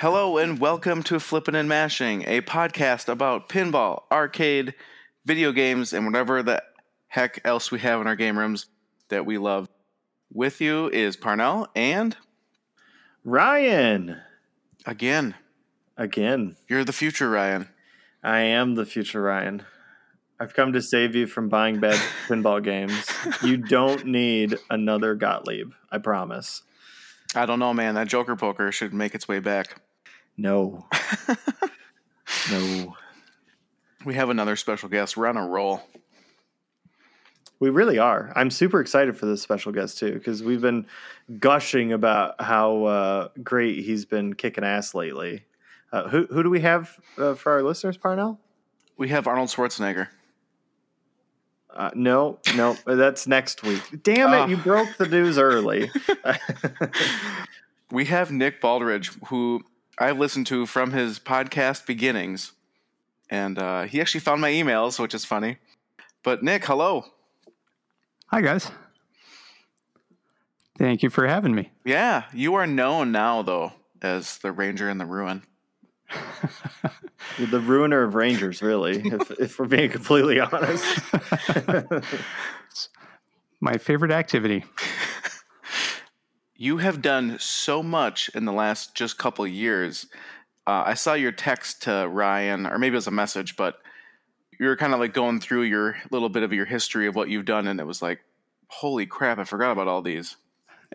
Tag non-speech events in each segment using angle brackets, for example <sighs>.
Hello and welcome to Flippin' and Mashing, a podcast about pinball, arcade, video games, and whatever the heck else we have in our game rooms that we love. With you is Parnell and Ryan. again, Again, you're the future Ryan. I am the future Ryan. I've come to save you from buying bad <laughs> pinball games. You don't need another Gottlieb. I promise. I don't know, man. That Joker poker should make its way back. No. no. <laughs> We have another special guest. We're on a roll. We really are. I'm super excited for this special guest too because we've been gushing about how uh, great he's been kicking ass lately. Uh, who who do we have uh, for our listeners, Parnell? We have Arnold Schwarzenegger. Uh, no, no, <laughs> that's next week. Damn it, Ah. you broke the news early. <laughs> We have Nick Baldridge, who I've listened to from his podcast beginnings. And uh, he actually found my emails, which is funny. But Nick, hello. Hi, guys. Thank you for having me. Yeah, you are known now, though, as the Ranger in the Ruin. You're the ruiner of Rangers, really, if, <laughs> if we're being completely honest. <laughs> My favorite activity. <laughs> You have done so much in the last just couple years. Uh, I saw your text to Ryan, or maybe it was a message, but you were kind of like going through your little bit of your history of what you've done, and it was like, holy crap, I forgot about all these.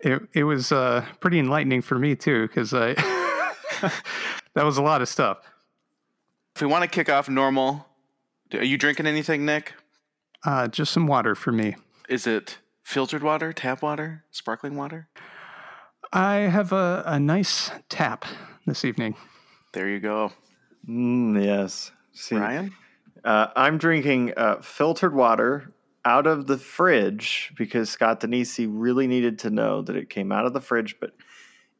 It, it was uh, pretty enlightening for me, too, because I <laughs> that was a lot of stuff. If we want to kick off normal, are you drinking anything, Nick? Uh, just some water for me. Is it filtered water, tap water, sparkling water? I have a, a nice tap this evening. There you go. Mm, yes. See, Ryan? uh, I'm drinking uh, filtered water out of the fridge because Scott Danesi really needed to know that it came out of the fridge, but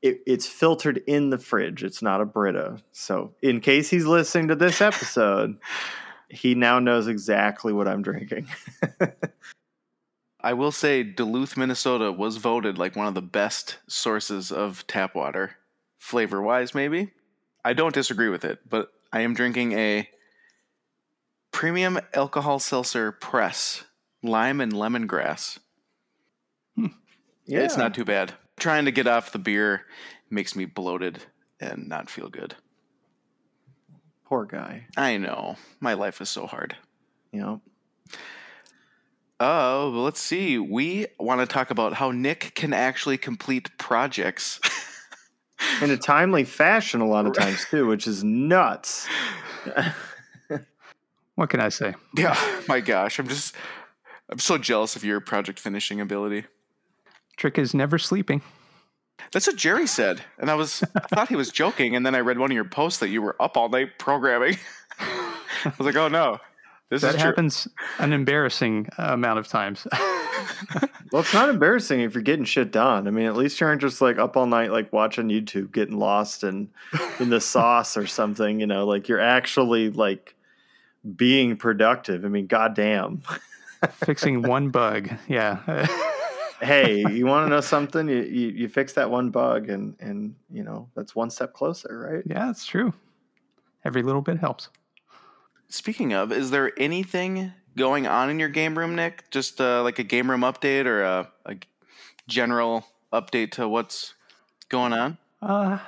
it, it's filtered in the fridge. It's not a Brita. So, in case he's listening to this episode, <laughs> he now knows exactly what I'm drinking. <laughs> I will say Duluth, Minnesota was voted like one of the best sources of tap water, flavor wise, maybe. I don't disagree with it, but I am drinking a premium alcohol seltzer press, lime and lemongrass. Hmm. yeah, It's not too bad. Trying to get off the beer makes me bloated and not feel good. poor guy. I know. My life is so hard. You know, Oh, well, let's see. We want to talk about how Nick can actually complete projects. <laughs> in a timely fashion a lot of times too, which is nuts. <laughs> What can I say? yeah, my gosh, I'm just I'm so jealous of your project finishing ability. Trick is never sleeping. That's what Gerry said, and I was I thought he was joking, and then I read one of your posts that you were up all night programming. <laughs> I was like, oh no, this That happens an embarrassing amount of times. <laughs> Well, it's not embarrassing if you're getting shit done. I mean, at least you aren't just like up all night, like watching YouTube, getting lost in in the sauce or something. You know, like you're actually like being productive. I mean, goddamn. Fixing <laughs> one bug. Yeah. hey, <laughs> you want to know something? You, you you fix that one bug, and and you know that's one step closer, right? yeah, it's true. Every little bit helps. Speaking of, is there anything going on in your game room, Nick? Just uh, like a game room update or a, a general update to what's going on? Uh,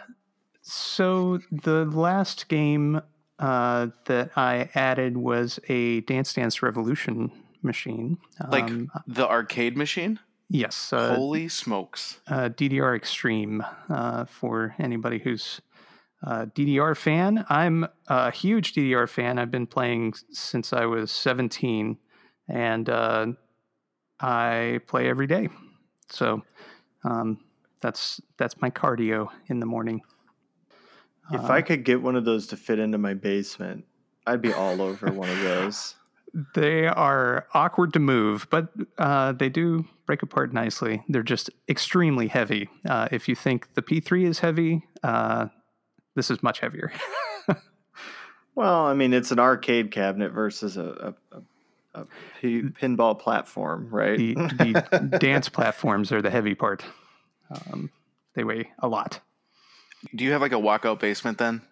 so the last game uh, that I added was a Dance Dance Revolution machine. Like Um, the arcade machine? yes, uh, Holy smokes! uh, DDR Extreme uh, for anybody who's a DDR fan. I'm a huge DDR fan. I've been playing since I was 17, and uh, I play every day. So um, that's that's my cardio in the morning. If Uh, I could get one of those to fit into my basement, I'd be all over one of those. <laughs> <laughs> They are awkward to move, but uh, they do break apart nicely. They're just extremely heavy. Uh, if you think the P3 is heavy, uh, this is much heavier. <laughs> Well, I mean, it's an arcade cabinet versus a, a, a, a p- pinball platform, right? the, the <laughs> dance platforms are the heavy part. Um, they weigh a lot. Do you have like a walkout basement then?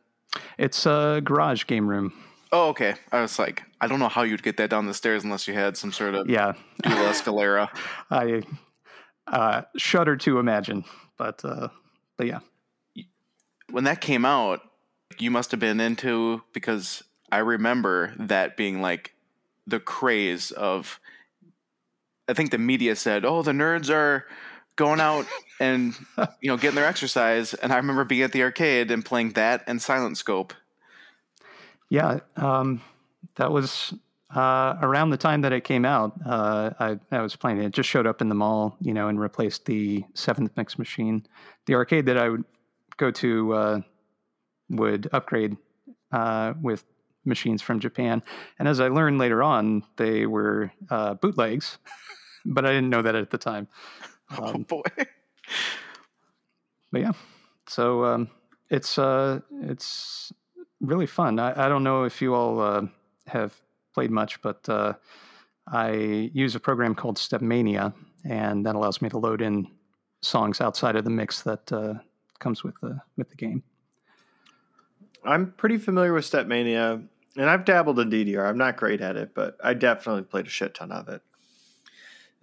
It's a garage game room. Oh, okay. I was like, I don't know how you'd get that down the stairs unless you had some sort of Yeah, dual <laughs> escalera. I uh, shudder to imagine, but uh, but yeah, When that came out, you must have been into because I remember that being like the craze of. I think the media said, "Oh, the nerds are going out and you know getting their exercise," and I remember being at the arcade and playing that and Silent Scope. yeah. Um, that was uh, around the time that it came out. Uh, I I was playing it. It just showed up in the mall, you know, and replaced the seventh mix machine. The arcade that I would go to uh, would upgrade uh, with machines from Japan, and as I learned later on, they were uh, bootlegs, <laughs> but I didn't know that at the time. oh Um, boy! but yeah, so um, it's uh, it's really fun. I, I don't know if you all uh, have played much, but uh, I use a program called Stepmania, and that allows me to load in songs outside of the mix that uh, comes with the with the game. I'm pretty familiar with Stepmania, and I've dabbled in DDR. I'm not great at it, but I definitely played a shit ton of it.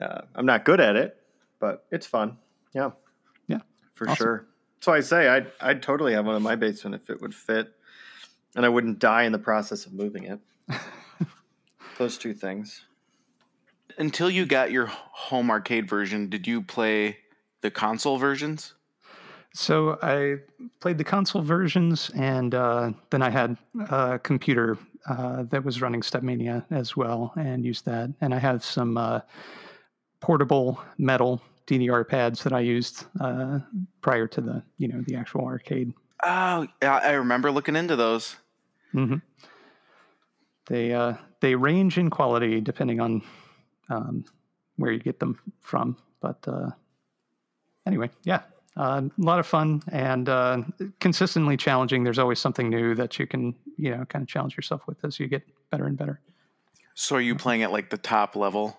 Uh, I'm not good at it, but it's fun. Yeah, Yeah, for awesome. sure. So I say I'd I'd totally have one in my basement if it would fit, and I wouldn't die in the process of moving it. <laughs> Those two things. Until you got your home arcade version, did you play the console versions? So I played the console versions, and uh, then I had a computer uh, that was running Stepmania as well, and used that. And I have some uh, portable metal DDR pads that I used uh, prior to the you know the actual arcade. Oh, yeah, I remember looking into those. hmm They uh, they range in quality depending on um, where you get them from, but uh, anyway, yeah, a lot of fun and uh, consistently challenging. There's always something new that you can you know kind of challenge yourself with as you get better and better. So are you playing at like the top level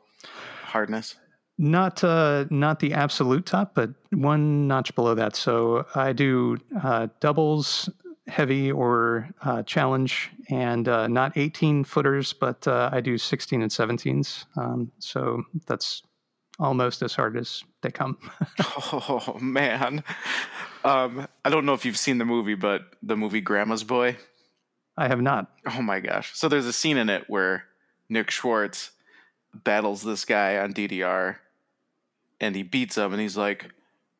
hardness? Not uh, not the absolute top, but one notch below that. So I do uh, doubles, heavy or uh, challenge, and uh, not 18 footers, but uh, I do 16 and 17s. Um, so that's almost as hard as they come. <laughs> <laughs> Oh man. Um, I don't know if you've seen the movie, but the movie Grandma's Boy. I have not. Oh my gosh. So there's a scene in it where Nick Schwartz battles this guy on DDR and he beats him and he's like,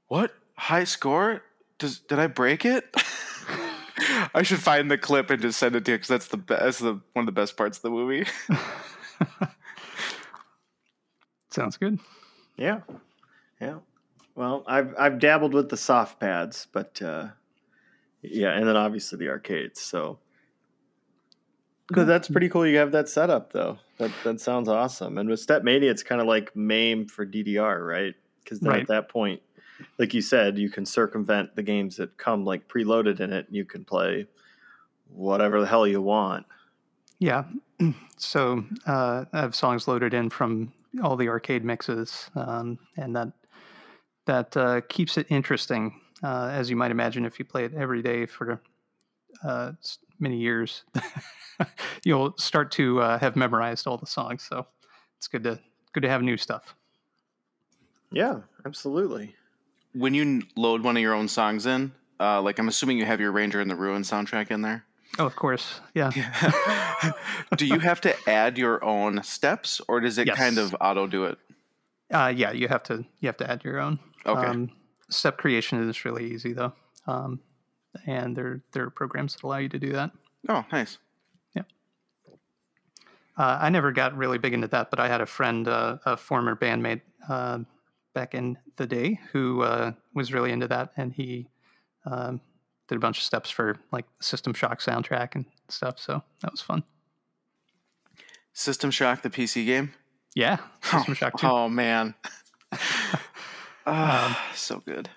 What? High score? Does did I break it? <laughs> I should find the clip and just send it to you because that's the best that's the one of the best parts of the movie. Sounds good. Yeah, yeah. Well, I've I've dabbled with the soft pads, but uh, yeah, and then obviously the arcades. So, but that's pretty cool. You have that setup though. That that sounds awesome. And with Stepmania, it's kind of like MAME for DDR, right? Because Right. at that point, like you said, you can circumvent the games that come like preloaded in it. And you can play whatever the hell you want. Yeah. <clears throat> So uh, I have songs loaded in from all the arcade mixes, um, and that that uh, keeps it interesting, uh, as you might imagine. If you play it every day for uh, many years, <laughs> you'll start to uh, have memorized all the songs. So it's good to good to have new stuff. Yeah, absolutely. when you load one of your own songs in, uh, like I'm assuming you have your Ranger and the Ruin soundtrack in there. Oh, of course, yeah. <laughs> do you have to add your own steps, or does it kind of auto do it? Uh, yeah, you have to you have to add your own. Okay. Um, step creation is really easy though, um, and there there are programs that allow you to do that. Oh, nice. Uh, I never got really big into that, but I had a friend, uh, a former bandmate uh, back in the day, who uh, was really into that, and he um, did a bunch of steps for like System Shock soundtrack and stuff. So that was fun. System Shock, the PC game. Yeah, <laughs> System Shock too. Oh man. <laughs> Ah, so good.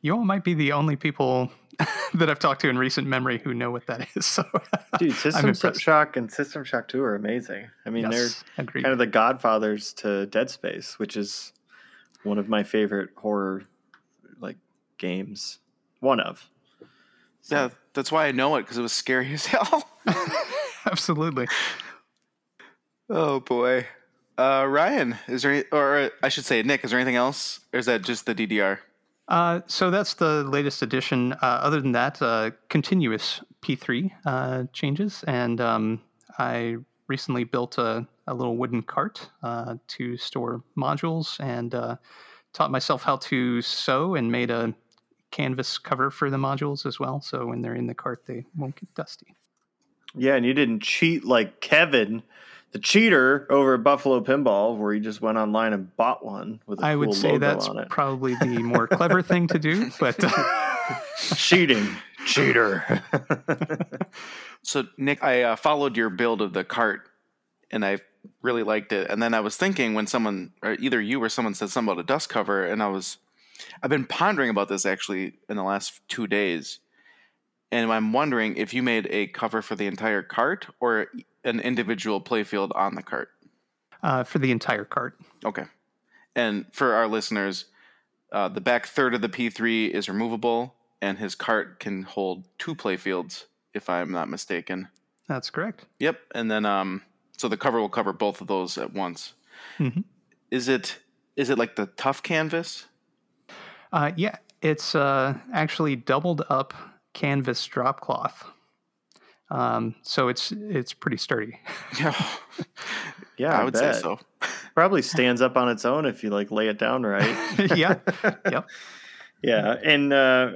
You all might be the only people <laughs> that I've talked to in recent memory who know what that is. So, Dude, System impressed. Shock and System Shock 2 are amazing. I mean, they're agreed. kind of the godfathers to Dead Space, which is one of my favorite horror like games. One of. So, Yeah, that's why I know it because it was scary <laughs> as hell. <laughs> Absolutely. oh boy. Uh, Ryan, is there, any, or I should say, Nick, is there anything else, or is that just the DDR? Uh, so that's the latest edition. Uh, other than that, uh, continuous P3 uh, changes, and um, I recently built a, a little wooden cart uh, to store modules, and uh, taught myself how to sew, and made a canvas cover for the modules as well. So when they're in the cart, they won't get dusty. yeah, and you didn't cheat like Kevin, the cheater over at Buffalo Pinball, where he just went online and bought one with a I would say logo that's probably the more clever thing to do, <laughs> but cheating, cheater. <laughs> So, Nick, I uh, followed your build of the cart, and I really liked it. And then I was thinking when someone, or either you or someone, said something about a dust cover, and I was, I've been pondering about this actually in the last two days, and I'm wondering if you made a cover for the entire cart or an individual playfield on the cart. uh, for the entire cart. Okay. And for our listeners, uh, the back third of the P3 is removable, and his cart can hold two playfields, if I'm not mistaken. That's correct. Yep. And then, um, so the cover will cover both of those at once. Mhm. Is it is it like the tough canvas? Uh, yeah, it's uh, actually doubled up canvas drop cloth. Um, so it's it's pretty sturdy. Yeah, <laughs> yeah, I would say so. <laughs> Probably stands up on its own if you like lay it down right. <laughs> yeah, yep. Yeah, and uh,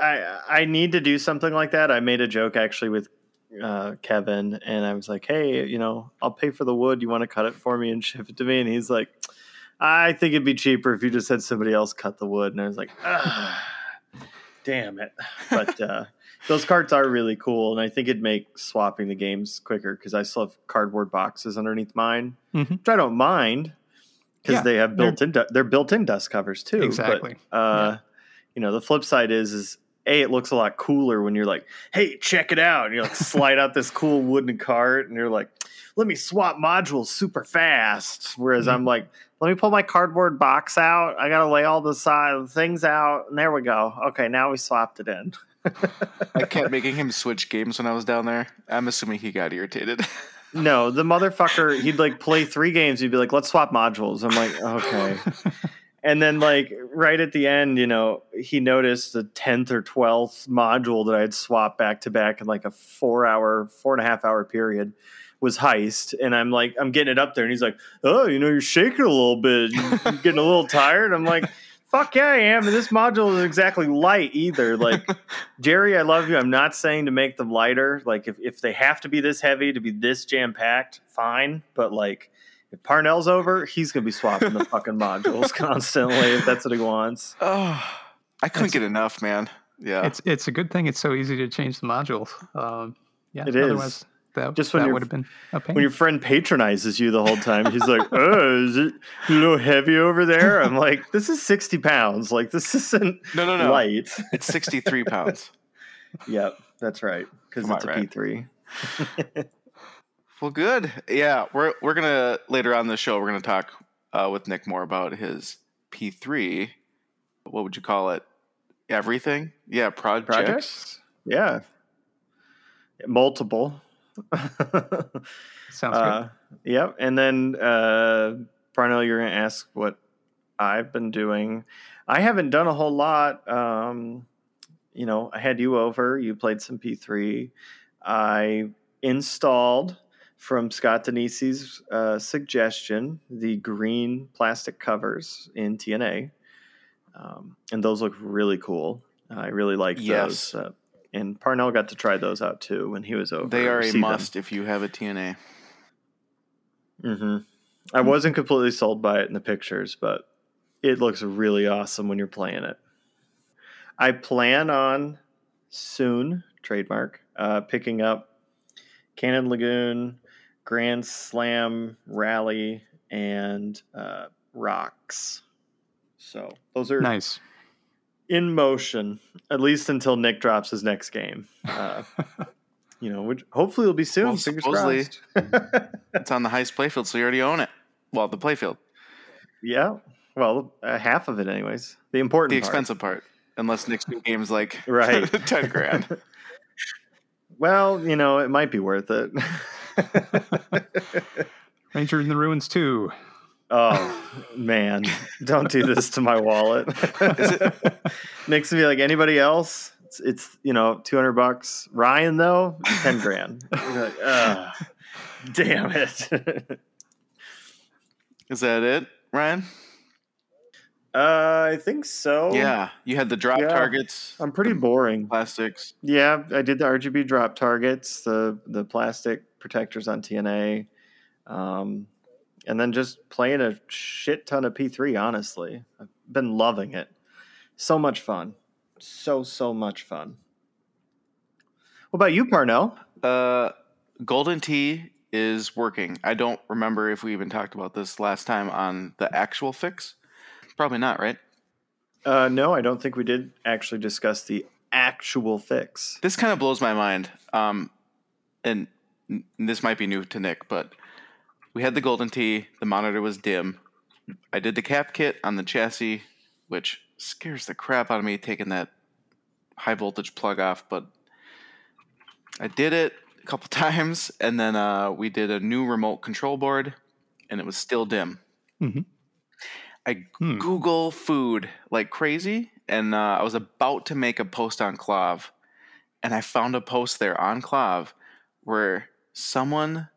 I I need to do something like that. I made a joke actually with uh, Kevin, and I was like, "Hey, you know, I'll pay for the wood. You want to cut it for me and ship it to me?" And he's like, "I think it'd be cheaper if you just had somebody else cut the wood." And I was like, ah, "Damn it!" But uh, <laughs> those carts are really cool, and I think it'd make swapping the games quicker because I still have cardboard boxes underneath mine, Mhm. which I don't mind because Yeah, they have they're- built-in du- they're built-in dust covers too. but, Exactly. uh, you know, the flip side is is a it looks a lot cooler when you're like, hey, check it out, and you like slide out this cool wooden cart, and you're like, let me swap modules super fast. Whereas Mhm. I'm like, let me pull my cardboard box out. I gotta lay all the side things out, and there we go. Okay, now we swapped it in. <laughs> I kept making him switch games when I was down there. I'm assuming he got irritated. <laughs> No, the motherfucker, he'd like play three games. He'd be like, let's swap modules. I'm like, okay. <laughs> And then, like, right at the end, you know, he noticed the 10th or 12th module that I had swapped back to back in like a four hour, four and a half hour period was heist. And I'm like, I'm getting it up there. And he's like, oh, you know, you're shaking a little bit. You're getting a little tired. I'm like, <laughs> fuck yeah, I am. And this module is exactly light either. Like, <laughs> Gerry, I love you. I'm not saying to make them lighter. Like, if, if they have to be this heavy to be this jam packed, fine. But like, if Parnell's over, he's gonna be swapping the fucking modules <laughs> constantly if that's what he wants. oh, <sighs> I couldn't That's- get enough, man. Yeah. It's it's a good thing it's so easy to change the modules. Um, yeah, It is. otherwise that Just when that would have been a pain. When your friend patronizes you the whole time, he's like, "Oh, is it a little heavy over there?" I'm like, "This is sixty pounds. Like, this isn't no, no, no. light." It's 63 pounds. <laughs> yep, that's right. Because it's a on, Ryan. P3. Well, good. Yeah, we're we're gonna later on the show we're gonna talk uh, with Nick more about his P3. What would you call it? Everything? Yeah, projects. Projects? Yeah, multiple. <laughs> Sounds Uh, yep. And then uh, Parnell, you're going to ask what I've been doing. I haven't done a whole lot. Um, you know, I had you over. You played some P3. I installed from Scott Danesi's uh, suggestion the green plastic covers in TNA, um, and those look really cool. I really like Yes. those. Uh, and Parnell got to try those out too when he was over. They are a see them. must if you have a TNA. Mm-hmm. I wasn't completely sold by it in the pictures, but it looks really awesome when you're playing it. I plan on soon, trademark, uh, picking up Cannon Lagoon, Grand Slam Rally, and uh, Rocks. So those are. Nice. In motion, at least until Nick drops his next game. Uh, <laughs> you know, which hopefully will be soon. Well, fingers supposedly- crossed. <laughs> It's on the highest playfield, so you already own it. Well, the playfield, Yeah. Well, uh, half of it, anyways. The important the part. expensive part. unless Nick's new game's like <laughs> Right. ten grand. Well, you know, it might be worth it. Ranger in the Ruins 2. Oh man, don't do this to my wallet. Nick's gonna be like anybody else. It's, it's you know two hundred bucks. Ryan though, ten grand. Like, "Ugh, damn it. Is that it, Ryan? uh, I think so. Yeah, you had the drop Yeah. targets, I'm pretty boring. plastics. Yeah, I did the RGB drop targets, the the plastic protectors on TNA, um, and then just playing a shit ton of P3. Honestly, I've been loving it. So much fun, so so much fun. What about you, Parnell? Uh, Golden Tee is working. I don't remember if we even talked about this last time on the actual fix. Probably not, right? Uh, no, I don't think we did actually discuss the actual fix. This kind of blows my mind. Um, and this might be new to Nick, but we had the Golden Tee. The monitor was dim. I did the cap kit on the chassis, which scares the crap out of me taking that high voltage plug off, but I did it a couple <laughs> times, and then uh, we did a new remote control board, and it was still dim. Mhm. I Hmm. Google food like crazy, and uh, I was about to make a post on KLOV, and I found a post there on KLOV where someone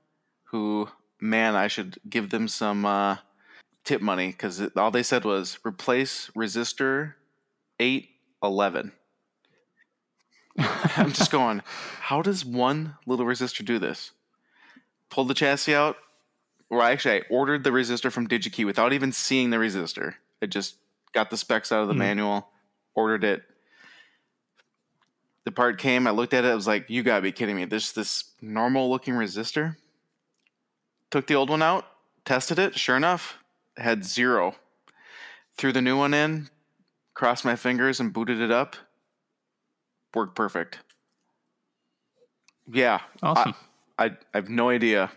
who, man, I should give them some uh, tip money because all they said was replace resistor eight eleven. I'm just going, <laughs> how does one little resistor do this? Pulled the chassis out. Or actually, I ordered the resistor from DigiKey without even seeing the resistor. I just got the specs out of the Hmm. manual, ordered it. The part came, I looked at it, I was like, you gotta be kidding me. This this normal looking resistor. Took the old one out, tested it, sure enough, had zero. Threw the new one in, crossed my fingers and booted it up. Worked perfect. Yeah, Awesome. I, I have no idea.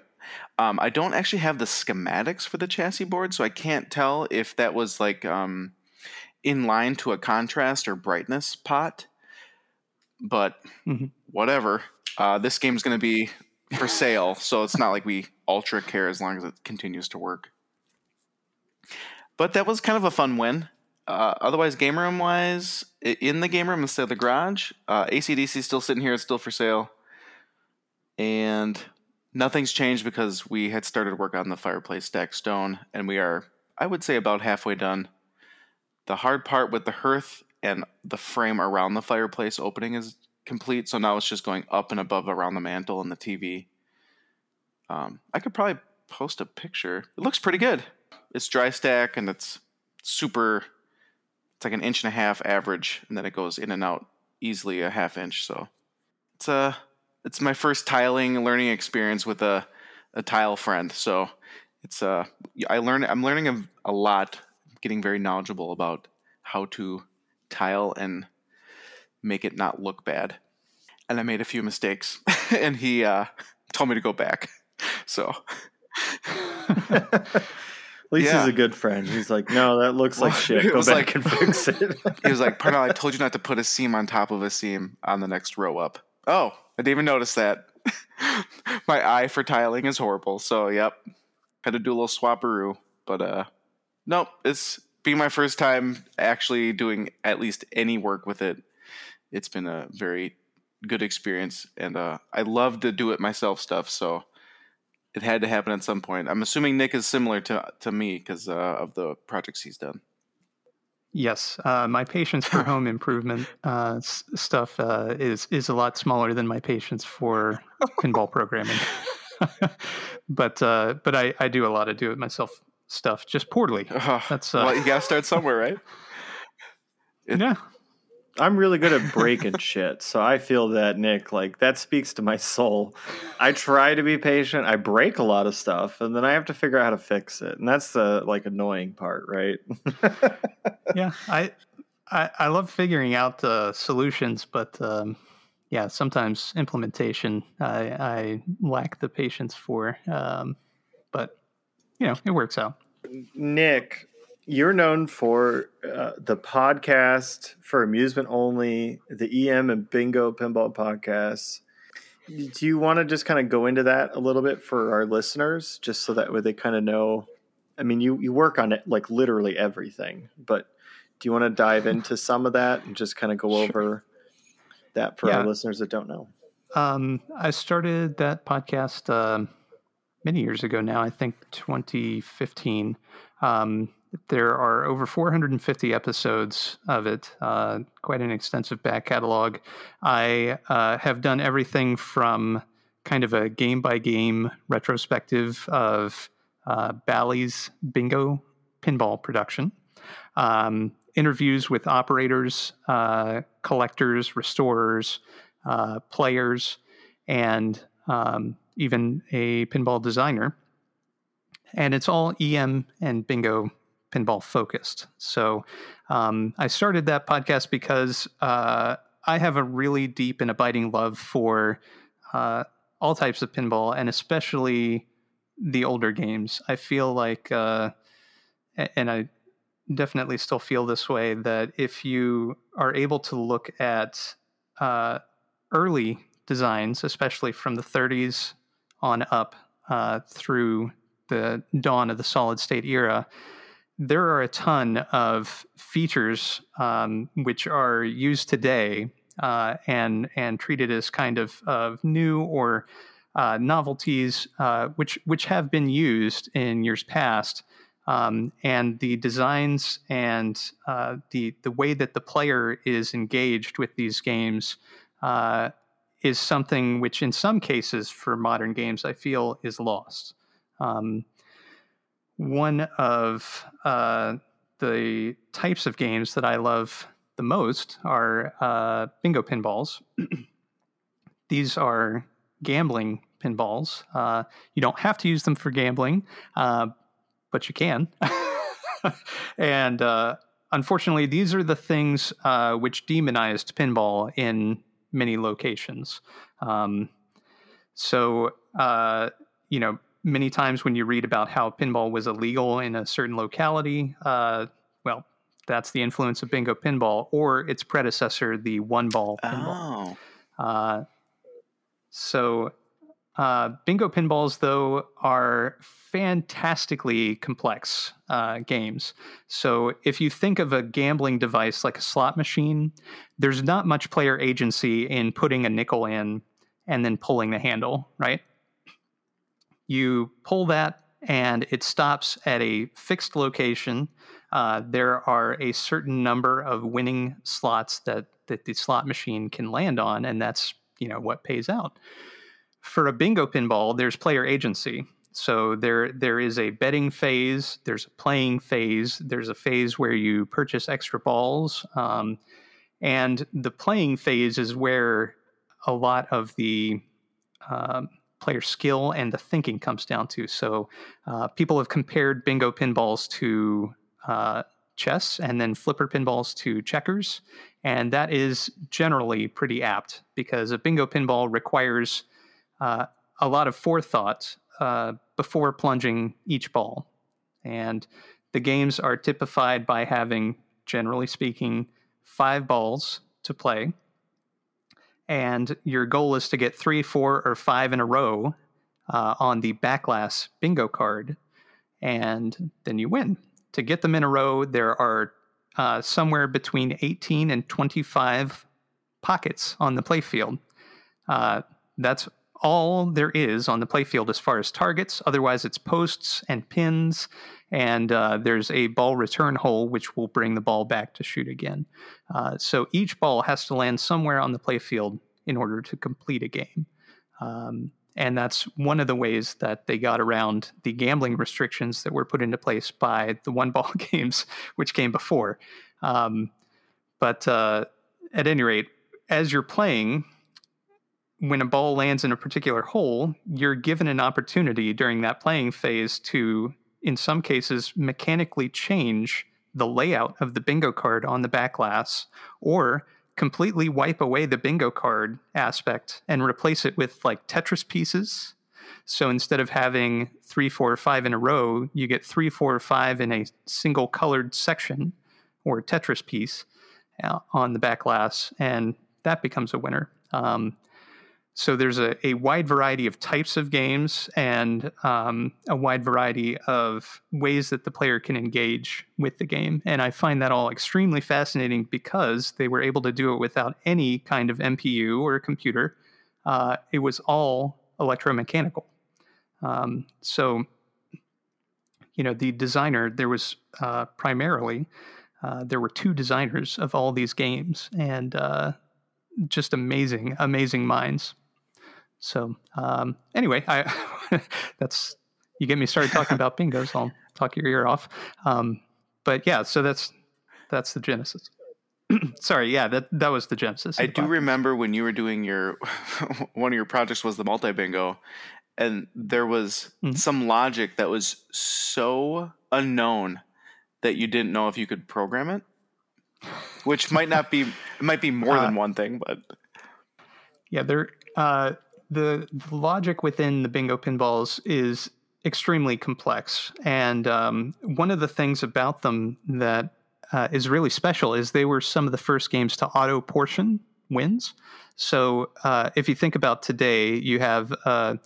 Um, I don't actually have the schematics for the chassis board, so I can't tell if that was like um, in line to a contrast or brightness pot. But Mhm. whatever. Uh, this game's going to be for sale, so it's not like we ultra care as long as it continues to work. But that was kind of a fun win. Uh, otherwise, game room wise, in the game room instead of the garage, uh, ACDC still sitting here. It's still for sale. And nothing's changed because we had started work on the fireplace stack stone, and we are, I would say, about halfway done. The hard part with the hearth and the frame around the fireplace opening is complete, so now it's just going up and above around the mantle and the TV. Um, I could probably post a picture. It looks pretty good. It's dry stack and it's super. It's like an inch and a half average, and then it goes in and out easily a half inch. So it's a it's my first tiling learning experience with a a tile friend. So it's uh I learn I'm learning a, a lot, getting very knowledgeable about how to tile and make it not look bad. And I made a few mistakes, <laughs> and he uh, told me to go back. <laughs> So <laughs> At Yeah. he's a good friend. He's like, no, that looks like Well, shit. Go back like- and fix it. he was like, "Parnell, I told you not to put a seam on top of a seam on the next row up." Oh, I didn't even notice that. My eye for tiling is horrible. So, yep, had to do a little swapperoo. But uh, nope, it's being my first time actually doing at least any work with it. It's been a very good experience, and uh, I love to do it myself stuff. So it had to happen at some point. I'm assuming Nick is similar to to me because uh, of the projects he's done. Yes, uh, my patience for home improvement uh, s- stuff uh, is is a lot smaller than my patience for pinball programming. <laughs> but uh, but I, I do a lot of do it myself stuff, just poorly. <laughs> That's, uh, well, you gotta start somewhere, right? <laughs> It- yeah, I'm really good at breaking <laughs> shit. So I feel that, Nick, like that speaks to my soul. I try to be patient. I break a lot of stuff and then I have to figure out how to fix it. And that's the like annoying part, right? <laughs> yeah. I, I I love figuring out uh, solutions, but um, yeah, sometimes implementation I, I lack the patience for. Um, but you know, it works out. Nick, you're known for uh, the podcast for amusement only, the EM and Bingo Pinball podcasts. Do you want to just kind of go into that a little bit for our listeners, just so that way they kind of know? I mean, you you work on it like literally everything, but do you want to dive <laughs> into some of that and just kind of go sure. over that for yeah. our listeners that don't know? Um, I started that podcast uh, many years ago now. I think 2015. Um, there are over 450 episodes of it, uh, quite an extensive back catalog. I uh, have done everything from kind of a game by game retrospective of uh, Bally's bingo pinball production, um, interviews with operators, uh, collectors, restorers, uh, players, and um, even a pinball designer. And it's all EM and bingo pinball focused. So um, I started that podcast because uh, I have a really deep and abiding love for uh, all types of pinball, and especially the older games. I feel like, uh, and I definitely still feel this way, that if you are able to look at uh, early designs, especially from the 30s on up uh, through the dawn of the solid state era, there are a ton of features um, which are used today uh, and and treated as kind of, of new or uh, novelties, uh, which which have been used in years past. Um, and the designs and uh, the the way that the player is engaged with these games uh, is something which, in some cases, for modern games, I feel is lost. Um, one of uh, the types of games that I love the most are uh, bingo pinballs. <clears throat> These are gambling pinballs. Uh, you don't have to use them for gambling, uh, but you can. <laughs> and uh, unfortunately, these are the things uh, which demonized pinball in many locations. Um, so, you know, many times when you read about how pinball was illegal in a certain locality, uh, well, that's the influence of bingo pinball or its predecessor, the one ball pinball. Oh. Uh, so, uh, bingo pinballs, though, are fantastically complex uh, games. So, if you think of a gambling device like a slot machine, there's not much player agency in putting a nickel in and then pulling the handle, right? You pull that and it stops at a fixed location. Uh, there are a certain number of winning slots that, that the slot machine can land on, and that's you know what pays out. For a bingo pinball, there's player agency. So there there is a betting phase, there's a playing phase, there's a phase where you purchase extra balls, um, and the playing phase is where a lot of the um, player skill and the thinking comes down to. So uh, people have compared bingo pinballs to uh, chess and then flipper pinballs to checkers. And that is generally pretty apt because a bingo pinball requires uh, a lot of forethought uh, before plunging each ball. And the games are typified by having, generally speaking, five balls to play and your goal is to get three, four, or five in a row uh, on the back glass bingo card, and then you win. To get them in a row, there are uh, somewhere between 18 and 25 pockets on the playfield. Uh, that's all there is on the playfield as far as targets. Otherwise, it's posts and pins, and uh, there's a ball return hole which will bring the ball back to shoot again. Uh, so each ball has to land somewhere on the playfield in order to complete a game. Um, and that's one of the ways that they got around the gambling restrictions that were put into place by the one ball <laughs> games, which came before. Um, but uh, at any rate, as you're playing, when a ball lands in a particular hole, you're given an opportunity during that playing phase to, in some cases, mechanically change the layout of the bingo card on the back glass or completely wipe away the bingo card aspect and replace it with like Tetris pieces So instead of having three, four, five in a row, you get three, four, five in a single colored section or Tetris piece uh, on the back glass, and that becomes a winner. Um, so there's a, a wide variety of types of games and um, a wide variety of ways that the player can engage with the game. And I find that all extremely fascinating because they were able to do it without any kind of MPU or computer. Uh, it was all electromechanical. Um, so, you know, the designer, there was uh, primarily, uh, there were two designers of all these games and uh, just amazing, amazing minds. So um, anyway, I <laughs> that's you get me started talking about bingos. I'll talk your ear off. Um, but yeah, so that's that's the genesis. <clears throat> Sorry, yeah, that that was the genesis. I do remember when you were doing your <laughs> one of your projects was the multi bingo, and there was mm-hmm. some logic that was so unknown that you didn't know if you could program it, which might not be it might be more <laughs> uh, than one thing, but yeah, there. Uh, the, the logic within the bingo pinballs is extremely complex. And um, one of the things about them that uh, is really special is they were some of the first games to auto portion wins. So uh, if you think about today, you have, uh,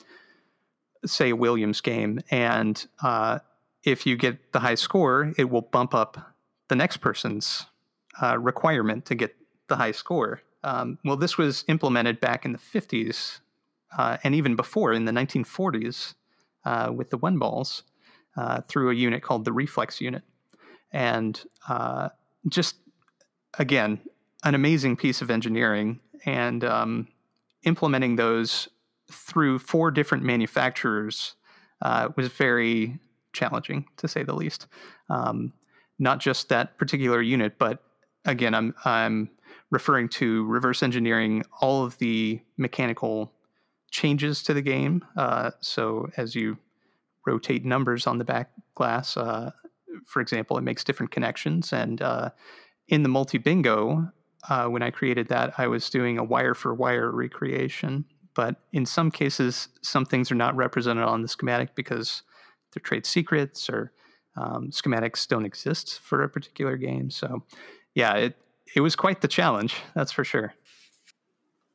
say, a Williams game, and uh, if you get the high score, it will bump up the next person's uh, requirement to get the high score. Um, well, this was implemented back in the 50s uh, and even before in the 1940s uh, with the one balls uh, through a unit called the reflex unit. And uh, just, again, an amazing piece of engineering and um, implementing those through four different manufacturers uh, was very challenging, to say the least. Um, not just that particular unit, but again, I'm, I'm referring to reverse engineering all of the mechanical changes to the game. Uh, so as you rotate numbers on the back glass, uh, for example, it makes different connections. And uh, in the multi bingo, uh, when I created that, I was doing a wire for wire recreation. But in some cases, some things are not represented on the schematic because they're trade secrets or um, schematics don't exist for a particular game. So, yeah, it it was quite the challenge, that's for sure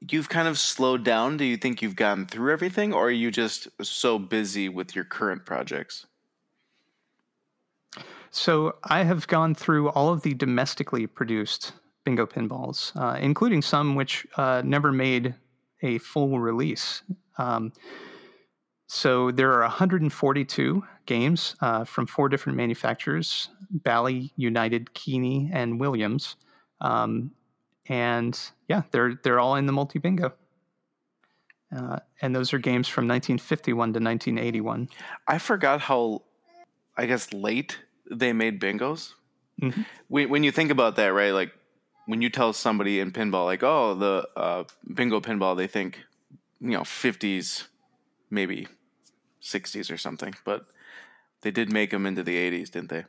you've kind of slowed down? Do you think you've gotten through everything, or are you just so busy with your current projects? So I have gone through all of the domestically produced bingo pinballs, uh, including some which uh, never made a full release. Um, so there are 142 games uh, from four different manufacturers: Bally, United, Keeney, and Williams. Um, and yeah, they're they're all in the multi bingo. Uh, and those are games from 1951 to 1981. I forgot how, I guess, late they made bingos. Mm-hmm. When, when you think about that, right? Like when you tell somebody in pinball, like, oh, the uh, bingo pinball, they think, you know, 50s, maybe 60s or something. But they did make them into the 80s, didn't they?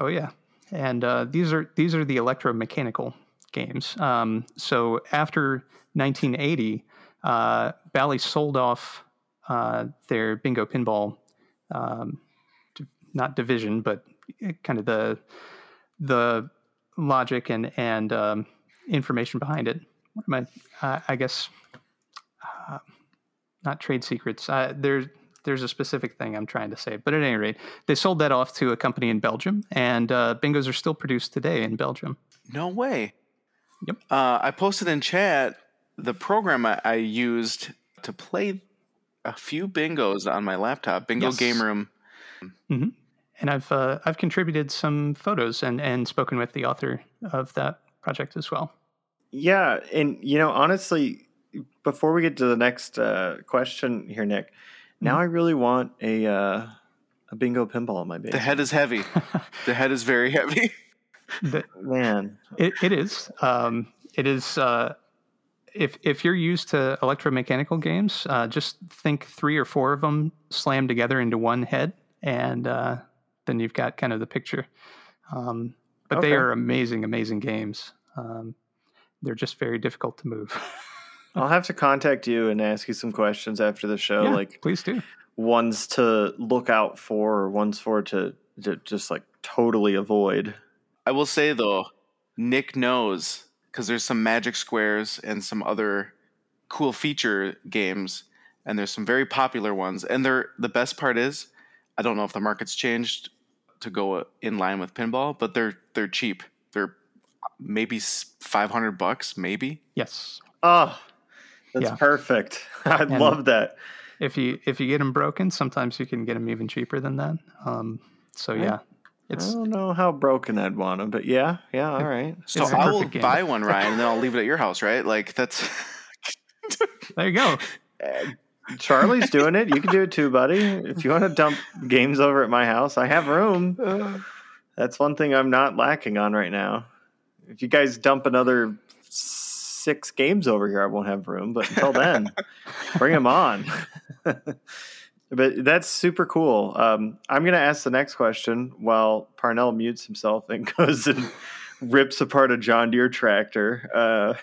Oh yeah, and uh, these are these are the electromechanical games. Um, so after 1980, uh, Bally sold off uh, their bingo pinball, um, not division, but kind of the the logic and and um, information behind it. What am I? Uh, I guess uh, not trade secrets. Uh, there's there's a specific thing I'm trying to say, but at any rate, they sold that off to a company in Belgium, and uh, bingos are still produced today in Belgium. No way. Yep. Uh, I posted in chat the program I, I, used to play a few bingos on my laptop, Bingo yes. Game Room. Mm-hmm. And I've uh, I've contributed some photos and and spoken with the author of that project as well. Yeah, and you know, honestly, before we get to the next uh, question here, Nick, now mm-hmm. I really want a uh, a bingo pinball on my base. The head is heavy. <laughs> the head is very heavy. The, man, it, it is. Um, it is. Uh, if if you're used to electromechanical games, uh, just think three or four of them slammed together into one head, and uh, then you've got kind of the picture. Um, but okay. they are amazing, amazing games. Um, they're just very difficult to move. <laughs> I'll have to contact you and ask you some questions after the show, yeah, like please do. ones to look out for or ones for to, to just like totally avoid. I will say though, Nick knows because there's some Magic Squares and some other cool feature games, and there's some very popular ones. And they're the best part is, I don't know if the market's changed to go in line with pinball, but they're they're cheap. They're maybe five hundred bucks, maybe. Yes. Oh, that's Yeah. perfect. <laughs> I And- love that. If you if you get them broken, sometimes you can get them even cheaper than that. Um, so Right. Yeah, I don't know how broken I'd want them, but yeah, yeah, all right. So I will game. buy one, Ryan, and then I'll leave it at your house, right? Like that's <laughs> there you go. <laughs> Charlie's doing it. You can do it too, buddy. If you want to dump games over at my house, I have room. <sighs> That's one thing I'm not lacking on right now. If you guys dump another six games over here, I won't have room. But until then, <laughs> bring them on. But that's super cool. Um, I'm going to ask the next question while Parnell mutes himself and <laughs> goes and rips apart a John Deere tractor. Uh,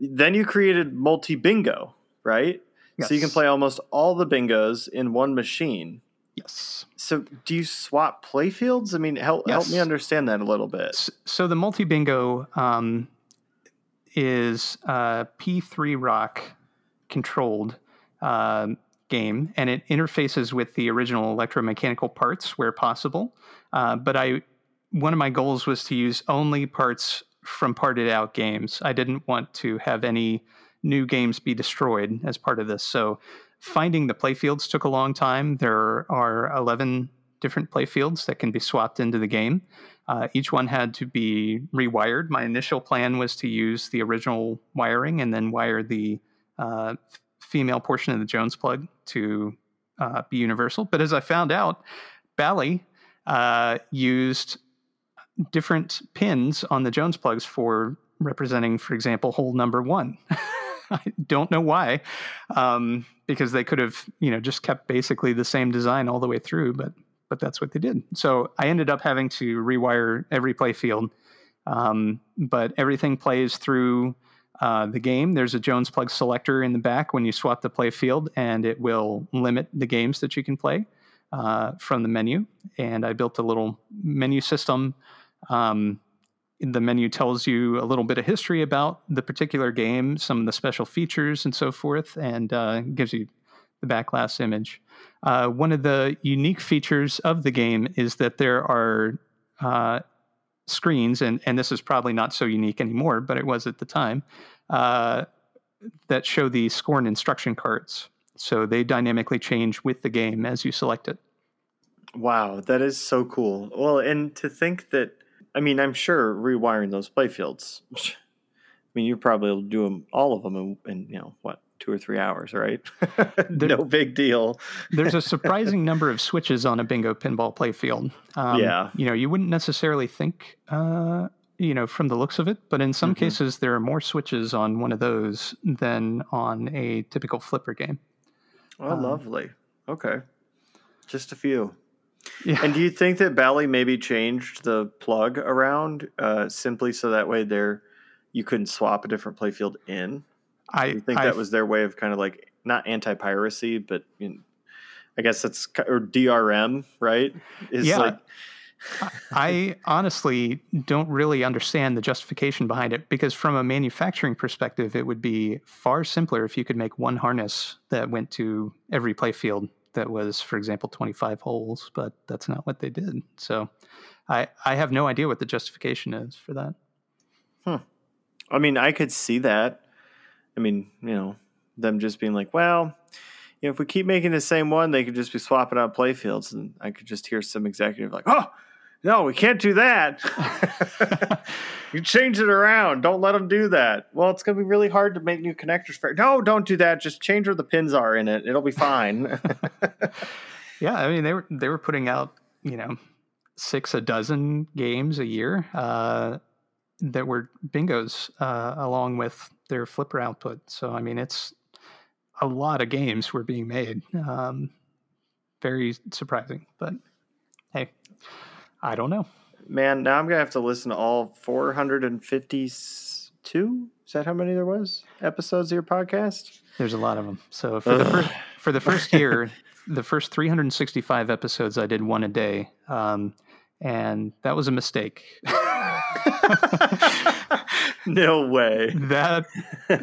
then you created multi bingo, right? So you can play almost all the bingos in one machine. Yes. So do you swap playfields? I mean, help help me understand that a little bit. So the multi bingo um, is P3-ROC controlled um game, and it interfaces with the original electromechanical parts where possible. Uh, but I, one of my goals was to use only parts from parted out games. I didn't want to have any new games be destroyed as part of this. So finding the playfields took a long time. There are 11 different playfields that can be swapped into the game. Uh, each one had to be rewired. My initial plan was to use the original wiring and then wire the uh, female portion of the Jones plug to uh, be universal. But as I found out, Bally uh, used different pins on the Jones plugs for representing, for example, hole number one. <laughs> I don't know why, um, because they could have, you know, just kept basically the same design all the way through, but but that's what they did. So I ended up having to rewire every playfield, um, but everything plays through uh, the game. There's a Jones plug selector in the back when you swap the playfield, and it will limit the games that you can play uh, from the menu. And I built a little menu system. Um, the menu tells you a little bit of history about the particular game, some of the special features, and so forth, and uh, gives you the back glass image. Uh, one of the unique features of the game is that there are uh, screens, and, and this is probably not so unique anymore, but it was at the time, uh, that show the score and instruction cards. So they dynamically change with the game as you select it. Wow, that is so cool. Well, and to think that, I mean, I'm sure rewiring those playfields. <laughs> I mean, you probably do them all of them in, in you know what two or three hours, right? <laughs> no big deal. There's a <laughs> surprising number of switches on a bingo pinball playfield. Um, Yeah. You know, you wouldn't necessarily think, uh, you know, from the looks of it, but in some Mhm. cases, there are more switches on one of those than on a typical flipper game. Oh, Um, lovely. Okay, just a few. Yeah. And do you think that Bally maybe changed the plug around uh, simply so that way there you couldn't swap a different playfield in? I you think I- that was their way of kind of like not anti-piracy, but you know, I guess that's or DRM, right? Is Yeah. like I honestly don't really understand the justification behind it because, from a manufacturing perspective, it would be far simpler if you could make one harness that went to every playfield that was, for example, 25 holes, but that's not what they did. So I, I have no idea what the justification is for that. Hmm. I mean, I could see that. I mean, you know, them just being like, well, you know, if we keep making the same one, they could just be swapping out playfields, and I could just hear some executive like, oh. No, we can't do that. <laughs> you change it around. Don't let them do that. Well, it's going to be really hard to make new connectors for. No, don't do that. Just change where the pins are in it. It'll be fine. <laughs> Yeah, I mean they were they were putting out you know six a dozen games a year uh, that were bingos uh, along with their flipper output. So I mean it's a lot of games were being made. Um, very surprising, but hey, I don't know. Man, now I'm gonna have to listen to all 450 two. Is that how many there was episodes of your podcast? There's a lot of them. So for the first for the first <laughs> year, the first 365 episodes, I did one a day, um, and that was a mistake. <laughs> <laughs> no way. that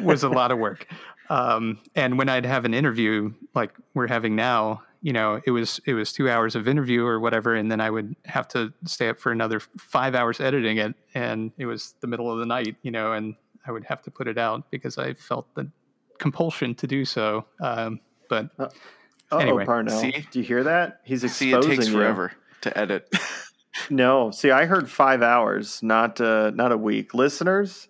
was a lot of work. Um, and when I'd have an interview like we're having now, you know, it was it was two hours of interview or whatever, and then I would have to stay up for another five hours editing it, and it was the middle of the night, you know, and I would have to put it out because I felt the compulsion to do so. Um, but Uh, Anyway, oh, Parnell, see? do you hear that? He's exposing See, it exposing takes you. forever to edit. <laughs> No, see, I heard five hours, not uh, not a week. Listeners,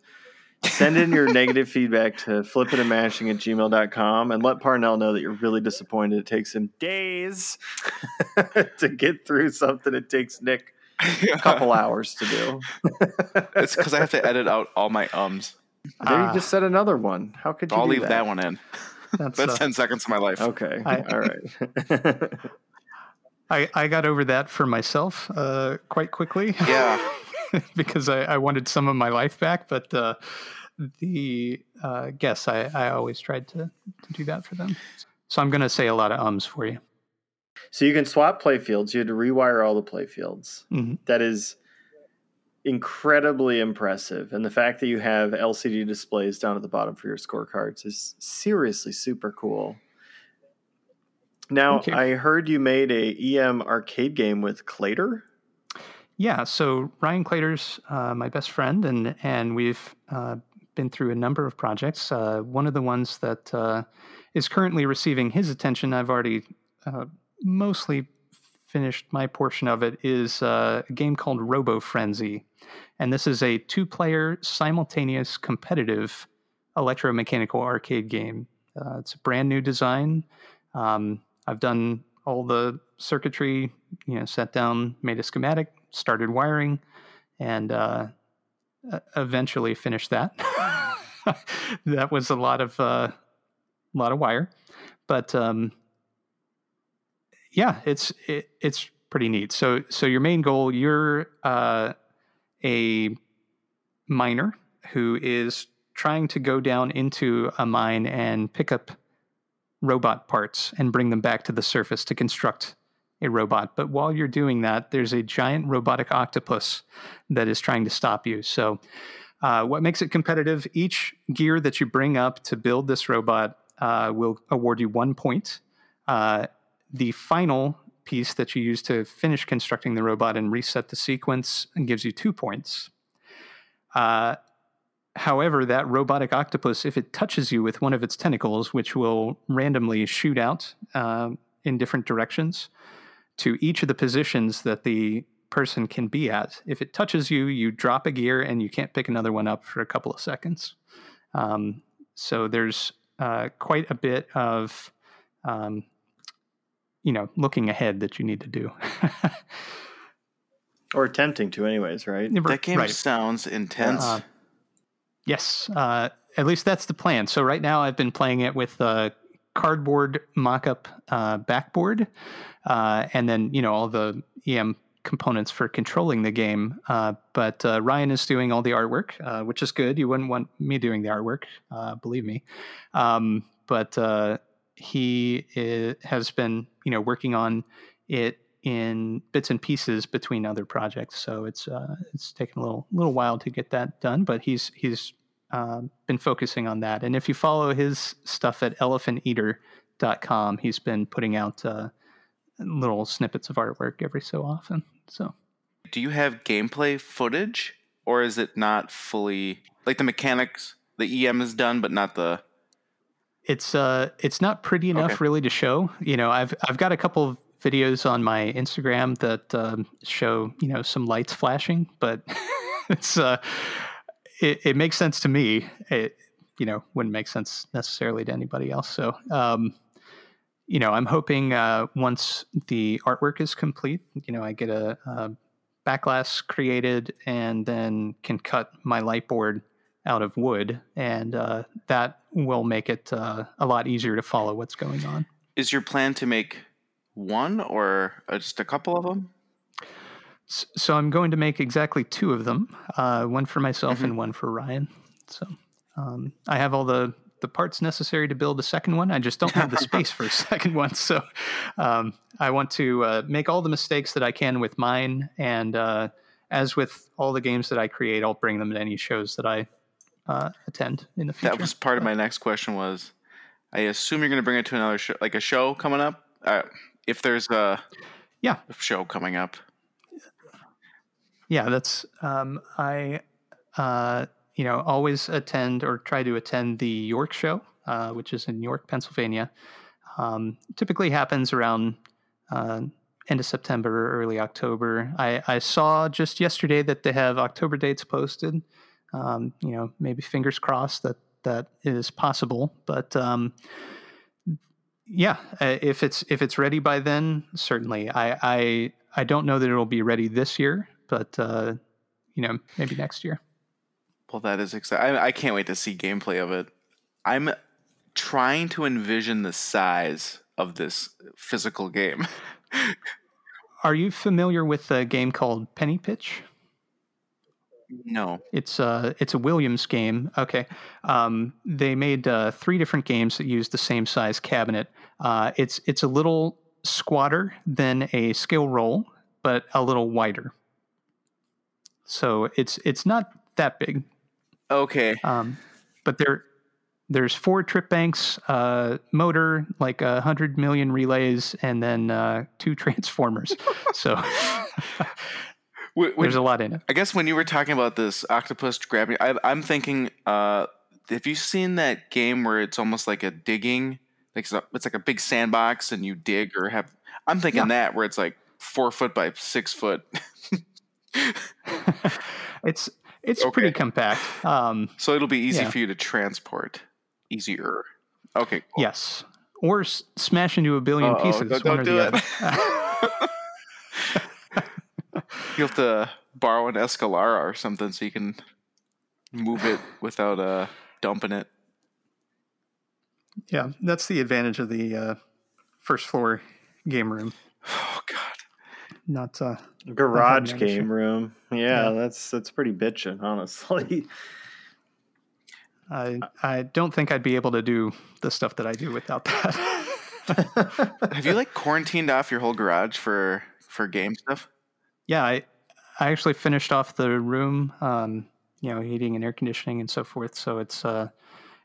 send in your <laughs> negative feedback to flipping and mashing at gmail.com and let Parnell know that you're really disappointed. It takes him days <laughs> to get through something. It takes Nick a couple <laughs> hours to do. it's because I have to edit out all my ums. There Ah. you just said another one. How could you I'll do leave that? that? one in. that's, That's uh, 10 seconds of my life. Okay. I- All right. I, I got over that for myself uh, quite quickly. <laughs> Yeah. because I, I wanted some of my life back. But uh, the uh, guests, I, I always tried to, to do that for them. So I'm going to say a lot of ums for you. so you can swap playfields. You had to rewire all the playfields. Mhm. That is incredibly impressive. And the fact that you have LCD displays down at the bottom for your scorecards is seriously super cool. Now, I heard you made a EM arcade game with Claytor. Yeah, so Ryan Claytor's uh, my best friend, and and we've uh, been through a number of projects. Uh, one of the ones that uh, is currently receiving his attention, I've already uh, mostly finished my portion of it, is uh, a game called Robo Frenzy, and this is a two-player simultaneous competitive electromechanical arcade game. Uh, it's a brand new design. Um, I've done all the circuitry, you know, sat down, made a schematic, started wiring, and uh, eventually finished that. <laughs> that was a lot of uh, lot of wire, but um, yeah, it's it, it's pretty neat. So so your main goal, you're uh, a miner who is trying to go down into a mine and pick up robot parts and bring them back to the surface to construct a robot. But while you're doing that, there's a giant robotic octopus that is trying to stop you. So, uh, what makes it competitive? Each gear that you bring up to build this robot uh, will award you one point. Uh, the final piece that you use to finish constructing the robot and reset the sequence gives you two points. Uh, However, that robotic octopus, if it touches you with one of its tentacles, which will randomly shoot out um, in different directions to each of the positions that the person can be at, if it touches you, you drop a gear and you can't pick another one up for a couple of seconds. Um, so there's uh, quite a bit of, um, you know, looking ahead that you need to do. <laughs> Or attempting to, anyways, right? That game Right. sounds intense. Uh, Yes, uh, at least that's the plan. So right now, I've been playing it with a cardboard mock-up uh, backboard, uh, and then you know all the EM components for controlling the game. Uh, but uh, Ryan is doing all the artwork, uh, which is good. You wouldn't want me doing the artwork, believe me. Um, but he i has been you know working on it in bits and pieces between other projects. So it's uh, it's taken a little little while to get that done, but he's he's um, been focusing on that. And if you follow his stuff at elephanteater.com, he's been putting out uh, little snippets of artwork every so often. So Do you have gameplay footage, or is it not fully like the mechanics? The EM is done, but not the. it's uh it's not pretty enough Okay. really to show. You know, I've I've got a couple of videos on my Instagram that um, show you know some lights flashing, but <laughs> it's uh it, it makes sense to me. It you know wouldn't make sense necessarily to anybody else. So um you know I'm hoping uh once the artwork is complete, you know I get a, a backglass created and then can cut my light board out of wood, and uh, that will make it uh, a lot easier to follow what's going on. Is your plan to make one or uh, just a couple of them? So I'm going to make exactly two of them, uh, one for myself Mhm. and one for Ryan. So um, I have all the the parts necessary to build a second one. I just don't have the <laughs> space for a second one. So um, I want to uh, make all the mistakes that I can with mine, and uh, as with all the games that I create, I'll bring them to any shows that I uh, attend in the future. That was part of my next question. Was I assume you're going to bring it to another show, like a show coming up? If there's a yeah show coming up. Yeah, that's um, I uh, you know always attend or try to attend the York show, uh, which is in York, Pennsylvania. Um, typically happens around uh, end of September, or early October. I, I saw just yesterday that they have October dates posted. Um, you know, maybe fingers crossed that that is possible. But um, yeah, uh, if it's if it's ready by then, certainly. I I I don't know that it'll be ready this year, but uh, you know, maybe next year. Well, that is exciting. I, I can't wait to see gameplay of it. I'm trying to envision the size of this physical game. <laughs> Are you familiar with a game called Penny Pitch? No. It's uh it's a Williams game. Okay. Um, they made uh, three different games that use the same size cabinet. Uh, it's it's a little squatter than a skill roll, but a little wider. So it's it's not that big. Okay. Um, but there there's four trip banks, uh, motor, like a hundred million relays, and then uh, two <laughs> transformers. so <laughs> <laughs> When- there's a lot in it. I guess when you were talking about this octopus grabbing, I, I'm thinking, uh, have you seen that game where it's almost like a digging? Like it's, a, it's like a big sandbox and you dig or have. I'm thinking Yeah. that where it's like four foot by six foot. <laughs> it's it's Okay. pretty compact. Um, so it'll be easy Yeah. for you to transport. Easier. Okay. Cool. Yes, or s- smash into a 1000000000 Uh-oh, pieces. don't- one don't or do the it. <laughs> <laughs> other. You have to borrow an Escalara or something so you can move it without uh, dumping it. yeah, that's the advantage of the uh, first floor game room. Oh God. Not uh, Garage Not game room. Yeah, Yeah. that's that's pretty bitchin', honestly. I I don't think I'd be able to do the stuff that I do without that. <laughs> Have you like quarantined off your whole garage for for game stuff? Yeah, I I actually finished off the room, um, you know, heating and air conditioning and so forth. So it's uh,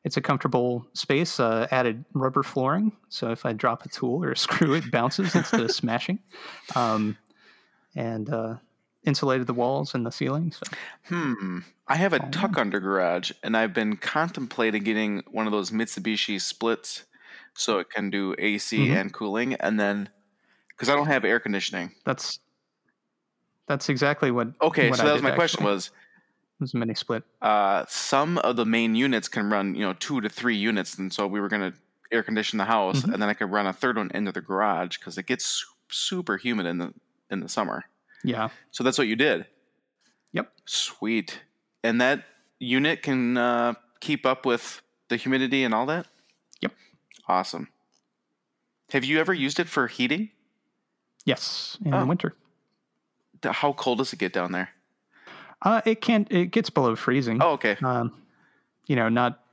it's a comfortable space. Uh, added rubber flooring, so if I drop a tool or a <laughs> screw, it bounces instead of smashing. Um, and uh, insulated the walls and the ceiling. So Hmm. I have a Oh. tuck under garage, and I've been contemplating getting one of those Mitsubishi splits, so it can do AC Mhm. and cooling, and then because I don't have air conditioning. that's that's exactly what. Okay, what so I that was my question: was It was a mini split. uh, some of the main units can run, you know, two to three units, and so we were gonna air condition the house, Mhm. and then I could run a third one into the garage because it gets super humid in the in the summer. Yeah. So that's what you did. Yep. Sweet. And that unit can uh, keep up with the humidity and all that? Yep. Awesome. Have you ever used it for heating? Yes, in Oh. the winter. D- How cold does it get down there? Uh, it can't. It gets below freezing. Oh, okay. Um, you know, not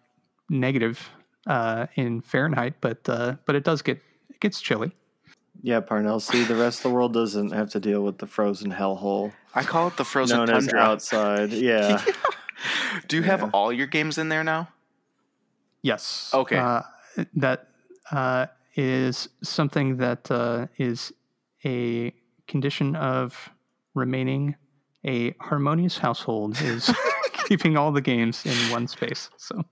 negative uh, in Fahrenheit, but uh, but it does get it gets chilly. yeah, Parnell. See, the rest of the world doesn't have to deal with the frozen hellhole I call it the frozen known as tundra. outside. <laughs> Yeah. Do you have all your games in there now? Yes. Okay. Uh, that uh, is something that uh, is a condition of remaining a harmonious household is <laughs> keeping all the games in one space. So,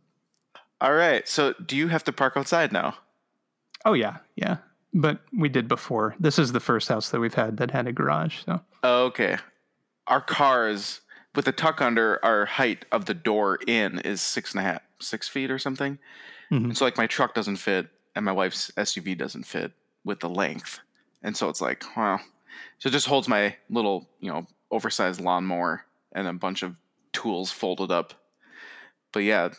All right. So do you have to park outside now? oh yeah, yeah. But we did before. This is the first house that we've had that had a garage. So, Okay. Our cars with the tuck under our height of the door in is six and a half, six feet or something. Mhm. And so like my truck doesn't fit and my wife's SUV doesn't fit with the length. And so it's like, wow. So it just holds my little, you know, oversized lawnmower and a bunch of tools folded up. But yeah,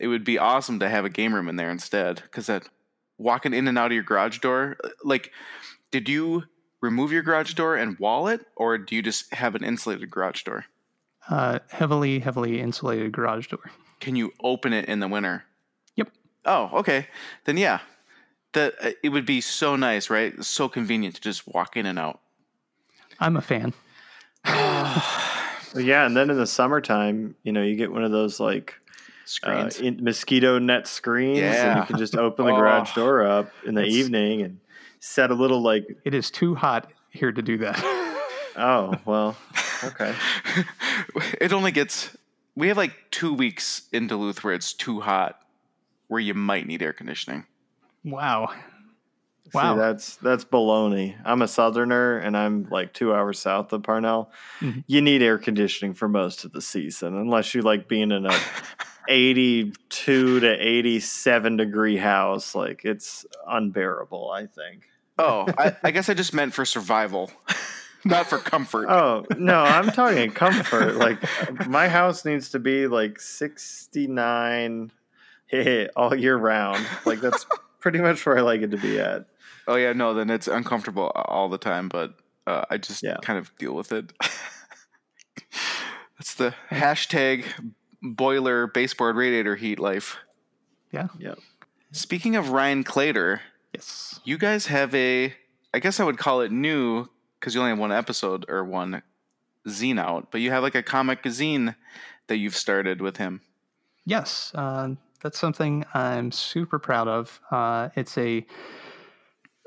it would be awesome to have a game room in there instead. Cause that walking in and out of your garage door, like, did you remove your garage door and wall it, or do you just have an insulated garage door? Uh, heavily, heavily insulated garage door. Can you open it in the winter? Yep. Oh, okay. Then yeah, that uh, it would be so nice, right? So convenient to just walk in and out. I'm a fan. Well, <sighs> yeah, and then in the summertime, you know, you get one of those like uh, in, mosquito net screens, and you can just open the <laughs> garage Oh. door up in the evening and set a little like, It is too hot here to do that. <laughs> oh well, okay. <laughs> it only gets. We have like two weeks in Duluth where it's too hot, where you might need air conditioning. wow. See, Wow. that's that's baloney. I'm a southerner, and I'm like two hours south of Parnell. Mhm. You need air conditioning for most of the season, unless you like being in a <laughs> 82 to 87 degree house. Like it's unbearable. I think. Oh, I, <laughs> I guess I just meant for survival, <laughs> not for comfort. Oh no, I'm talking comfort. Like my house needs to be like 69 hey, all year round. Like that's pretty much where I like it to be at. Oh yeah, no, then it's uncomfortable all the time, but uh, I just Yeah. kind of deal with it. <laughs> That's the hashtag boiler baseboard radiator heat life. Yeah. Yep. Speaking of Ryan Claytor, Yes. you guys have a, I guess I would call it new because you only have one episode or one zine out, but you have like a comic zine that you've started with him. Yes, uh, that's something I'm super proud of. Uh, it's a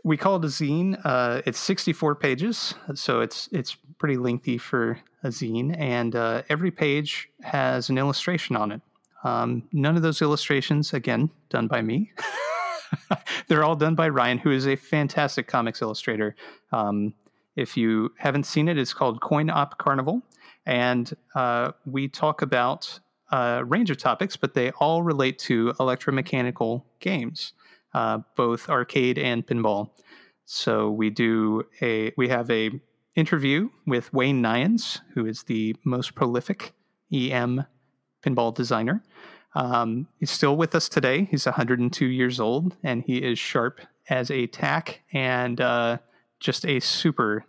we call it a zine. Uh, it's 64 pages, so it's it's pretty lengthy for a zine, and uh, every page has an illustration on it. Um, none of those illustrations, again, done by me. <laughs> They're all done by Ryan, who is a fantastic comics illustrator. Um, if you haven't seen it, it's called Coin Op Carnival, and uh, we talk about a range of topics, but they all relate to electromechanical games, uh, both arcade and pinball. So we do a we have a interview with Wayne Neyens, who is the most prolific EM pinball designer. Um, he's still with us today. He's 102 years old, and he is sharp as a tack and uh, just a super,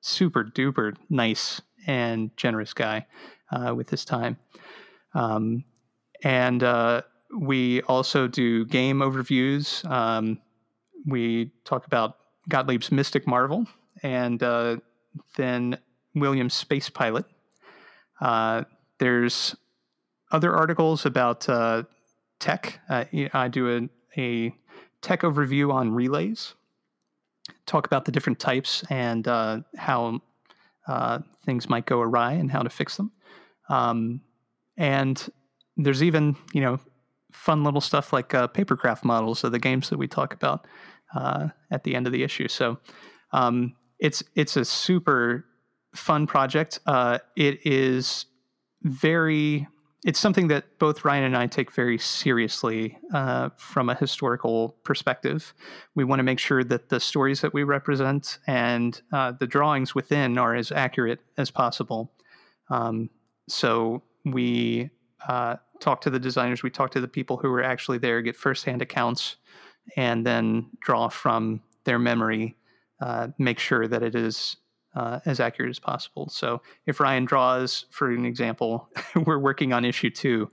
super duper nice and generous guy uh, with his time. Um, and uh, we also do game overviews. Um, we talk about Gottlieb's Mystic Marvel and uh, then William's Space Pilot. Uh, there's other articles about uh, tech. Uh, I do a, a tech overview on relays, talk about the different types and uh, how uh, things might go awry and how to fix them. Um, and there's even, you know, fun little stuff like uh, papercraft models of the games that we talk about uh, at the end of the issue. So um, it's it's a super fun project. Uh, it is very it's something that both Ryan and I take very seriously uh, from a historical perspective. We want to make sure that the stories that we represent and uh, the drawings within are as accurate as possible. Um, so we uh, talk to the designers, we talk to the people who were actually there, get firsthand accounts, and then draw from their memory, uh, make sure that it is uh, as accurate as possible. So if Ryan draws, for an example, <laughs> we're working on issue two,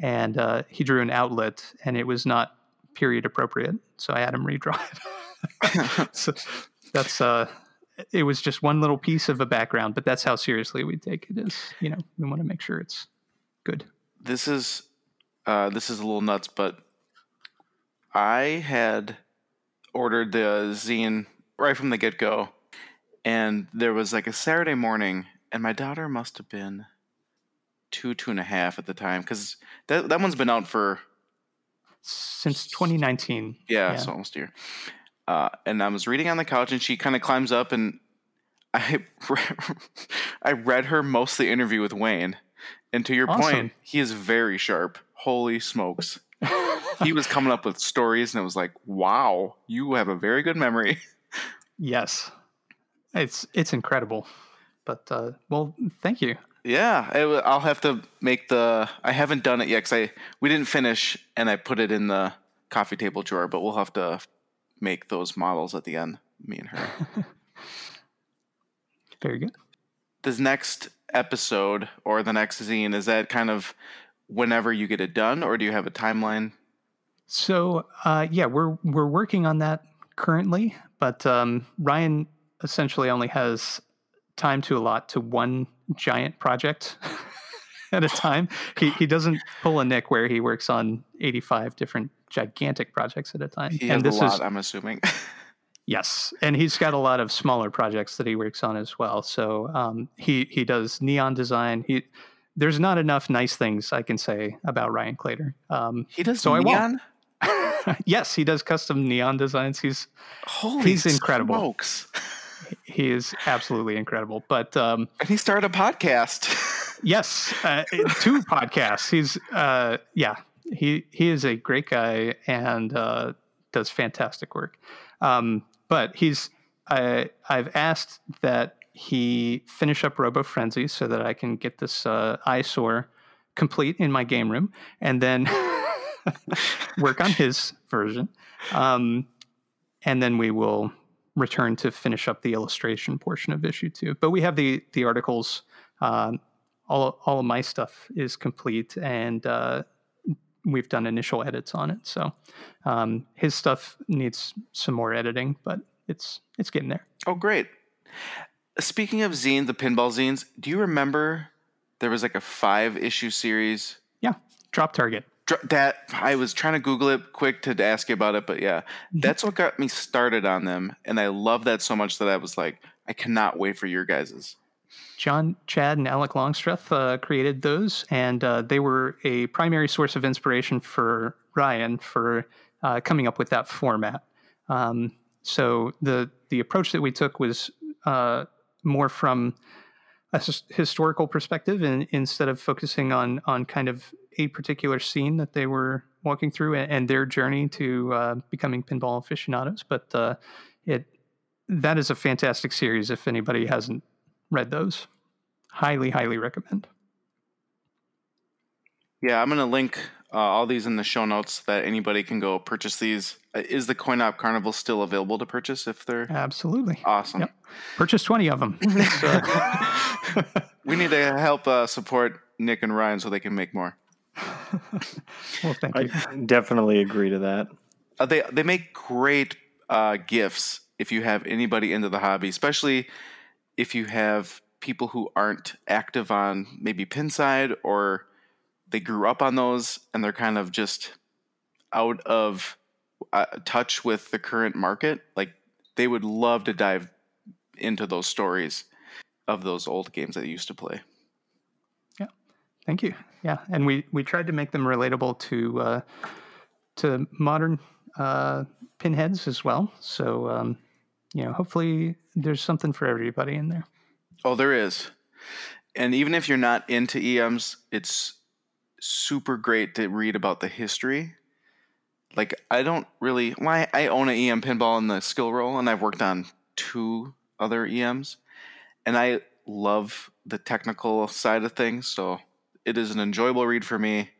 and uh, he drew an outlet, and it was not period appropriate, so I had him redraw it. <laughs> so that's uh, it was just one little piece of a background, but that's how seriously we take it. Is you know we want to make sure it's good. This is uh, this is a little nuts, but I had ordered the zine right from the get go, and there was like a Saturday morning, and my daughter must have been two, two and a half at the time, because that that one's been out for Since 2019, yeah, Yeah. so almost a year. Uh, and I was reading on the couch, and she kind of climbs up, and I <laughs> I read her most of the interview with Wayne. And to your Awesome. point, he is very sharp. Holy smokes! <laughs> he was coming up with stories, and it was like, wow, you have a very good memory. <laughs> yes, it's it's incredible. But uh, well, thank you. Yeah, I, will have to make the. I haven't done it yet because I we didn't finish, and I put it in the coffee table drawer. But we'll have to make those models at the end, me and her. <laughs> Very good. this next episode or the next zine? Is that kind of whenever you get it done, or do you have a timeline? So uh, yeah, we're we're working on that currently, but um, Ryan essentially only has time to allot to one giant project <laughs> at a time. He he doesn't pull a Nick where he works on eighty five different gigantic projects at a time. He and has this a lot, is I'm assuming. <laughs> yes, and he's got a lot of smaller projects that he works on as well. So um, he he does neon design. He there's not enough nice things I can say about Ryan Claytor. Um, he does So I won't. neon. <laughs> yes, he does custom neon designs. He's Holy He's incredible. smokes. <laughs> he is absolutely incredible. But um, And he started a podcast. <laughs> yes, uh, two podcasts. He's uh, yeah, he he is a great guy and uh, does fantastic work. Um, but he's I I've asked that he finish up Robo Frenzy so that I can get this uh, eyesore complete in my game room and then <laughs> work on his version. Um, and then we will return to finish up the illustration portion of issue two. But we have the the articles. Um, all all of my stuff is complete, and uh, we've done initial edits on it. So um, his stuff needs some more editing, but it's it's getting there. oh, great. Speaking of zines, the pinball zines, do you remember there was like a five issue series? Yeah, drop target. Dr- That I was trying to Google it quick to ask you about it, but yeah, that's what got me started on them, and I love that so much that I was like, I cannot wait for your guys's. John, Chad, and Alec Longstreth uh, created those, and uh, they were a primary source of inspiration for Ryan for uh, coming up with that format. Um, so the the approach that we took was uh, more from a historical perspective, and instead of focusing on on kind of a particular scene that they were walking through and, and their journey to uh, becoming pinball aficionados, but uh, it that is a fantastic series. If anybody hasn't read those. Highly, highly recommend. Yeah, I'm gonna link uh, all these in the show notes so that anybody can go purchase these. Uh, Is the Coin Op Carnival still available to purchase if they're Absolutely. awesome? Yep. Purchase 20 of them. <laughs> Uh, We need to help uh, support Nick and Ryan so they can make more. <laughs> well, thank you. I definitely agree to that. Uh, they they make great uh, gifts if you have anybody into the hobby, especially if you have people who aren't active on maybe Pinside or they grew up on those and they're kind of just out of uh, touch with the current market. Like they would love to dive into those stories of those old games that they used to play. Yeah, thank you. Yeah, and we we tried to make them relatable to uh, to modern uh, pinheads as well. So um, you know, hopefully there's something for everybody in there. Oh, there is. And even if you're not into EMs, it's super great to read about the history. Like I don't really why I own an EM pinball in the skill roll and I've worked on two other EMs and I love the technical side of things, so it is an enjoyable read for me.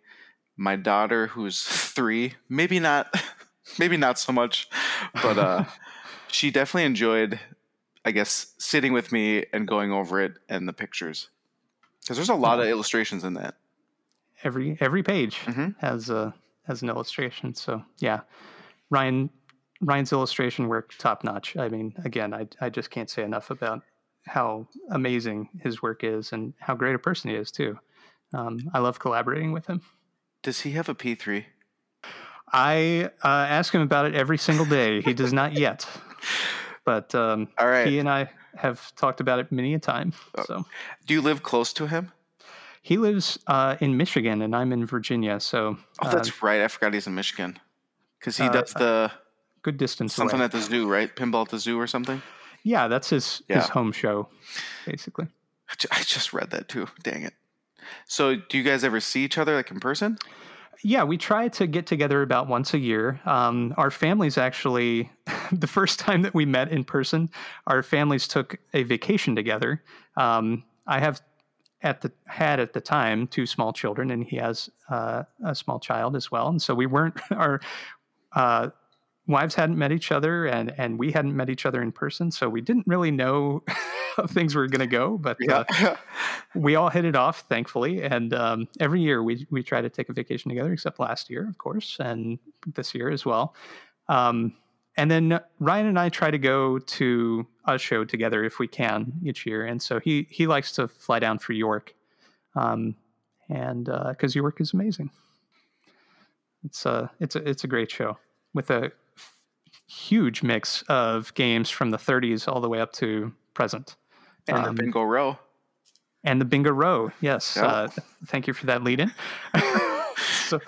My daughter who's 3, maybe not <laughs> maybe not so much, but uh <laughs> she definitely enjoyed I guess sitting with me and going over it and the pictures because there's a lot of illustrations in that. Every every page Mhm. has a has an illustration. So yeah, Ryan Ryan's illustration work top notch. I mean, again, I I just can't say enough about how amazing his work is and how great a person he is too. Um, I love collaborating with him. Does he have a P3? I uh, ask him about it every single day. He does not yet, <laughs> but um, All right. he and I have talked about it many a time. So Do you live close to him? he lives uh, in Michigan and I'm in Virginia. So Oh, uh, that's right. I forgot he's in Michigan because he uh, does the good distance something away. at the zoo, right? Pinball at the zoo or something. Yeah, that's his Yeah. his home show, basically. I just read that too. Dang it. So, do you guys ever see each other like in person? Yeah, we try to get together about once a year. Um, our families actually, <laughs> the first time that we met in person, our families took a vacation together. Um, I have at the had at the time two small children, and he has uh, a small child as well, and so we weren't <laughs> our. Uh, wives hadn't met each other, and and we hadn't met each other in person, so we didn't really know <laughs> how things were going to go. But uh, we all hit it off, thankfully. And um, every year we we try to take a vacation together, except last year, of course, and this year as well. Um, and then Ryan and I try to go to a show together if we can each year. And so he he likes to fly down for York, um, and because York is amazing. It's a it's a it's a great show with a huge mix of games from the 30s all the way up to present. and Um, the bingo row. and the bingo row. Yes, uh, thank you for that lead in. <laughs> so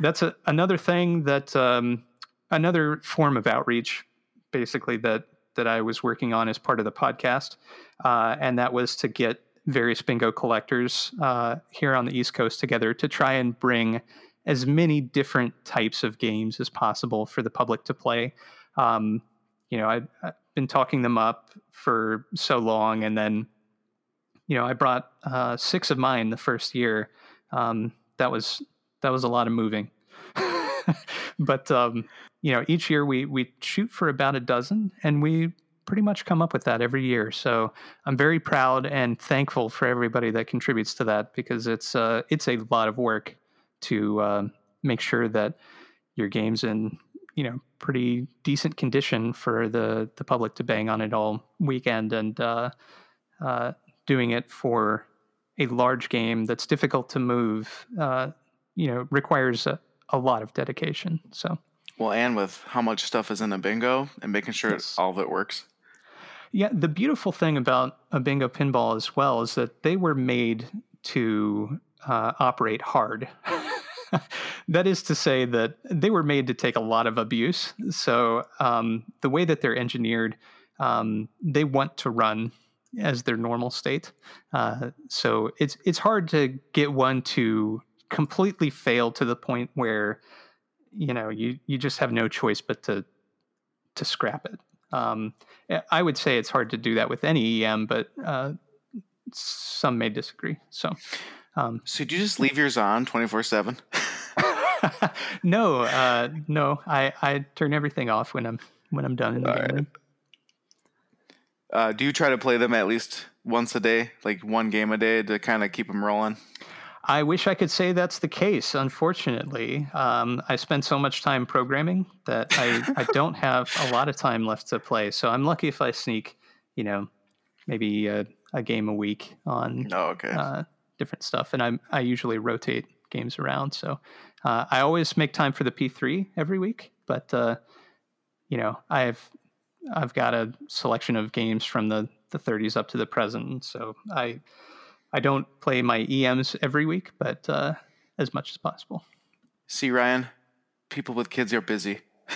that's a, another thing that um, another form of outreach, basically that that I was working on as part of the podcast, uh, and that was to get various bingo collectors uh, here on the East Coast together to try and bring as many different types of games as possible for the public to play. Um, you know, I've, I've been talking them up for so long, and then you know, I brought uh, six of mine the first year. Um, that was that was a lot of moving, <laughs> but um, you know, each year we we shoot for about a dozen, and we pretty much come up with that every year. So I'm very proud and thankful for everybody that contributes to that because it's uh, it's a lot of work to uh, make sure that your game's in you know pretty decent condition for the the public to bang on it all weekend and. Uh, uh, doing it for a large game that's difficult to move, uh, you know, requires a, a lot of dedication. So, Well, and with how much stuff is in a bingo and making sure Yes. all of it works. yeah, the beautiful thing about a bingo pinball as well is that they were made to uh, operate hard. <laughs> <laughs> that is to say that they were made to take a lot of abuse. So um, the way that they're engineered, um, they want to run as their normal state. Uh, so it's it's hard to get one to completely fail to the point where you know you you just have no choice but to to scrap it. Um, I would say it's hard to do that with any EM, but uh, some may disagree. So. Um, So do you just leave yours on 24 7? <laughs> <laughs> no, uh, no, I, I turn everything off when I'm when I'm done in the All game right. Uh, do you try to play them at least once a day, like one game a day to kind of keep them rolling? I wish I could say that's the case. Unfortunately, um, I spend so much time programming that I, I <laughs> don't have a lot of time left to play. So I'm lucky if I sneak, you know, maybe a, a game a week on Oh, okay. uh, different stuff, and I I usually rotate games around. So uh, I always make time for the P3 every week, but uh, you know I've I've got a selection of games from the the 30s up to the present. So I I don't play my EMs every week, but uh, as much as possible. See, Ryan, people with kids are busy. <laughs>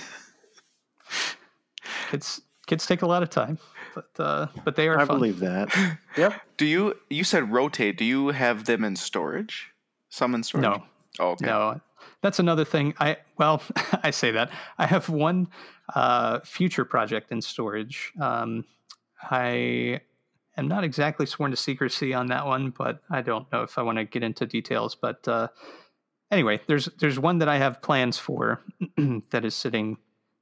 Kids kids take a lot of time, but uh, but they are I fun. believe that. Yep. <laughs> Do you, you said rotate. Do you have them in storage? Some in storage? No, Oh, okay. No, that's another thing. I well, <laughs> I say that I have one uh, future project in storage. Um, I am not exactly sworn to secrecy on that one, but I don't know if I want to get into details. But uh, anyway, there's there's one that I have plans for <clears throat> that is sitting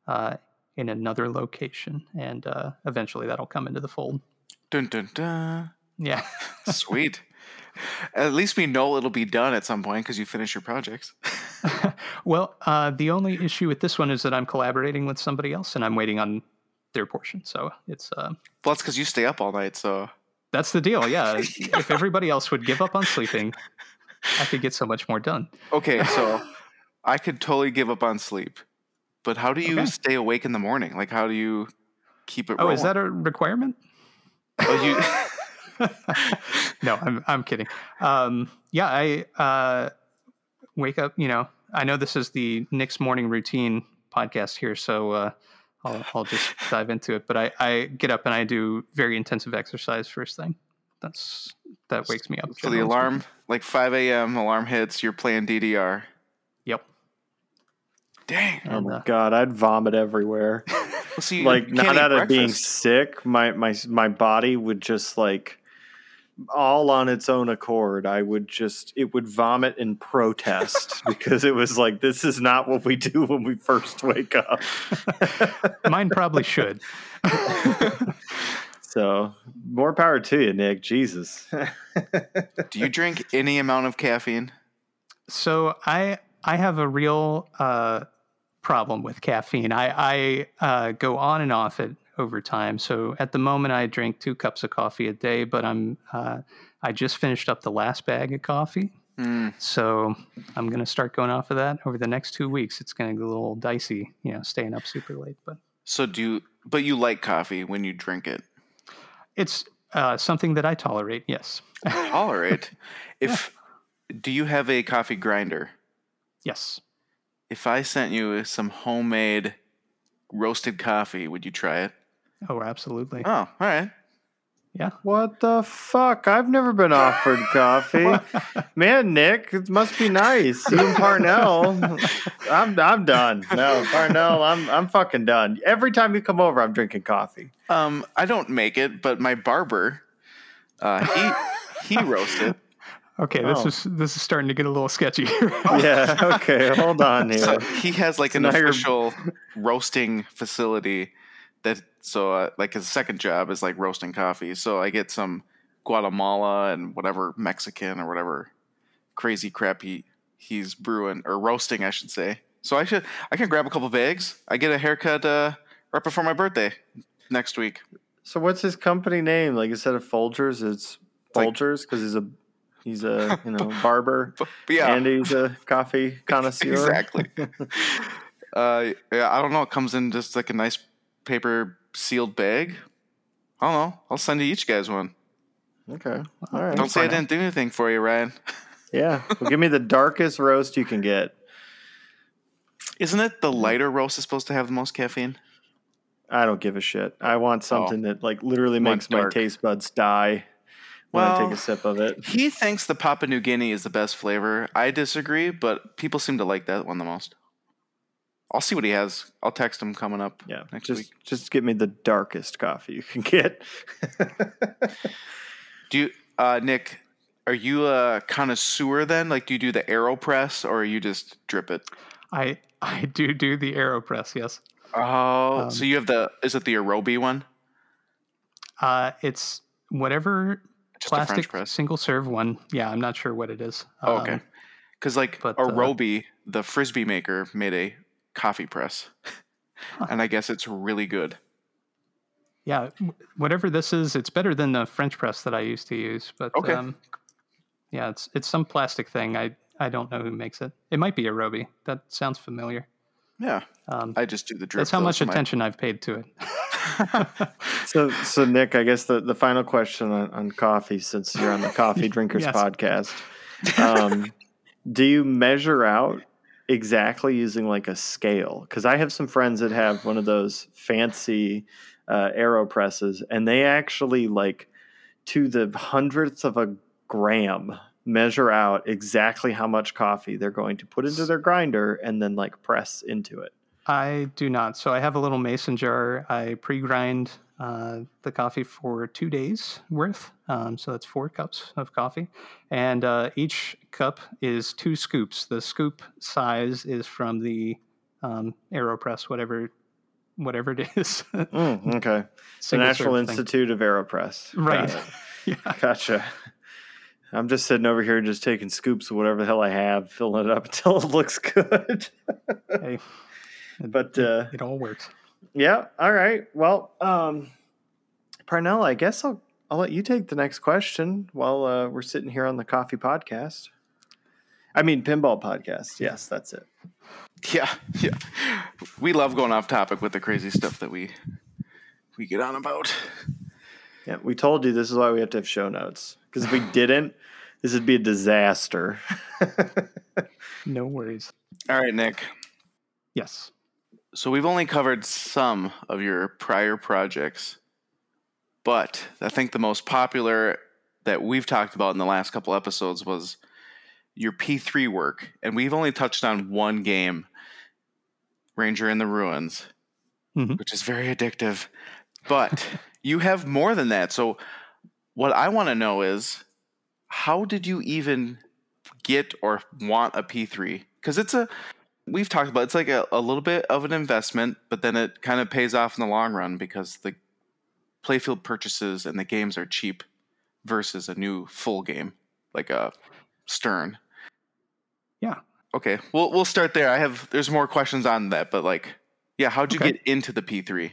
uh, in another location, and uh, eventually that'll come into the fold. Dun, dun, dun. Yeah. Sweet. <laughs> At least we know it'll be done at some point because you finish your projects. <laughs> <laughs> well, uh, the only issue with this one is that I'm collaborating with somebody else, and I'm waiting on their portion. So it's uh, Well, that's because you stay up all night. So that's the deal. Yeah, if everybody else would give up on sleeping, I could get so much more done. okay, so I could totally give up on sleep, but how do you Okay. stay awake in the morning? Like, how do you keep it? Oh, is that a requirement? Oh, you. <laughs> no, I'm I'm kidding. Um, yeah, I uh, wake up. You know, I know this is the Nick's morning routine podcast here, so uh, I'll I'll just dive into it. But I I get up and I do very intensive exercise first thing. That's that wakes me up. so the generally alarm, like 5 a.m. alarm hits. You're playing DDR. Yep. Dang. Oh And, my uh, god, I'd vomit everywhere. <laughs> Well, see, like can't not eat out of being sick, my my my body would just like all on its own accord, I would just it would vomit in protest <laughs> because it was like this is not what we do when we first wake up. <laughs> Mine probably should. <laughs> so more power to you, Nick. Jesus. Do you drink any amount of caffeine? So I I have a real uh, problem with caffeine. I I uh, go on and off it over time. So at the moment, I drink two cups of coffee a day, but I'm uh, I just finished up the last bag of coffee. Mm. So I'm gonna start going off of that over the next two weeks. It's gonna get a little dicey, you know, staying up super late, but So do you, but you like coffee when you drink it? it's uh, something that I tolerate. Yes, <laughs> Tolerate. if do you have a coffee grinder? yes. If I sent you some homemade roasted coffee, would you try it? Oh, absolutely. Oh, all right. Yeah. what the fuck? I've never been offered <laughs> coffee. Man, Nick, it must be nice. You and Parnell. <laughs> I'm I'm done. No, Parnell, I'm I'm fucking done. Every time you come over, I'm drinking coffee. Um, I don't make it, but my barber, uh, he he <laughs> roasted. Okay, this Oh. is this is starting to get a little sketchy. here. Yeah, okay, hold on here. So he has like So an now official roasting facility that so uh, like his second job is like roasting coffee. So I get some Guatemala and whatever Mexican or whatever crazy crap he he's brewing or roasting, I should say. So I should I can grab a couple bags. I get a haircut uh, right before my birthday next week. So what's his company name? Like instead of Folgers, it's Folgers because he's a he's a <laughs> you know barber <laughs> yeah, and he's a coffee <laughs> connoisseur. exactly. uh, yeah, I don't know. It comes in just like a nice paper sealed bag. I don't know. I'll send you each guys one. Okay. All right. Don't say I didn't do anything for you, Ryan. <laughs> Yeah. Well, give me the darkest roast you can get. Isn't it the lighter roast is supposed to have the most caffeine? I don't give a shit. I want oh. something that like literally makes my taste buds die when I take a sip of it. He thinks the Papua New Guinea is the best flavor. I disagree, but people seem to like that one the most. I'll see what he has. I'll text him coming up Yeah. next just week. just give me the darkest coffee you can get. <laughs> Do you, uh, Nick? Are you a connoisseur then? Like, do you do the Aeropress or you just drip it? I I do do the Aeropress. Yes. Oh, Um, so you have the is it the Aerobie one? Uh, it's whatever Just plastic press. single serve one. Yeah, I'm not sure what it is. Oh, okay. Um, Because like but, uh, Aerobie, the frisbee maker, made a coffee press, and I guess it's really good. yeah, whatever this is, it's better than the French press that I used to use. But Okay. um, yeah, it's it's some plastic thing. I I don't know who makes it. It might be Aerobie. That sounds familiar. Yeah, Um, I just do the drip. that's how much so my- attention I've paid to it. <laughs> <laughs> so so Nick, I guess the, the final question on, on coffee, since you're on the <laughs> Coffee Drinkers Yes. podcast. Um, do you measure out exactly using like a scale? Because I have some friends that have one of those fancy uh, aeropresses, and they actually like to the hundredth of a gram measure out exactly how much coffee they're going to put into their grinder and then like press into it. I do not. So I have a little mason jar. I pre-grind uh, the coffee for two days worth. Um, so that's four cups of coffee, and uh, each cup is two scoops. The scoop size is from the um, Aeropress, whatever, whatever it is. Mm, <laughs> okay. The National serve thing. Institute of Aeropress. Right. it. <laughs> yeah. Gotcha. I'm just sitting over here just taking scoops of whatever the hell I have, filling it up <laughs> until it looks good. Hey, it, but uh, it all works. yeah, all right. Well, um, Parnell, I guess I'll I'll let you take the next question while uh, we're sitting here on the coffee podcast. I mean, pinball podcast. Yes, that's it. Yeah, yeah. We love going off topic with the crazy stuff that we we get on about. Yeah, we told you this is why we have to have show notes because if we <laughs> didn't, this would be a disaster. <laughs> No worries. All right, Nick. Yes. So we've only covered some of your prior projects, but I think the most popular that we've talked about in the last couple episodes was your P3 work, and we've only touched on one game, Ranger in the Ruins, Mhm. which is very addictive. But <laughs> you have more than that. So what I want to know is how did you even get or want a P3? Because it's a we've talked about it's like a, a little bit of an investment, but then it kind of pays off in the long run because the playfield purchases and the games are cheap versus a new full game like a Stern. Okay, we'll we'll start there. I have there's more questions on that, but like, yeah, how'd you Okay. get into the P3?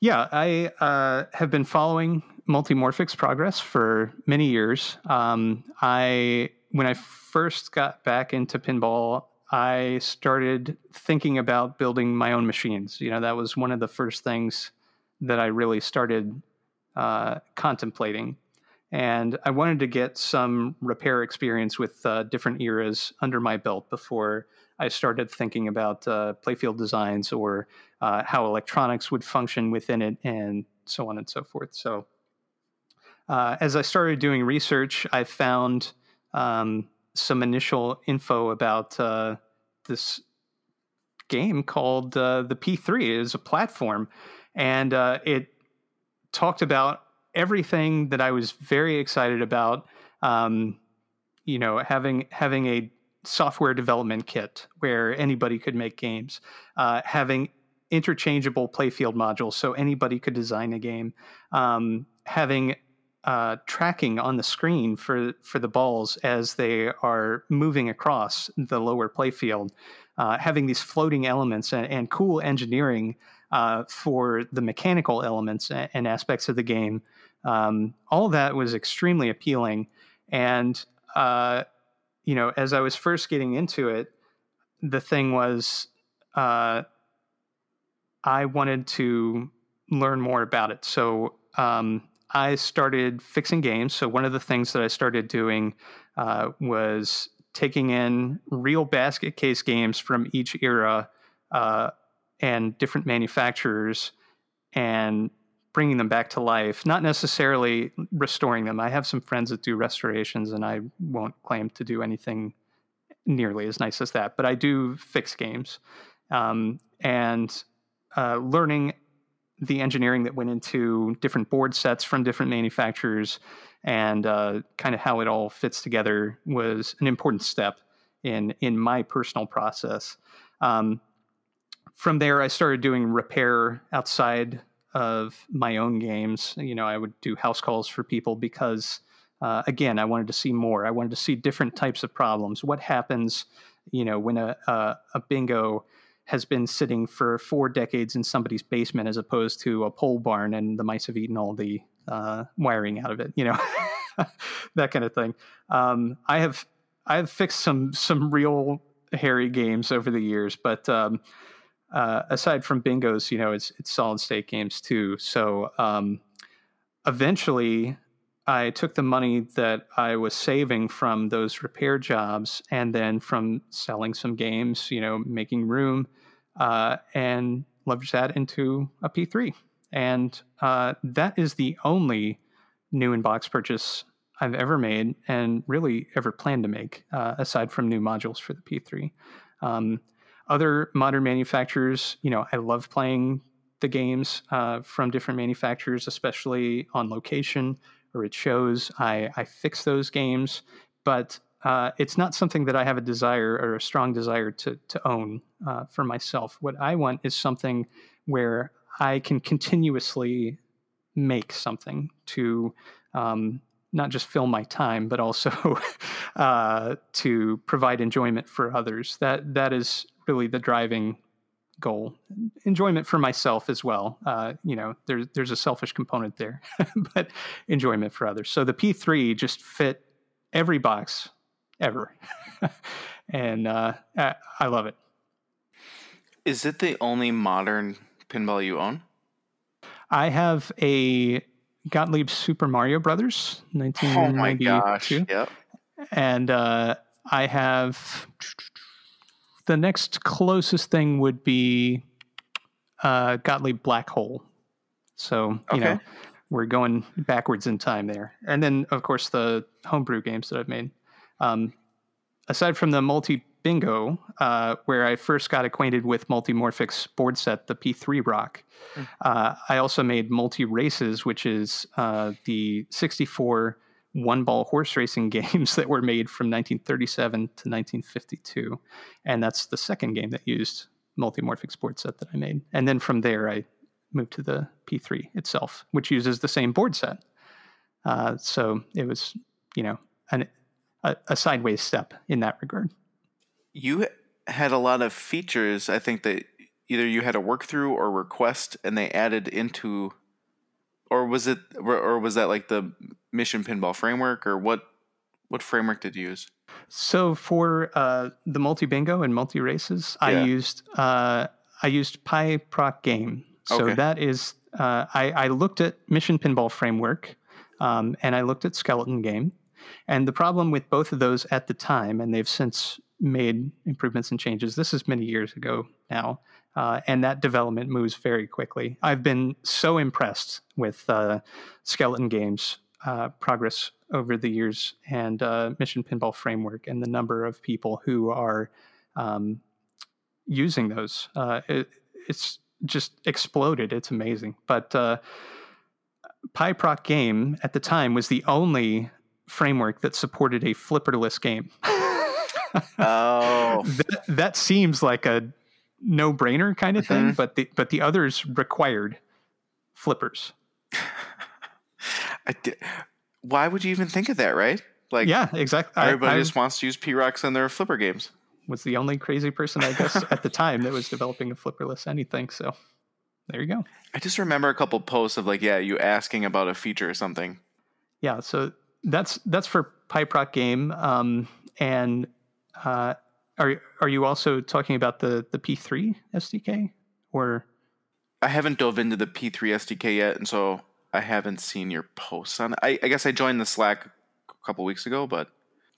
Yeah, I uh, have been following Multimorphic's progress for many years. Um, I when I first got back into pinball, I started thinking about building my own machines. You know, that was one of the first things that I really started uh, contemplating. And I wanted to get some repair experience with uh, different eras under my belt before I started thinking about uh, playfield designs or uh, how electronics would function within it, and so on and so forth. So, uh, as I started doing research, I found um, some initial info about uh, this game called uh, the P3. It is a platform, and it talked about everything that I was very excited about. Um, you know, having having a software development kit where anybody could make games, uh, having interchangeable playfield modules so anybody could design a game, um, having uh, tracking on the screen for for the balls as they are moving across the lower playfield, uh, having these floating elements and, and cool engineering uh, for the mechanical elements and, aspects of the game. Um, all that was extremely appealing, and uh, you know, as I was first getting into it, the thing was, uh, I wanted to learn more about it. So um, I started fixing games. So one of the things that I started doing uh, was taking in real basket case games from each era uh, and different manufacturers and bringing them back to life, not necessarily restoring them. I have some friends that do restorations, and I won't claim to do anything nearly as nice as that, but I do fix games. Um, and uh, learning the engineering that went into different board sets from different manufacturers and uh, kind of how it all fits together was an important step in in my personal process. Um, from there, I started doing repair outside of my own games. You know, I would do house calls for people because, uh, again, I wanted to see more. I wanted to see different types of problems. What happens, you know, when a a, a bingo has been sitting for four decades in somebody's basement as opposed to a pole barn and the mice have eaten all the uh, wiring out of it, you know, <laughs> that kind of thing. Um, I have I've fixed some some real hairy games over the years, but um, uh, aside from bingos, you know, it's it's solid state games too. So um, eventually, I took the money that I was saving from those repair jobs, and then from selling some games, you know, making room, uh, and leveraged that into a P3. And uh, that is the only new in box purchase I've ever made, and really ever plan to make, uh, aside from new modules for the P3. Um, other modern manufacturers, you know, I love playing the games uh, from different manufacturers, especially on location or at shows. I, I fix those games, but uh, it's not something that I have a desire or a strong desire to, to own uh, for myself. What I want is something where I can continuously make something to um, not just fill my time, but also <laughs> uh, to provide enjoyment for others. That that is really the driving goal. Enjoyment for myself as well. Uh, you know, there's there's a selfish component there, <laughs> but enjoyment for others. So the P3 just fit every box ever, <laughs> and uh, I, I love it. Is it the only modern pinball you own? I have a Gottlieb Super Mario Brothers, Oh my 1992. gosh! Yep. and uh, I have the next closest thing would be uh, Gottlieb Black Hole. So you know we're going backwards in time there, and then of course the homebrew games that I've made. Um, aside from the multi bingo, uh, where I first got acquainted with Multimorphic's board set, the P3-ROC. Mm. Uh, I also made Multi Races, which is uh, the 64 one ball horse racing <laughs> games that were made from 1937 to 1952. And that's the second game that used Multimorphic's board set that I made. And then from there, I moved to the P3 itself, which uses the same board set. Uh, so it was, you know, an, a, a sideways step in that regard. You had a lot of features, I think, that either you had to work through or request, and they added into, or was it, or was that like the Mission Pinball framework, or what? What framework did you use? So for uh, the multi bingo and multi races, yeah. I used uh, I used PyProc Game. So okay. that is uh, I, I looked at Mission Pinball framework, um, and I looked at Skeleton Game, and the problem with both of those at the time, and they've since made improvements and changes. This is many years ago now, uh, and that development moves very quickly. I've been so impressed with uh, Skeleton Games' uh, progress over the years and uh, Mission Pinball Framework and the number of people who are um, using those. Uh, it, it's just exploded. It's amazing. But uh, PyProc Game at the time was the only framework that supported a flipperless game. <laughs> oh, <laughs> that, that, seems like a no-brainer kind of mm-hmm. thing, but the but the others required flippers. <laughs> did, why would you even think of that, right? Like, yeah, exactly. Everybody I, just wants to use P-ROCs in their flipper games. Was the only crazy person, I guess, at the time that was developing a flipperless anything. So there you go. I just remember a couple posts of like, yeah, you asking about a feature or something. Yeah, so that's that's for PyProc game. Um, and uh, are are you also talking about the the P3 SDK or? I haven't dove into the P3 SDK yet, and so I haven't seen your posts on it. I, I guess I joined the Slack a couple weeks ago, but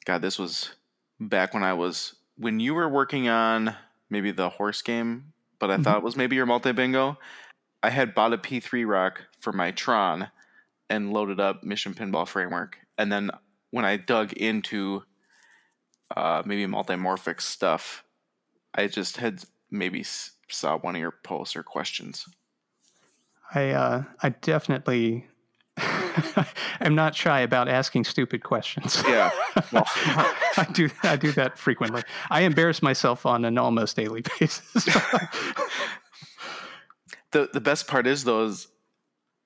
God, this was back when I was when you were working on maybe the horse game, but I mm-hmm. thought it was maybe your multi bingo. I had bought a P3-ROC for my Tron and loaded up Mission Pinball Framework, and then when I dug into uh, maybe multimorphic stuff, I just had maybe saw one of your posts or questions. I uh, I definitely <laughs> am not shy about asking stupid questions. Yeah, <laughs> well. I do I do that frequently. I embarrass myself on an almost daily <laughs> basis. the the best part is those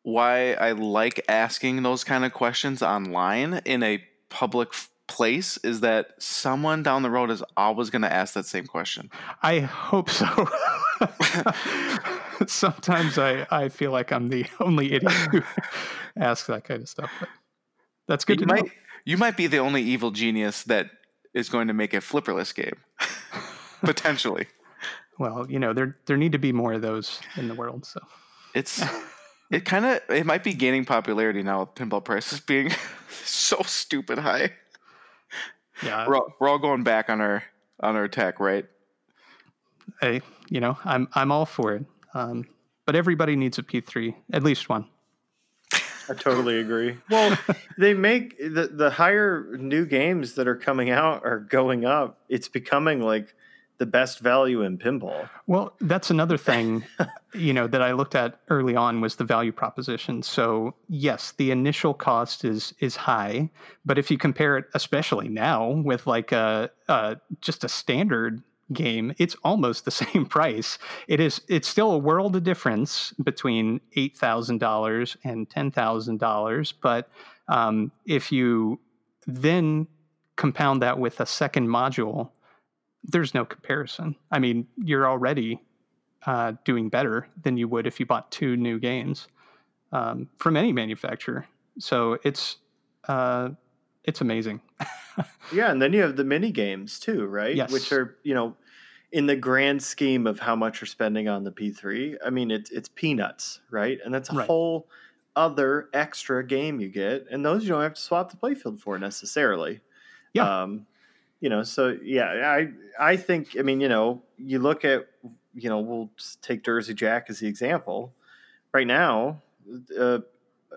why I like asking those kind of questions online in a public place is that someone down the road is always going to ask that same question. I hope so. <laughs> Sometimes I, I feel like I'm the <laughs> only idiot who <laughs> asks that kind of stuff. But that's good you to might, know. You might be the only evil genius that is going to make a flipperless game, potentially. Well, you know, there there need to be more of those in the world. So it's it kind of it might be gaining popularity now with pinball prices being so stupid high. Yeah, we're all, we're all going back on our on our tech, right? Hey, you know, I'm I'm all for it. Um, but everybody needs a P3, at least one. I totally agree. <laughs> Well, they make the the higher new games that are coming out are going up. It's becoming like the best value in pinball. Well, that's another thing, <laughs> you know, that I looked at early on was the value proposition. So yes, the initial cost is is high, but if you compare it, especially now with like a, a just a standard game, it's almost the <laughs> same price. It is it's still a world of difference between eight thousand dollars and ten thousand dollars. But um, if you then compound that with a second module, there's no comparison. I mean, you're already uh, doing better than you would if you bought two new games um, from any manufacturer. So it's uh, it's amazing. <laughs> yeah, and then you have the mini games too, right? Yes. Which are, you know, in the grand scheme of how much you're spending on the P3, I mean it's it's peanuts, right? And that's a right. whole other extra game you get, and those you don't have to swap the playfield for necessarily. Yeah. Um, you know, so yeah, I I think I mean, you know, you look at you know, we'll take Jersey Jack as the example. Right now, uh,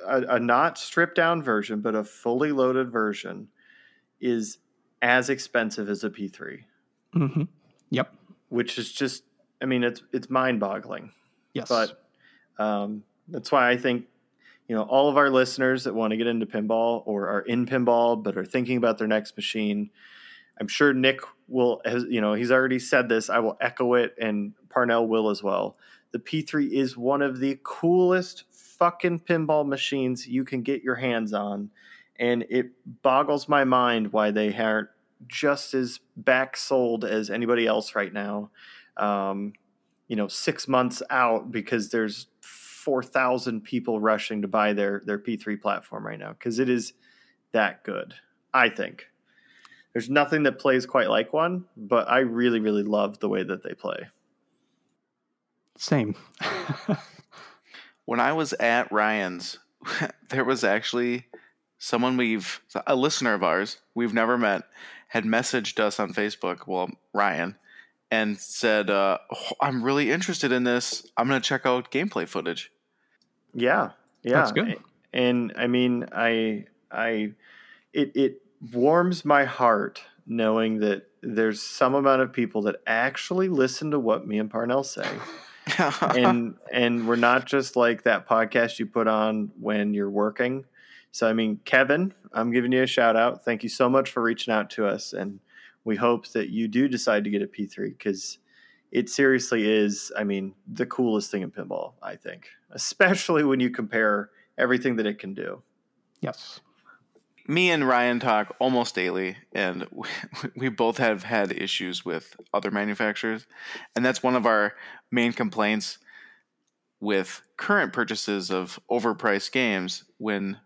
a, a not stripped down version, but a fully loaded version is as expensive as a P3. hmm Yep. which is just I mean it's it's mind-boggling. Yes. But um, that's why I think you know all of our listeners that want to get into pinball or are in pinball but are thinking about their next machine. I'm sure Nick will, has, you know, he's already said this. I will echo it, and Parnell will as well. The P3 is one of the coolest fucking pinball machines you can get your hands on, and it boggles my mind why they aren't just as back sold as anybody else right now. Um, you know, six months out because there's four thousand people rushing to buy their their P3 platform right now because it is that good. I think there's nothing that plays quite like one, but I really really love the way that they play. Same. <laughs> When I was at Ryan's, <laughs> there was actually someone we've a listener of ours we've never met had messaged us on Facebook. Well, Ryan. And said, uh, "Oh, "I'm really interested in this. I'm going to check out gameplay footage." Yeah, yeah, That's good. And I mean, I I it it warms my heart knowing that there's some amount of people that actually listen to what me and Parnell say. <laughs> and and we're not just like that podcast you put on when you're working. So I mean, Kevin, I'm giving you a shout out. Thank you so much for reaching out to us, and we hope that you do decide to get a P3 because it seriously is. I mean, the coolest thing in pinball. I think, especially when you compare everything that it can do. yes. Me and Ryan talk almost daily, and we, <laughs> we both have had issues with other manufacturers, and that's one of our main complaints with current purchases of overpriced games. When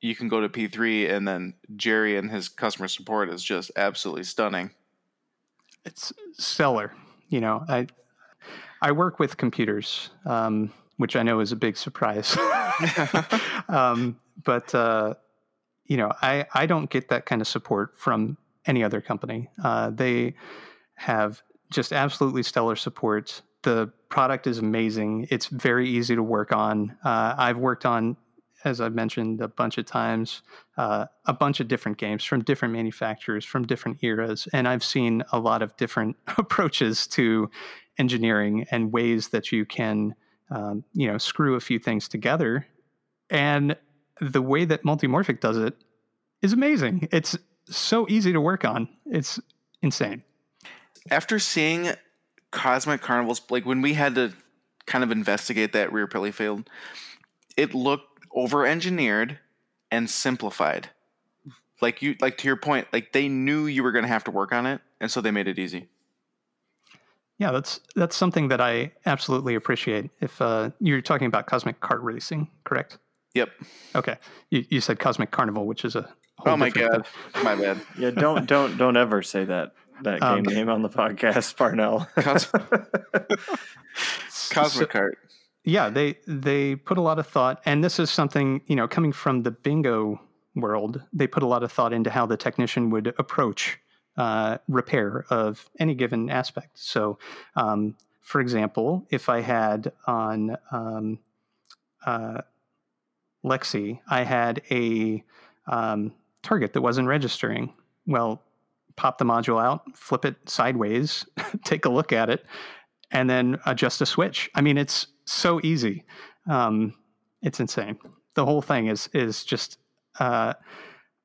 you can go to P3, and then Gerry and his customer support is just absolutely stunning. it's stellar. You know, I I work with computers, um, which I know is a big surprise. <laughs> <laughs> um, but uh, you know, I I don't get that kind of support from any other company. Uh, they have just absolutely stellar support. The product is amazing. It's very easy to work on. Uh, I've worked on, as I've mentioned a bunch of times, uh, a bunch of different games from different manufacturers, from different eras, and I've seen a lot of different <laughs> approaches to engineering and ways that you can, um, you know, screw a few things together. And the way that Multimorphic does it is amazing. It's so easy to work on. It's insane. After seeing Cosmic Carnivals, like when we had to kind of investigate that rear pilly field, it looked over engineered and simplified. Like you like to your point, like they knew you were gonna have to work on it, and so they made it easy. Yeah, that's that's something that I absolutely appreciate. If uh, you're talking about Cosmic Kart Racing, correct? Yep. Okay, you, you said Cosmic Carnival, which is a whole Oh my different god. My bad. Yeah, don't <laughs> don't don't ever say that that game Um, name on the podcast, Parnell. Cos- <laughs> Cosmic Kart. yeah they they put a lot of thought and this is something you know coming from the bingo world they put a lot of thought into how the technician would approach uh, repair of any given aspect so um, for example if i had on um, uh, lexi i had a um, target that wasn't registering well pop the module out flip it sideways <laughs> take a look at it and then adjust a switch. I mean, it's so easy. Um, it's insane. The whole thing is is just uh,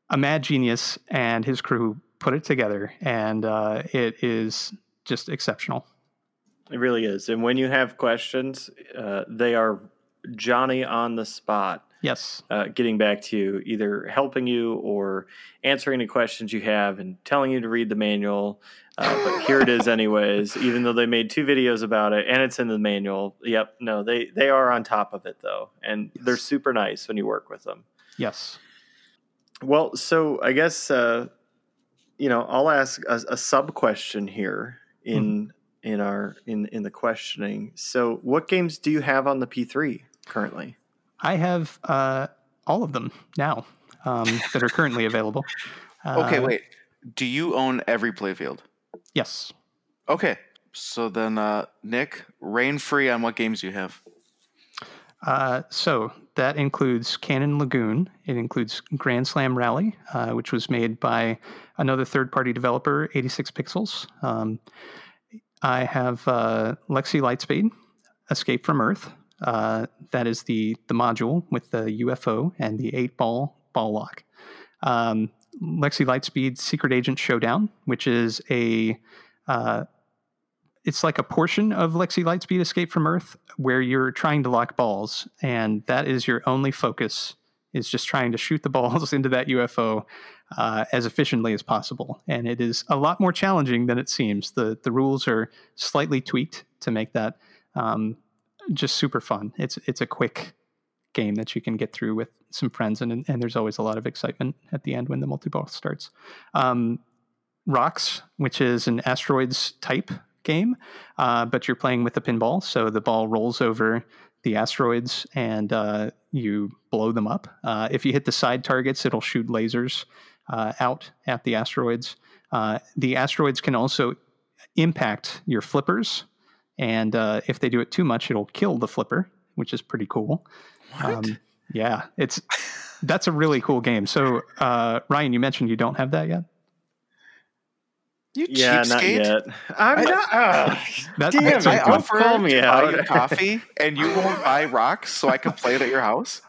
a mad genius, and his crew put it together, and uh, it is just exceptional. It really is. And when you have questions, uh, they are Johnny on the spot, Yes, uh, getting back to you, either helping you or answering any questions you have and telling you to read the manual. Uh, but <laughs> here it is, anyways. Even though they made two videos about it and it's in the manual. Yep. No, they they are on top of it though, and they're super nice when you work with them. yes, Well, so I guess uh, you know I'll ask a, a sub question here in in our in in the questioning. So, what games do you have on the P3 currently? I have uh, all of them now um, that are currently available. Okay, Uh, wait. Do you own every playfield? Yes, Okay. So then, uh, Nick, rain free on what games you have. Uh, so that includes Cannon Lagoon. It includes Grand Slam Rally, uh, which was made by another third-party developer, 86 Pixels. Um, I have uh, Lexi Lightspeed, Escape from Earth. Uh, that is the the module with the UFO and the eight ball ball lock. Um, Lexi Lightspeed Secret Agent Showdown, which is a uh, it's like a portion of Lexi Lightspeed Escape from Earth where you're trying to lock balls, and that is your only focus is just trying to shoot the <laughs> balls into that UFO uh, as efficiently as possible. And it is a lot more challenging than it seems. the The rules are slightly tweaked to make that um, just super fun. It's it's a quick game that you can get through with some friends, and and there's always a lot of excitement at the end when the multi ball starts. Um, Rocks, which is an asteroids type game, uh, but you're playing with a pinball. So the ball rolls over the asteroids and uh, you blow them up. Uh, if you hit the side targets, it'll shoot lasers uh, out at the asteroids. Uh, the asteroids can also impact your flippers. And uh, if they do it too much, it'll kill the flipper, which is pretty cool. Um, yeah, it's that's a really cool game. So, Ryan, you mentioned you don't have that yet. You yeah, cheapskate. not yet. I'm I- not. Uh, <laughs> That- damn that's it! I a Don't offered call me to buy out. you coffee, and you won't <laughs> buy rocks, so I can play it at your house.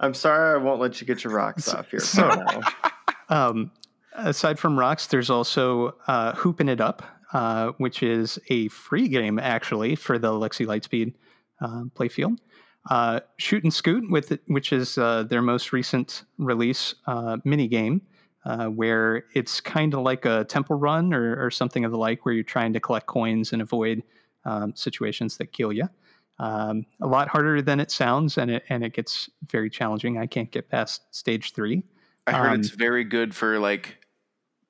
I'm sorry, I won't let you get your rocks off here. So- for <laughs> now. Um, aside from rocks, there's also uh, Hooping It Up, uh, which is a free game actually for the Lexi Lightspeed uh, playfield. Uh, Shoot and Scoot, with it, which is uh, their most recent release uh, mini game, uh, where it's kind of like a temple run or, or something of the like, where you're trying to collect coins and avoid um, situations that kill you. Um, a lot harder than it sounds, and it and it gets very challenging. I can't get past stage three. I heard Um, it's very good for like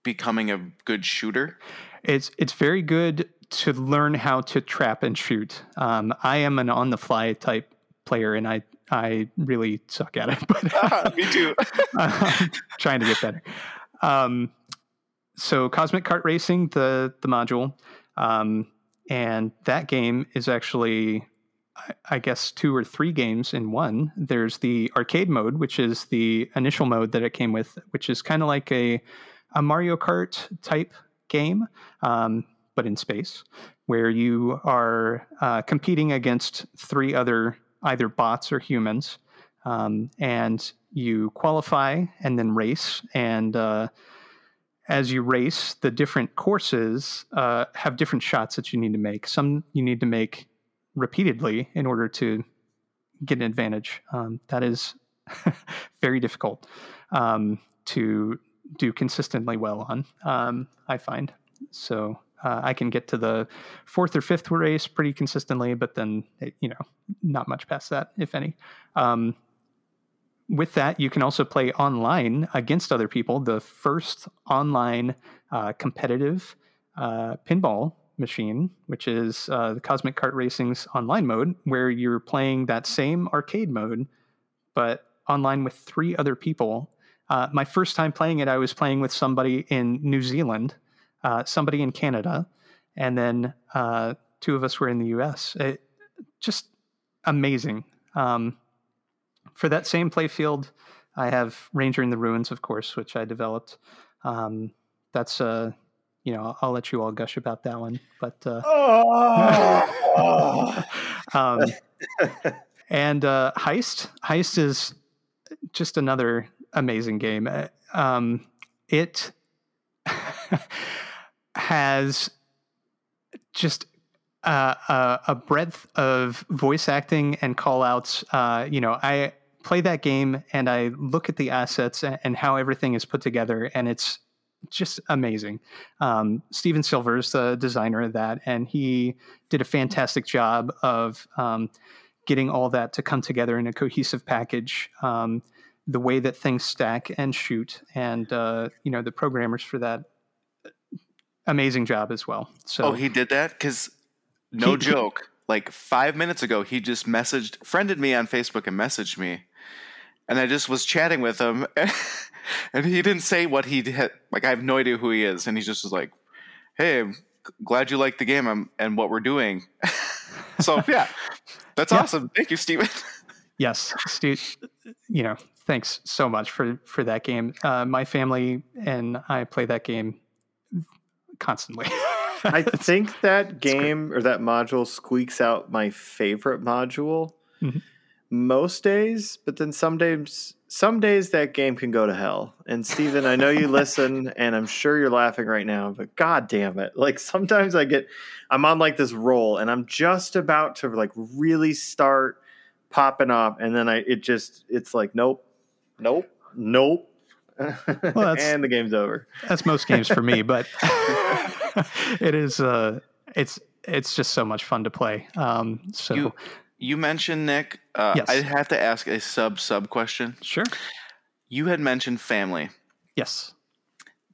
becoming a good shooter. It's it's very good to learn how to trap and shoot. Um, I am an on the fly type player, and I I really suck at it, <laughs> but <laughs> Me too. I'm <laughs> trying to get better. Um, so Cosmic Kart Racing, the the module, um, and that game is actually, I, I guess, two or three games in one. There's the arcade mode, which is the initial mode that it came with, which is kind of like a a Mario Kart type game, um, but in space, where you are uh, competing against three other either bots or humans um, and you qualify and then race. And uh, as you race, the different courses uh, have different shots that you need to make. Some you need to make repeatedly in order to get an advantage. Um, that is <laughs> very difficult um, to do consistently well on. Um, I find so. Uh, I can get to the fourth or fifth race pretty consistently, but then eh, you know not much past that, if any. Um, with that, you can also play online against other people. The first online uh, competitive uh, pinball machine, which is uh, the Cosmic Kart Racing's online mode, where you're playing that same arcade mode, but online with three other people. Uh, my first time playing it, I was playing with somebody in New Zealand, uh, somebody in Canada, and then uh, two of us were in the US. It, just amazing. Um, for that same playfield, I have Ranger in the Ruins, of course, which I developed. Um, that's uh, you know, I'll let you all gush about that one, but uh, Oh. <laughs> <laughs> um, and uh, Heist, Heist is just another amazing game. Uh, Um, it <laughs> has just uh, a, a breadth of voice acting and call outs. Uh, you know, I play that game and I look at the assets and, and how everything is put together, and it's just amazing. Um, Steven Silver is the designer of that, and he did a fantastic job of um, getting all that to come together in a cohesive package. Um, the way that things stack and shoot, and uh, you know, the programmers for that amazing job as well. So oh, he did that because no He- joke. like five minutes ago, he just messaged, friended me on Facebook, and messaged me, and I just was chatting with him, <laughs> and he didn't say what he did. Like I have no idea who he is, and he just was like, "Hey, I'm glad you like the game and what we're doing." <laughs> so yeah, that's Yeah. awesome. Thank you, Steven. <laughs> Yes, Stu. You know, thanks so much for for that game. Uh, my family and I play that game constantly. <laughs> I think that game or that module squeaks out my favorite module Mhm. most days, but then some days some days that game can go to hell. And Steven, I know you <laughs> listen and I'm sure you're laughing right now, but god damn it. Like sometimes I get I'm on like this roll and I'm just about to like really start popping off and then I it just it's like nope. Nope. Nope. that's- <laughs> and the game's over. That's most games for me, <laughs> but <laughs> it is. Uh, it's it's just so much fun to play. Um, so You- You mentioned Nick. Uh, Yes. I have to ask a sub sub question. sure. You had mentioned family. Yes.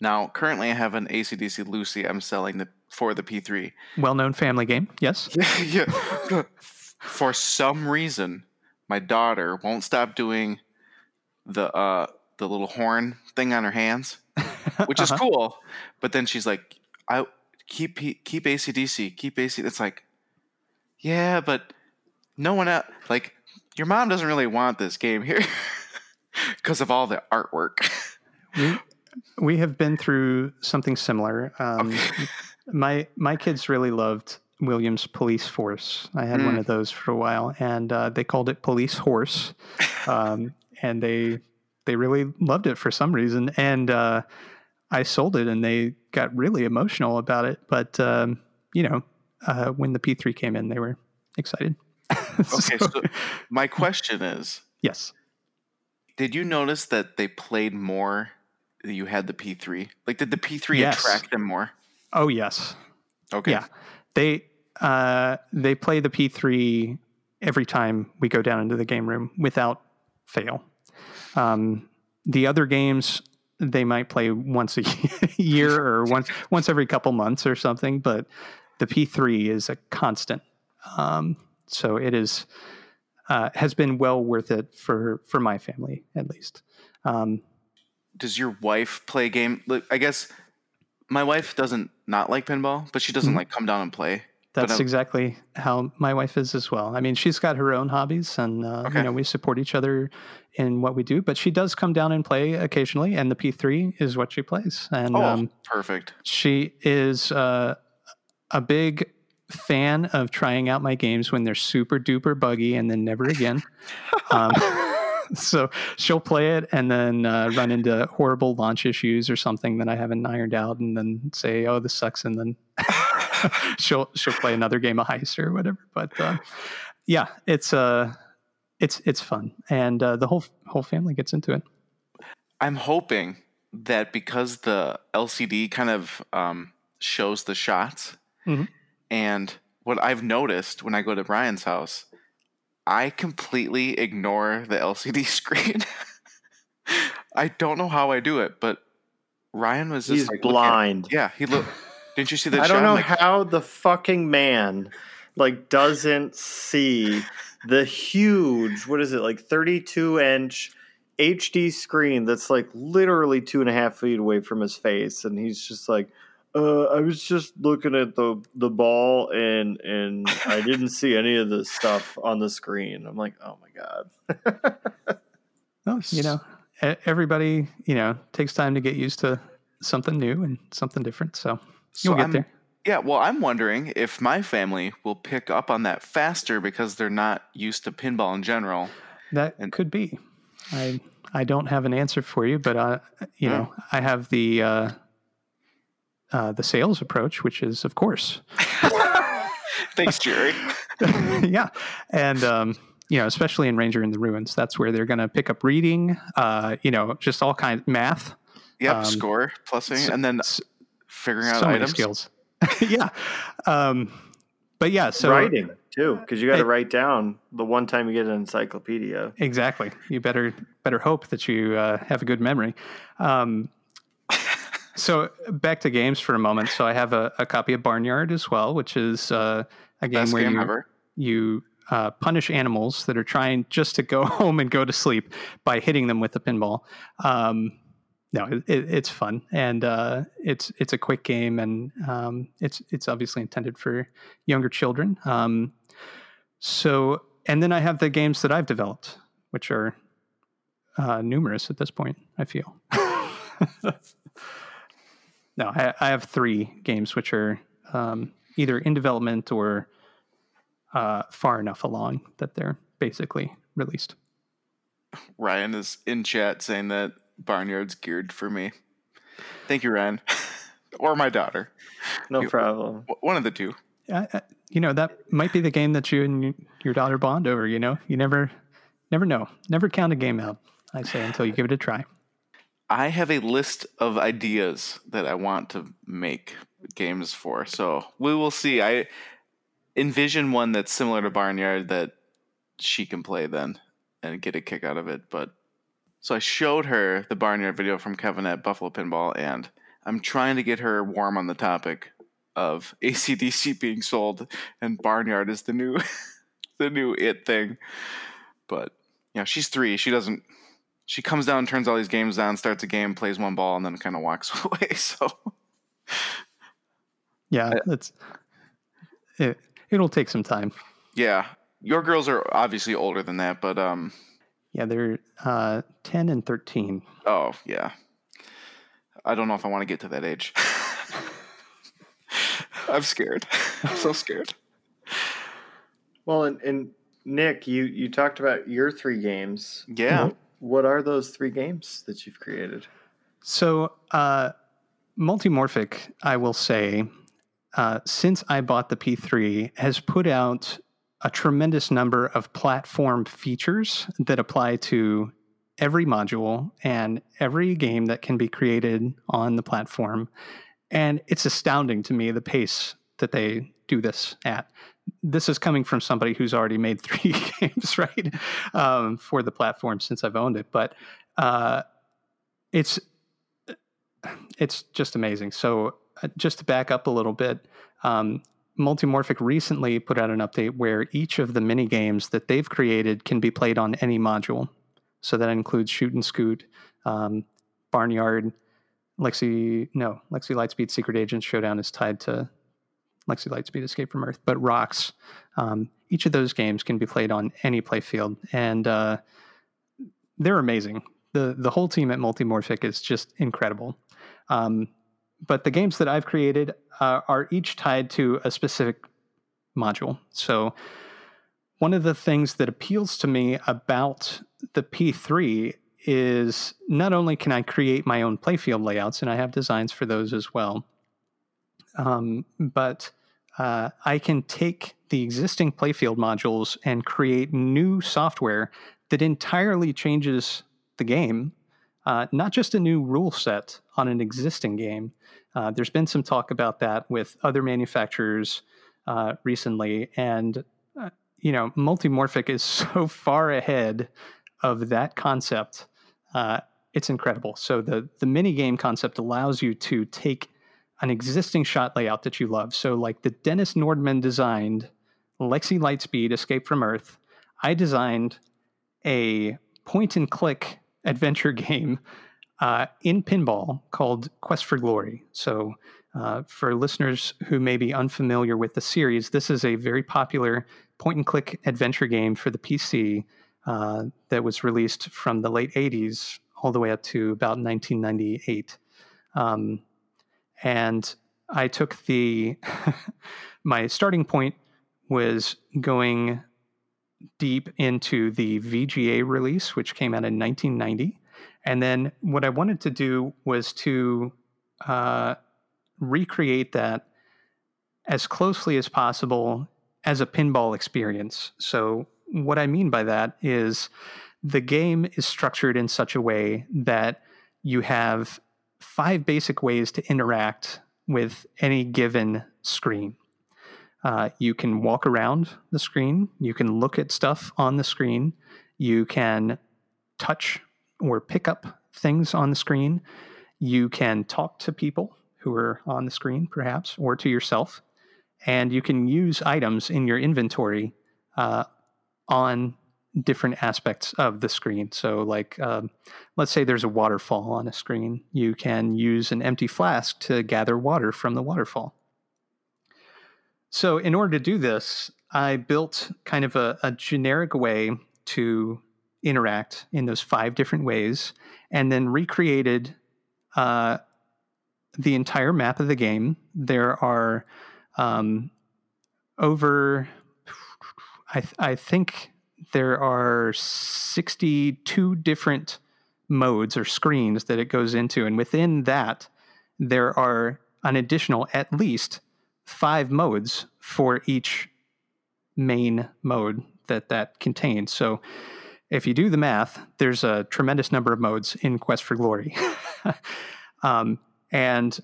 Now, currently, I have an ACDC LUCI. I'm selling the for the P3. Well known family game. Yes. yeah. For some reason, my daughter won't stop doing the uh the little horn thing on her hands, <laughs> which is Uh-huh. cool. But then she's like, "I keep keep ACDC, keep AC." It's like, yeah, but no one else. Like, your mom doesn't really want this game here <laughs> because of all the artwork. we, <laughs> we have been through something similar. Um, my my kids really loved Williams Police Force. I had one Mm. of those for a while, and uh, they called it Police Horse, um, and they they really loved it for some reason. And uh, I sold it, and they got really emotional about it. But um, you know, uh, when the P3 came in, they were excited. <laughs> Okay, So- so my question is. yes. Did you notice that they played more? that You had the P3. Like, did the P3 Yes. attract them more? Oh yes. Okay. Yeah, they uh, they play the P3 every time we go down into the game room without fail. Um, the other games they might play once a <laughs> year or once once every couple months or something, but the P3 is a constant. Um, so it is uh, has been well worth it for for my family at least. Um, Does your wife play a game? I guess my wife doesn't not like pinball, but she doesn't Mhm. like come down and play. That's exactly how my wife is as well. I mean, she's got her own hobbies, and uh, Okay. you know we support each other in what we do. But she does come down and play occasionally, and the P3 is what she plays. And Oh, um, perfect. she is uh, a big fan of trying out my games when they're super duper buggy, and then never again. <laughs> um, so she'll play it and then uh, run into horrible launch issues or something that I haven't ironed out, and then say, "Oh, this sucks," and then <laughs> she'll she'll play another game of heist or whatever. But uh, yeah, it's uh, it's it's fun, and uh, the whole whole family gets into it. I'm hoping that because the LCD kind of um, shows the shots, Mhm. and what I've noticed when I go to Brian's house, I completely ignore the LCD <laughs> screen. I don't know how I do it, but Ryan was just He's like looking at- blind. yeah, he looked. Didn't you see that? I don't know Like, how the fucking man like doesn't see the huge what is it like 32 inch HD screen that's like literally two and a half feet away from his face, and he's just like, uh, "I was just looking at the the ball, and and I didn't see any of the stuff on the screen." I'm like, "Oh my god!" <laughs> Well, you know, e- everybody you know takes time to get used to something new and something different. So so you'll get I'm- there. Yeah, well, I'm wondering if my family will pick up on that faster because they're not used to pinball in general. That And- could be. I I don't have an answer for you, but uh, you Yeah. know, I have the uh, uh, the sales approach, which is of course, <laughs> Thanks, Gerry. <laughs> yeah, and um, you know, especially in Ranger in the Ruins, that's where they're going to pick up reading, uh, you know, just all kinds math, Yep, Um, score, plusing, so- and then figuring out so many items. skills. <laughs> yeah, um, but yeah, so Writing too, because you got to write down the one time you get an encyclopedia. Exactly. You better better hope that you uh, have a good memory. Um, <laughs> so back to games for a moment. So I have a, a copy of Barnyard as well, which is uh, a game Best where game you ever. you uh, punish animals that are trying just to go <laughs> home and go to sleep by hitting them with a pinball. Um, no, it, it, it's fun and uh, it's it's a quick game and um, it's it's obviously intended for younger children. Um, so and then I have the games that I've developed, which are uh, numerous at this point. I feel. <laughs> no, I, I, have three games which are um, either in development or uh, far enough along that they're basically released. Ryan is in chat saying that Barnyard's geared for me. Thank you, Ryan, <laughs> or my daughter. No problem. One of the two. Uh, you know that might be the game that you and your daughter bond over. You know, you never, never know. Never count a game out. I say until you give it a try. I have a list of ideas that I want to make games for. So we will see. I envision one that's similar to Barnyard that she can play then and get a kick out of it. But so I showed her the Barnyard video from Kevin at Buffalo Pinball, and I'm trying to get her warm on the topic of <laughs> ACDC being sold and Barnyard is the new <laughs> the new it thing. But yeah, she's three. She doesn't she comes down, turns all these games down, starts a game, plays one ball, and then kind of walks <laughs> away. So yeah, it's it. It'll take some time. Yeah, your girls are obviously older than that, but um, yeah, they're uh, ten and thirteen. Oh yeah, I don't know if I want to get to that age. <laughs> I'm scared. I'm so scared. Well, and, and Nick, you you talked about your three games. Yeah. What are those three games that you've created? So, uh, Multimorphic, I will say, uh, since I bought the P3, has put out a tremendous number of platform features that apply to every module and every game that can be created on the platform. And it's astounding to me the pace that they do this at. This is coming from somebody who's already made <laughs> three games, right, um, for the platform since I've owned it. But uh, it's it's just amazing. So uh, just to back up a little bit, um, Multimorphic recently put out an update where each of the mini games that they've created can be played on any module. So that includes Shoot and Scoot, um, Barnyard, Lexi, no, Lexi Lightspeed Secret Agent Showdown is tied to Lexi Lightspeed Escape from Earth, but Rocks. Um, each of those games can be played on any playfield, and uh, they're amazing. the The whole team at Multimorphic is just incredible. Um, but the games that I've created uh, are each tied to a specific module. So one of the things that appeals to me about the P3 is not only can I create my own playfield layouts, and I have designs for those as well, um, but uh, I can take the existing playfield modules and create new software that entirely changes the game, uh, not just a new rule set on an existing game. Uh, there's been some talk about that with other manufacturers uh, recently, and uh, you know, multimorphic is <laughs> so far ahead of that concept uh, it's incredible. So the the mini game concept allows you to take an existing shot layout that you love. So like the Dennis Nordman designed Lexi Lightspeed Escape from Earth, I designed a point and click adventure <laughs> game uh, in pinball called Quest for Glory. So uh, for listeners who may be unfamiliar with the series, this is a very popular point and click adventure game for the PC uh, that was released from the late 80s all the way up to about 1998. Um, and I took the, <laughs> my starting point was going deep into the VGA release, which came out in 1990. And then what I wanted to do was to uh, recreate that as closely as possible as a pinball experience. So what I mean by that is the game is structured in such a way that you have five basic ways to interact with any given screen. Uh, you can walk around the screen, you can look at stuff on the screen, you can touch or pick up things on the screen, you can talk to people who are on the screen, perhaps, or to yourself, and you can use items in your inventory uh, on different aspects of the screen. So, like, um, let's say there's a waterfall on a screen, you can use an empty flask to gather water from the waterfall. So, in order to do this, I built kind of a, a generic way to interact in those five different ways, and then recreated uh, the entire map of the game. There are um, over, I, th- I think there are 62 different modes or screens that it goes into. And within that, there are an additional at least five modes for each main mode that that contains. So if you do the math, there's a tremendous number of modes in Quest for Glory. <laughs> um, and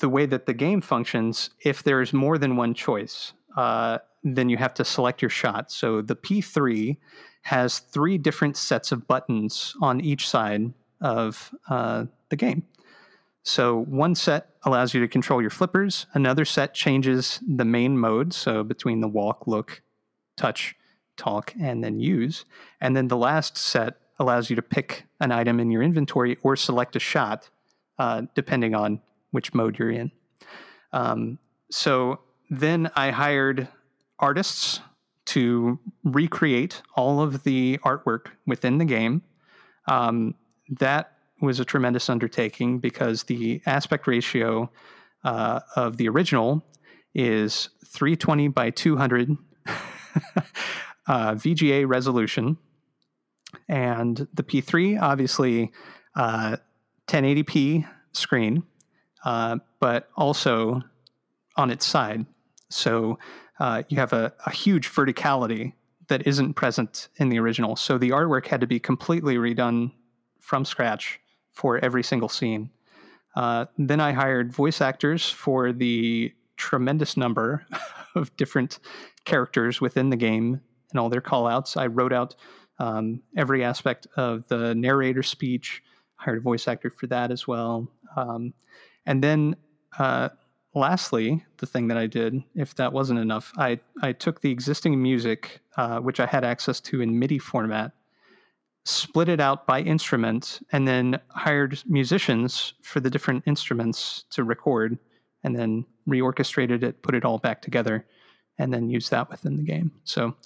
the way that the game functions, if there's more than one choice, uh, then you have to select your shot. So the P3 has three different sets of buttons on each side of uh, the game. So one set allows you to control your flippers. Another set changes the main mode, so between the walk, look, touch, talk, and then use. And then the last set allows you to pick an item in your inventory or select a shot, uh, depending on which mode you're in. Um, so then I hired artists to recreate all of the artwork within the game. Um, that was a tremendous undertaking because the aspect ratio uh, of the original is 320 by 200 <laughs> uh, VGA resolution. And the P3, obviously, uh, 1080p screen, uh, but also on its side. So uh, you have a, a huge verticality that isn't present in the original. So the artwork had to be completely redone from scratch for every single scene. Uh, then I hired voice actors for the tremendous number <laughs> of different characters within the game and all their callouts. I wrote out um, every aspect of the narrator speech, hired a voice actor for that as well. Um, and then uh, lastly, the thing that I did, if that wasn't enough, I, I took the existing music, uh, which I had access to in MIDI format, split it out by instrument, and then hired musicians for the different instruments to record, and then reorchestrated it, put it all back together, and then used that within the game. So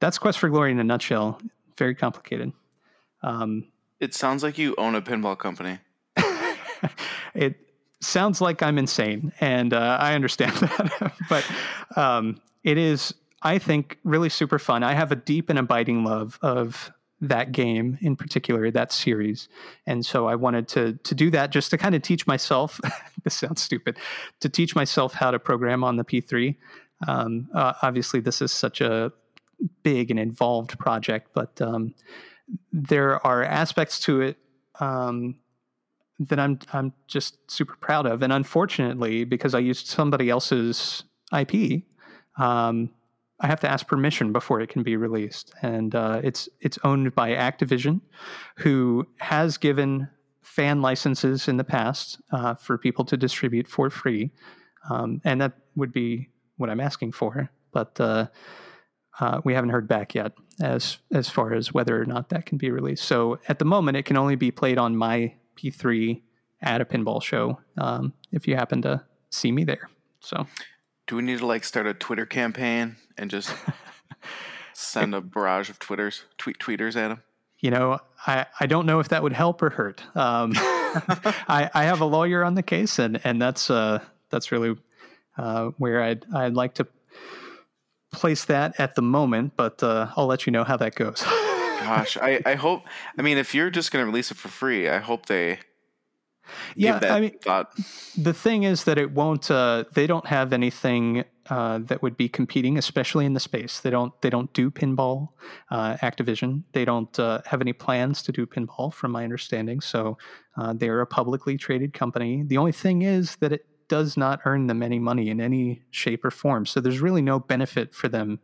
that's Quest for Glory in a nutshell. Very complicated. Um, it sounds like you own a pinball company. <laughs> it sounds like I'm insane, and uh, I understand <laughs> that. but um, it is, I think, really super fun. I have a deep and abiding love of that game in particular, that series, and so I wanted to to do that just to kind of teach myself. <laughs> this sounds stupid. To teach myself how to program on the P3. Um, uh, obviously, this is such a big and involved project, but um, there are aspects to it um, that I'm I'm just super proud of. And unfortunately, because I used somebody else's IP, um, I have to ask permission before it can be released. And uh, it's it's owned by Activision, who has given fan licenses in the past uh, for people to distribute for free, um, and that would be what I'm asking for. But uh, uh, we haven't heard back yet as as far as whether or not that can be released. So at the moment, it can only be played on my P3 at a pinball show um, if you happen to see me there. So, do we need to like start a Twitter campaign and just <laughs> send a barrage of twitters, tweet tweeters at him? You know, I, I don't know if that would help or hurt. Um, <laughs> I, I have a lawyer on the case, and and that's uh, that's really uh, where I'd I'd like to place that at the moment, but uh, I'll let you know how that goes. <laughs> Gosh, I, I hope. I mean, if you're just going to release it for free, I hope they. Yeah, I mean, thought. the thing is that it won't. Uh, they don't have anything uh, that would be competing, especially in the space. They don't. They don't do pinball. Uh, Activision. They don't uh, have any plans to do pinball, from my understanding. So uh, they're a publicly traded company. The only thing is that it does not earn them any money in any shape or form. So there's really no benefit for them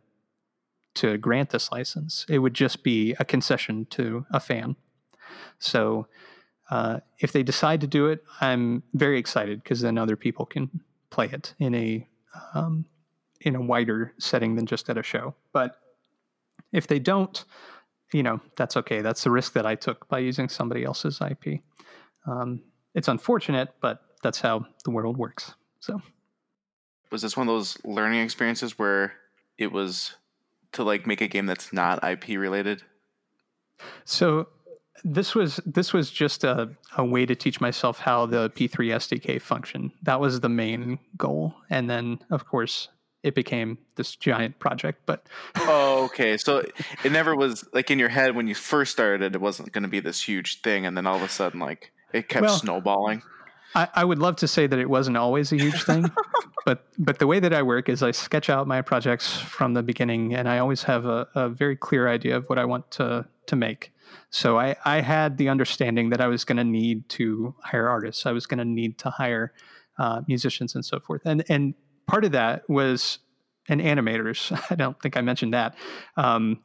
to grant this license. It would just be a concession to a fan. So uh, if they decide to do it, I'm very excited because then other people can play it in a um, in a wider setting than just at a show. But if they don't, you know, that's okay. That's the risk that I took by using somebody else's IP. Um, it's unfortunate, but that's how the world works. So was this one of those learning experiences where it was to like make a game that's not IP related? So this was this was just a, a way to teach myself how the P3 SDK function. That was the main goal, and then of course it became this giant project. But <laughs> oh, okay. So it never was like in your head when you first started. It wasn't going to be this huge thing, and then all of a sudden, like it kept well, snowballing. I, I, would love to say that it wasn't always a huge thing, <laughs> but but the way that I work is I sketch out my projects from the beginning, and I always have a, a very clear idea of what I want to to make. So I, I had the understanding that I was going to need to hire artists. I was going to need to hire uh, musicians and so forth. And and part of that was and animators. <laughs> I don't think I mentioned that. Um,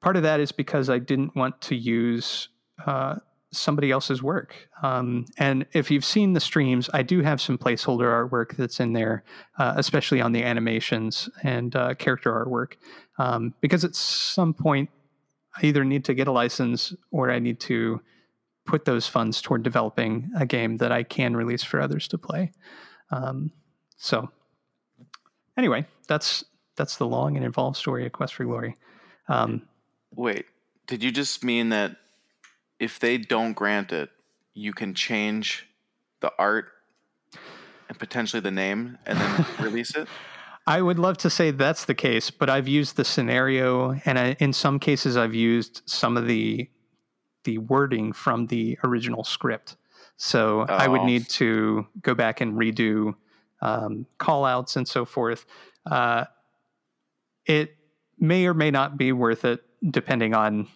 part of that is because I didn't want to use uh, somebody else's work. Um, and if you've seen the streams, I do have some placeholder artwork that's in there, uh, especially on the animations and uh, character artwork, um, because at some point I either need to get a license or I need to put those funds toward developing a game that I can release for others to play. Um, so anyway, that's that's the long and involved story of Quest for Glory. Um, Wait, did you just mean that if they don't grant it, you can change the art and potentially the name and then <laughs> release it? I would love to say that's the case, but I've used the scenario, and I, in some cases, I've used some of the the wording from the original script. So oh. I would oh. need to go back and redo um, call outs and so forth. Uh, it may or may not be worth it, depending on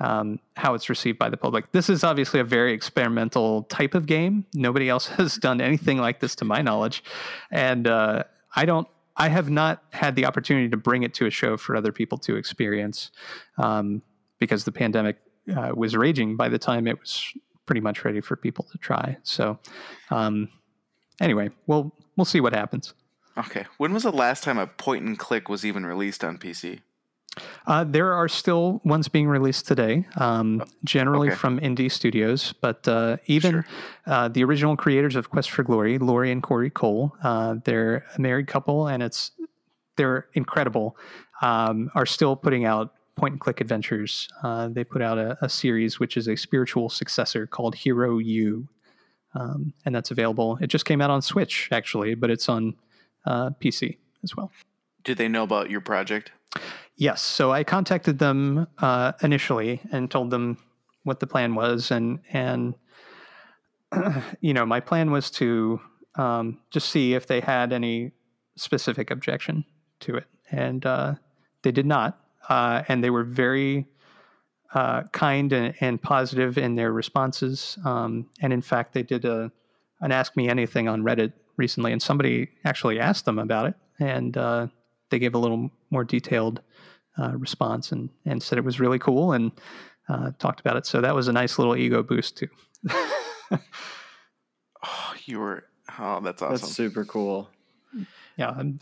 um, how it's received by the public. This is obviously a very experimental type of game. Nobody else <laughs> has done anything like this, to my knowledge, and uh, I don't I have not had the opportunity to bring it to a show for other people to experience um, because the pandemic uh, was raging by the time it was pretty much ready for people to try. So, um, anyway, we'll we'll see what happens. Okay. When was the last time a point and click was even released on PC? Uh, there are still ones being released today, um, generally okay. from indie studios, but uh, even sure. uh, the original creators of Quest for Glory, Lori and Corey Cole, uh, they're a married couple, and it's they're incredible. Um, are still putting out point and click adventures. Uh, they put out a, a, series which is a spiritual successor called Hero U, um, and that's available. It just came out on Switch actually, but it's on uh, PC as well. Do they know about your project? Yes. So I contacted them uh, initially and told them what the plan was, and and <clears throat> you know my plan was to um, just see if they had any specific objection to it, and uh, they did not, uh, and they were very uh, kind and, and, positive in their responses. Um, and in fact, they did a an Ask Me Anything on Reddit recently, and somebody actually asked them about it, and uh, they gave a little more detailed uh, response and and said it was really cool and uh, talked about it. So that was a nice little ego boost too. <laughs> oh, you were oh, that's awesome. That's super cool. Yeah, I'm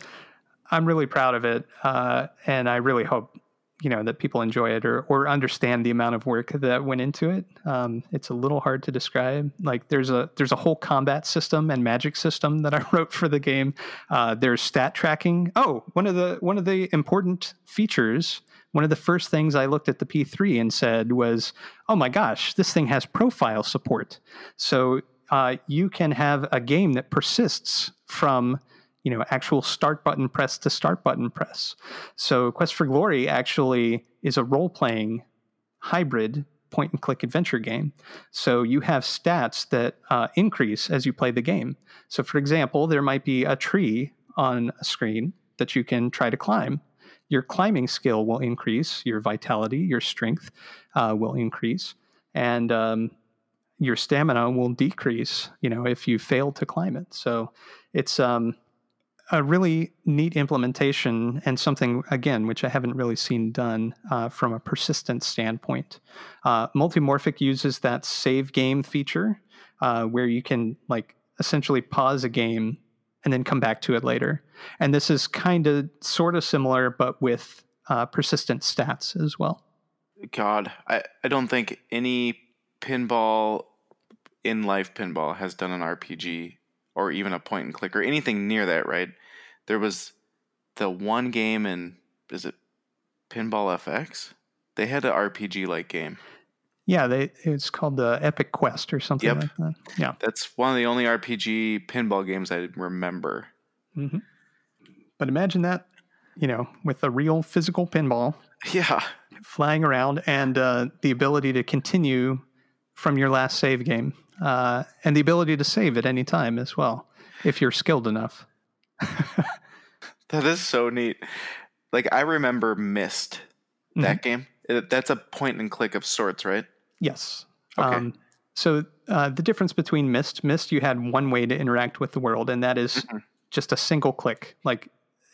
I'm really proud of it, uh, and I really hope you know that people enjoy it or or understand the amount of work that went into it. Um, it's a little hard to describe. Like there's a there's a whole combat system and magic system that I <laughs> wrote for the game. Uh, there's stat tracking. Oh, one of the one of the important features. One of the first things I looked at the P3 and said was, "Oh my gosh, this thing has profile support." So uh, you can have a game that persists from you know actual start button press to start button press. So Quest for Glory actually is a role playing hybrid point and click adventure game. So you have stats that uh, increase as you play the game. So for example, there might be a tree on a screen that you can try to climb. Your climbing skill will increase, your vitality, your strength uh, will increase, and um, your stamina will decrease. You know if you fail to climb it. So it's um, a really neat implementation and something again which I haven't really seen done uh, from a persistent standpoint. Uh, Multimorphic uses that save game feature uh, where you can like essentially pause a game and then come back to it later. And this is kind of sort of similar, but with uh, persistent stats as well. God, I, I don't think any pinball in life pinball has done an RPG or even a point and click or anything near that, right? There was the one game in is it Pinball FX? They had an RPG like game. Yeah, they it's called the Epic Quest or something Yep. like that. Yeah. That's one of the only RPG pinball games I remember. hmm But imagine that, you know, with a real physical pinball <laughs> Yeah. flying around and uh, the ability to continue from your last save game uh, and the ability to save at any time as well if you're skilled enough. That is so neat. Like I remember Myst, that game. It- That's a point and click of sorts, right? Yes. Okay. Um, so uh, the difference between Myst, Myst, you had one way to interact with the world, and that is Mhm. just a single click. Like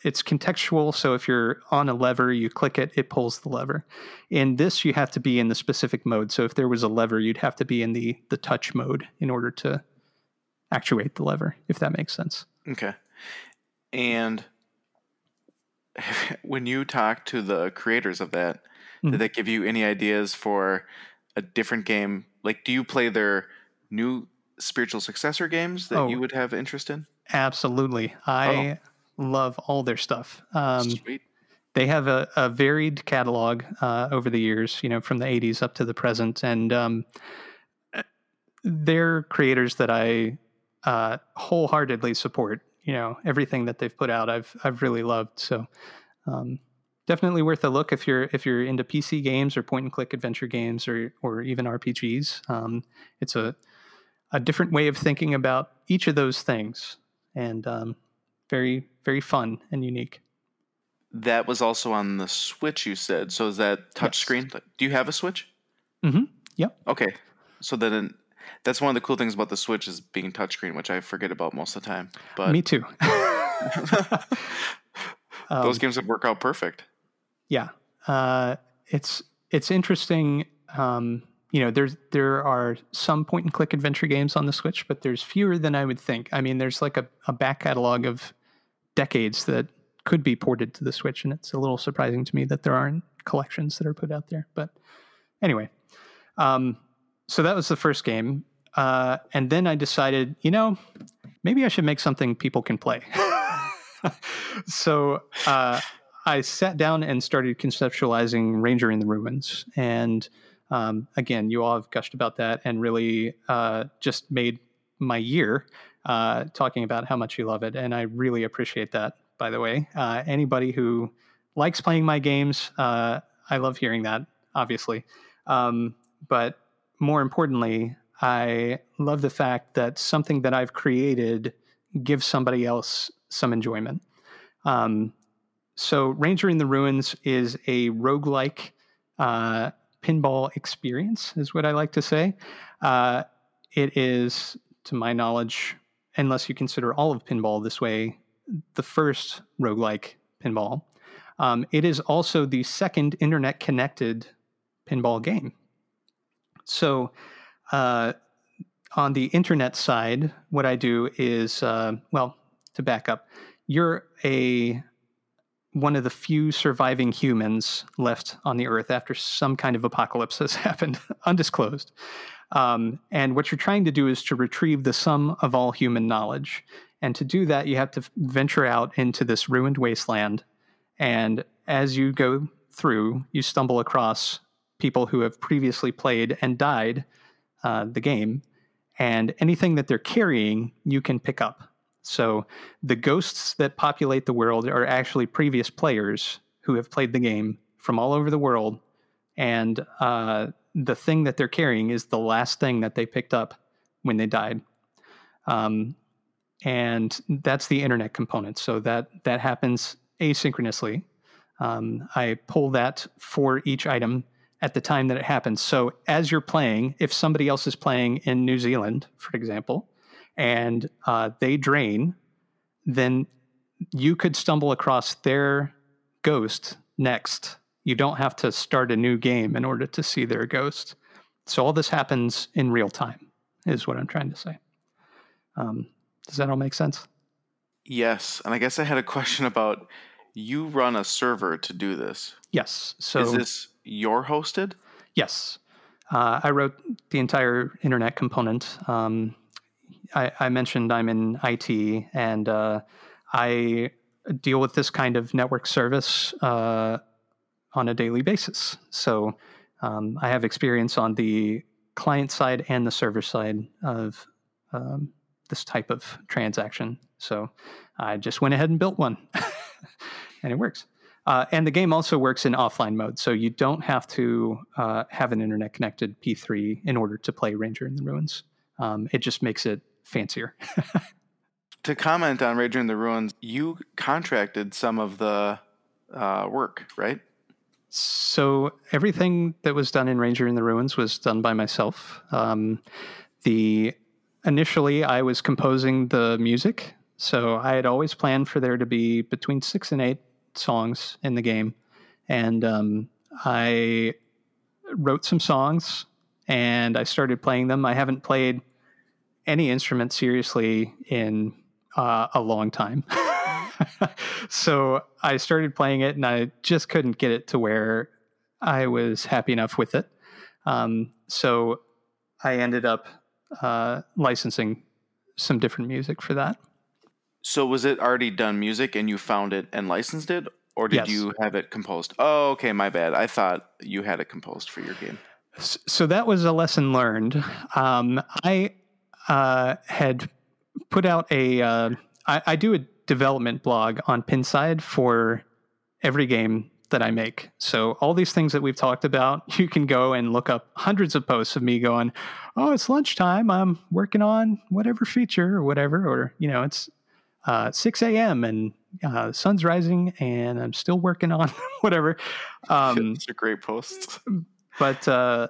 it's contextual. So if you're on a lever, you click it, it pulls the lever. In this, you have to be in the specific mode. So if there was a lever, you'd have to be in the the touch mode in order to actuate the lever, if that makes sense. Okay. And <laughs> when you talk to the creators of that, Mhm. did that give you any ideas for a different game? Like, do you play their new spiritual successor games that Oh. you would have interest in? Absolutely. I love all their stuff. Um, Sweet. they have a, a varied catalog uh, over the years, you know, from the 80s up to the present. And um, they're creators that I uh, wholeheartedly support. You know, everything that they've put out, I've I've really loved. So um, definitely worth a look if you're if you're into PC games or point and click adventure games or or even RPGs. Um, it's a a different way of thinking about each of those things, and um, very very fun and unique. That was also on the Switch, you said. So is that touchscreen? Do you have a Switch? Mm Mhm. Yep. Okay. So then that's one of the cool things about the Switch is being touchscreen, which I forget about most of the time. But Me too. <laughs> <laughs> those Um, games would work out perfect. Yeah, uh, it's it's interesting. Um, you know, there's there are some point and click adventure games on the Switch, but there's fewer than I would think. I mean, there's like a, a back catalog of decades that could be ported to the Switch, and it's a little surprising to me that there aren't collections that are put out there. But anyway, um, so that was the first game, uh, and then I decided, you know, maybe I should make something people can play. <laughs> so uh, I sat down and started conceptualizing Ranger in the Ruins. And um, again, you all have gushed about that and really uh, just made my year uh, talking about how much you love it. And I really appreciate that, by the way. Uh, anybody who likes playing my games, uh, I love hearing that, obviously. Um, but more importantly, I love the fact that something that I've created gives somebody else some enjoyment. Um, so, Ranger in the Ruins is a roguelike uh, pinball experience, is what I like to say. Uh, it is, to my knowledge, unless you consider all of pinball this way, the first roguelike pinball. Um, it is also the second internet connected pinball game. So, uh, on the internet side, what I do is, uh, well, to back up, you're a one of the few surviving humans left on the earth after some kind of apocalypse has <laughs> happened, <laughs> undisclosed. Um, and what you're trying to do is to retrieve the sum of all human knowledge. And to do that, you have to venture out into this ruined wasteland. And as you go through, you stumble across people who have previously played and died uh, the game. And anything that they're carrying, you can pick up. So the ghosts that populate the world are actually previous players who have played the game from all over the world. And uh, the thing that they're carrying is the last thing that they picked up when they died. Um, and that's the internet component. So that that happens asynchronously. Um, I pull that for each item at the time that it happens. So as you're playing, if somebody else is playing in New Zealand, for example, and uh, they drain, then you could stumble across their ghost next. You don't have to start a new game in order to see their ghost. So all this happens in real time, is what I'm trying to say. Um, does that all make sense? Yes, and I guess I had a question about you run a server to do this. Yes. So is this your hosted? Yes. Uh, I wrote the entire internet component. Um, I, I, mentioned I'm in IT and uh, I deal with this kind of network service uh, on a daily basis. So um, I have experience on the client side and the server side of um, this type of transaction. So I just went ahead and built one, <laughs> and it works. Uh, and the game also works in offline mode, so you don't have to uh, have an internet connected P3 in order to play Ranger in the Ruins. Um, it just makes it fancier. <laughs> to comment on Ranger in the Ruins, you contracted some of the uh, work, right? So everything that was done in Ranger in the Ruins was done by myself. Um, the initially I was composing the music, so I had always planned for there to be between six and eight songs in the game, and um, I wrote some songs and I started playing them. I haven't played any instrument seriously in uh, a long time. <laughs> so I started playing it and I just couldn't get it to where I was happy enough with it. Um, so I ended up uh, licensing some different music for that. So was it already done music and you found it and licensed it, or did yes. you have it composed? Oh, okay, my bad. I thought you had it composed for your game. So that was a lesson learned. Um, I uh, had put out a. Uh, I, I do a development blog on Pinside for every game that I make. So all these things that we've talked about, <laughs> you can go and look up hundreds of posts of me going, "Oh, it's lunchtime. I'm working on whatever feature or whatever," or you know, it's uh, 6 a.m. and uh, sun's rising and I'm still working on <laughs> whatever. <laughs> Um, These are great posts. But uh,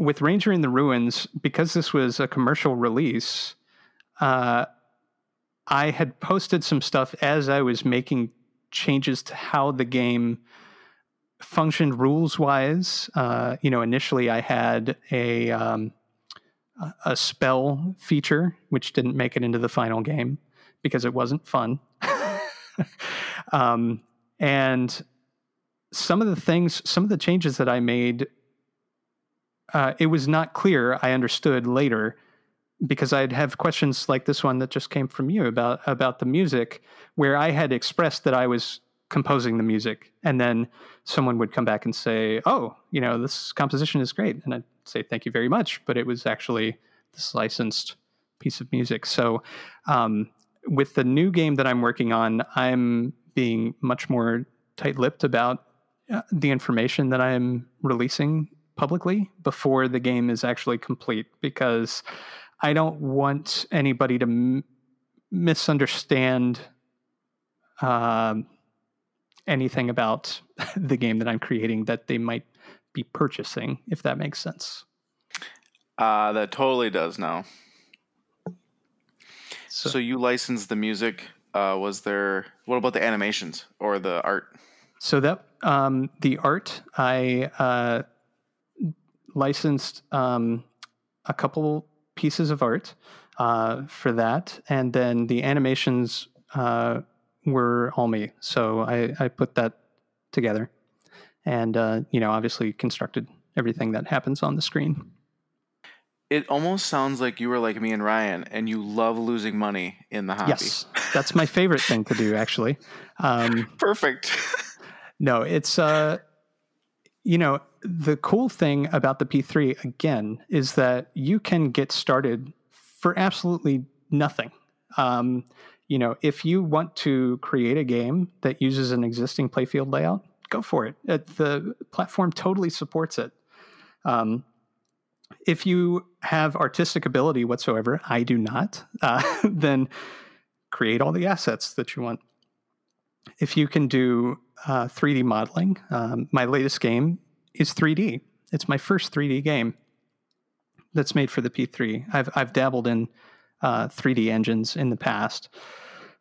with Ranger in the Ruins, because this was a commercial release, uh, I had posted some stuff as I was making changes to how the game functioned rules wise. Uh, you know, initially I had a um, a spell feature which didn't make it into the final game because it wasn't fun. <laughs> um, and some of the things, some of the changes that I made, uh, it was not clear. I understood later because I'd have questions like this one that just came from you about about the music, where I had expressed that I was composing the music, and then someone would come back and say, "Oh, you know, this composition is great," and I'd say, "Thank you very much," but it was actually this licensed piece of music. So, um, with the new game that I'm working on, I'm being much more tight-lipped about uh, the information that I'm releasing publicly before the game is actually complete because I don't want anybody to m- misunderstand uh, anything about <laughs> the game that I'm creating that they might be purchasing, if that makes sense. Uh, that totally does now. So, so you licensed the music. Uh, was there? What about the animations or the art? So that um, the art, I uh, licensed um, a couple pieces of art uh, for that, and then the animations uh, were all me. So I, I put that together, and uh, you know, obviously constructed everything that happens on the screen. It almost sounds like you were like me and Ryan, and you love losing money in the hobby. Yes, that's my favorite thing to do, actually. Um, <laughs> Perfect. no, it's uh, you know, the cool thing about the P3 again is that you can get started for absolutely nothing. Um, you know, if you want to create a game that uses an existing playfield layout, go for it. the platform totally supports it. Um, if you have artistic ability whatsoever, I do not, uh, <laughs> then create all the assets that you want. If you can do uh, 3D modeling, um, my latest game is 3D. It's my first 3D game that's made for the P3. I've I've dabbled in uh, 3D engines in the past.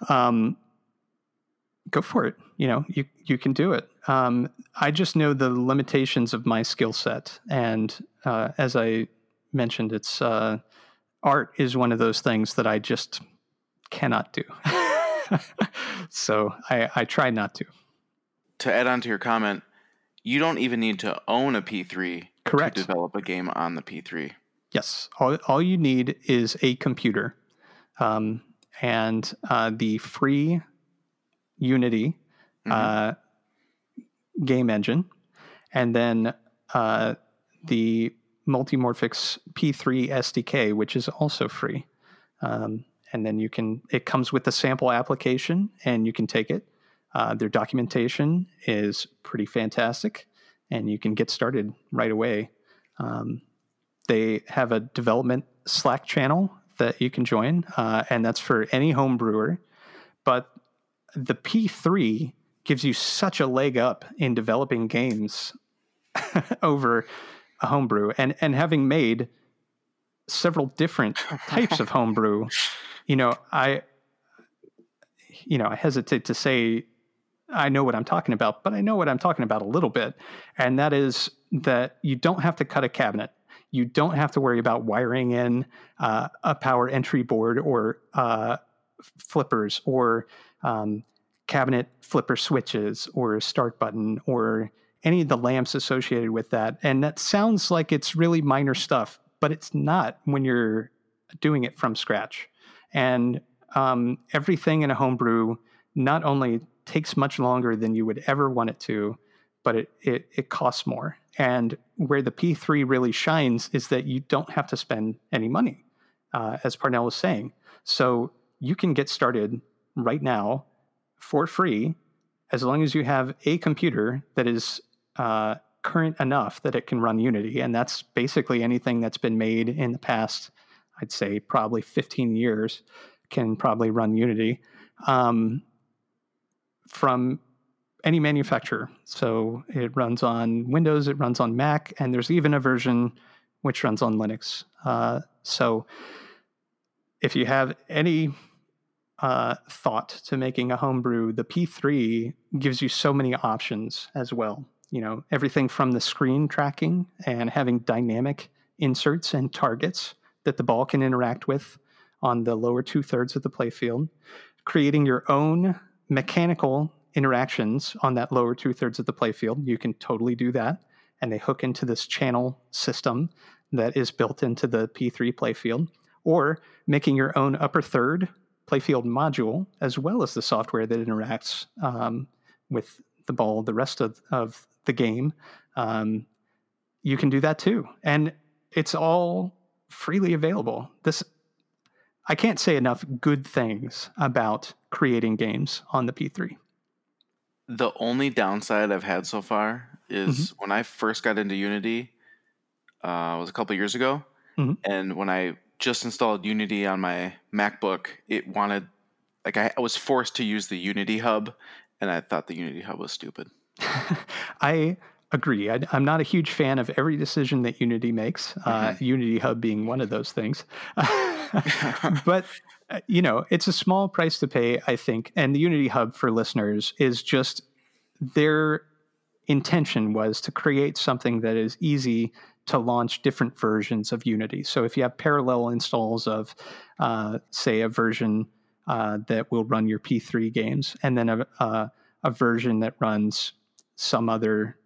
Um, go for it. You know, you you can do it. Um, I just know the limitations of my skill set, and uh, as I mentioned, it's uh, art is one of those things that I just cannot do. <laughs> <laughs> so I, I try not to. To add on to your comment, you don't even need to own a P3 Correct. to develop a game on the P3. Yes. All, all you need is a computer. um, and uh, the free Unity Mhm. uh, game engine, and then uh, the Multimorphic's P3 SDK, which is also free. Um, and then you can, it comes with the sample application and you can take it. Uh, their documentation is pretty fantastic and you can get started right away. Um, they have a development Slack channel that you can join, uh, and that's for any home brewer. But the P3 gives you such a leg up in developing games <laughs> over a homebrew and and having made several different types of <laughs> homebrew you know i you know i hesitate to say i know what i'm talking about but i know what i'm talking about a little bit and that is that you don't have to cut a cabinet you don't have to worry about wiring in uh, a power entry board or uh, flippers or um, cabinet flipper switches or a start button or any of the lamps associated with that. And that sounds like it's really minor stuff, but it's not when you're doing it from scratch. And um, everything in a homebrew not only takes much longer than you would ever want it to, but it, it, it costs more. And where the P3 really shines is that you don't have to spend any money, uh, as Parnell was saying. So you can get started right now for free as long as you have a computer that is uh, current enough that it can run Unity. And that's basically anything that's been made in the past, I'd say probably 15 years, can probably run Unity um, from any manufacturer. So it runs on Windows, it runs on Mac, and there's even a version which runs on Linux. Uh, so if you have any uh, thought to making a homebrew, the P3 gives you so many options as well. You know, everything from the screen tracking and having dynamic inserts and targets that the ball can interact with on the lower two thirds of the playfield, creating your own mechanical interactions on that lower two thirds of the playfield. You can totally do that. And they hook into this channel system that is built into the P3 playfield, or making your own upper third playfield module, as well as the software that interacts um, with the ball the rest of, of the game. Um, you can do that too. And it's all freely available. This I can't say enough good things about creating games on the P3. The only downside I've had so far is when I first got into Unity, uh, was a couple years ago, Mhm. and when I just installed Unity on my MacBook, it wanted like I, I was forced to use the Unity Hub, and I thought the Unity Hub was stupid. <laughs> I agree. I, am not a huge fan of every decision that Unity makes, uh, Unity Hub being one of those things. <laughs> but, uh, you know, it's a small price to pay, I think. And the Unity Hub for listeners is just their intention was to create something that is easy to launch different versions of Unity. So if you have parallel installs of, uh, say, a version uh, that will run your P3 games, and then a, a, a version that runs some other uh,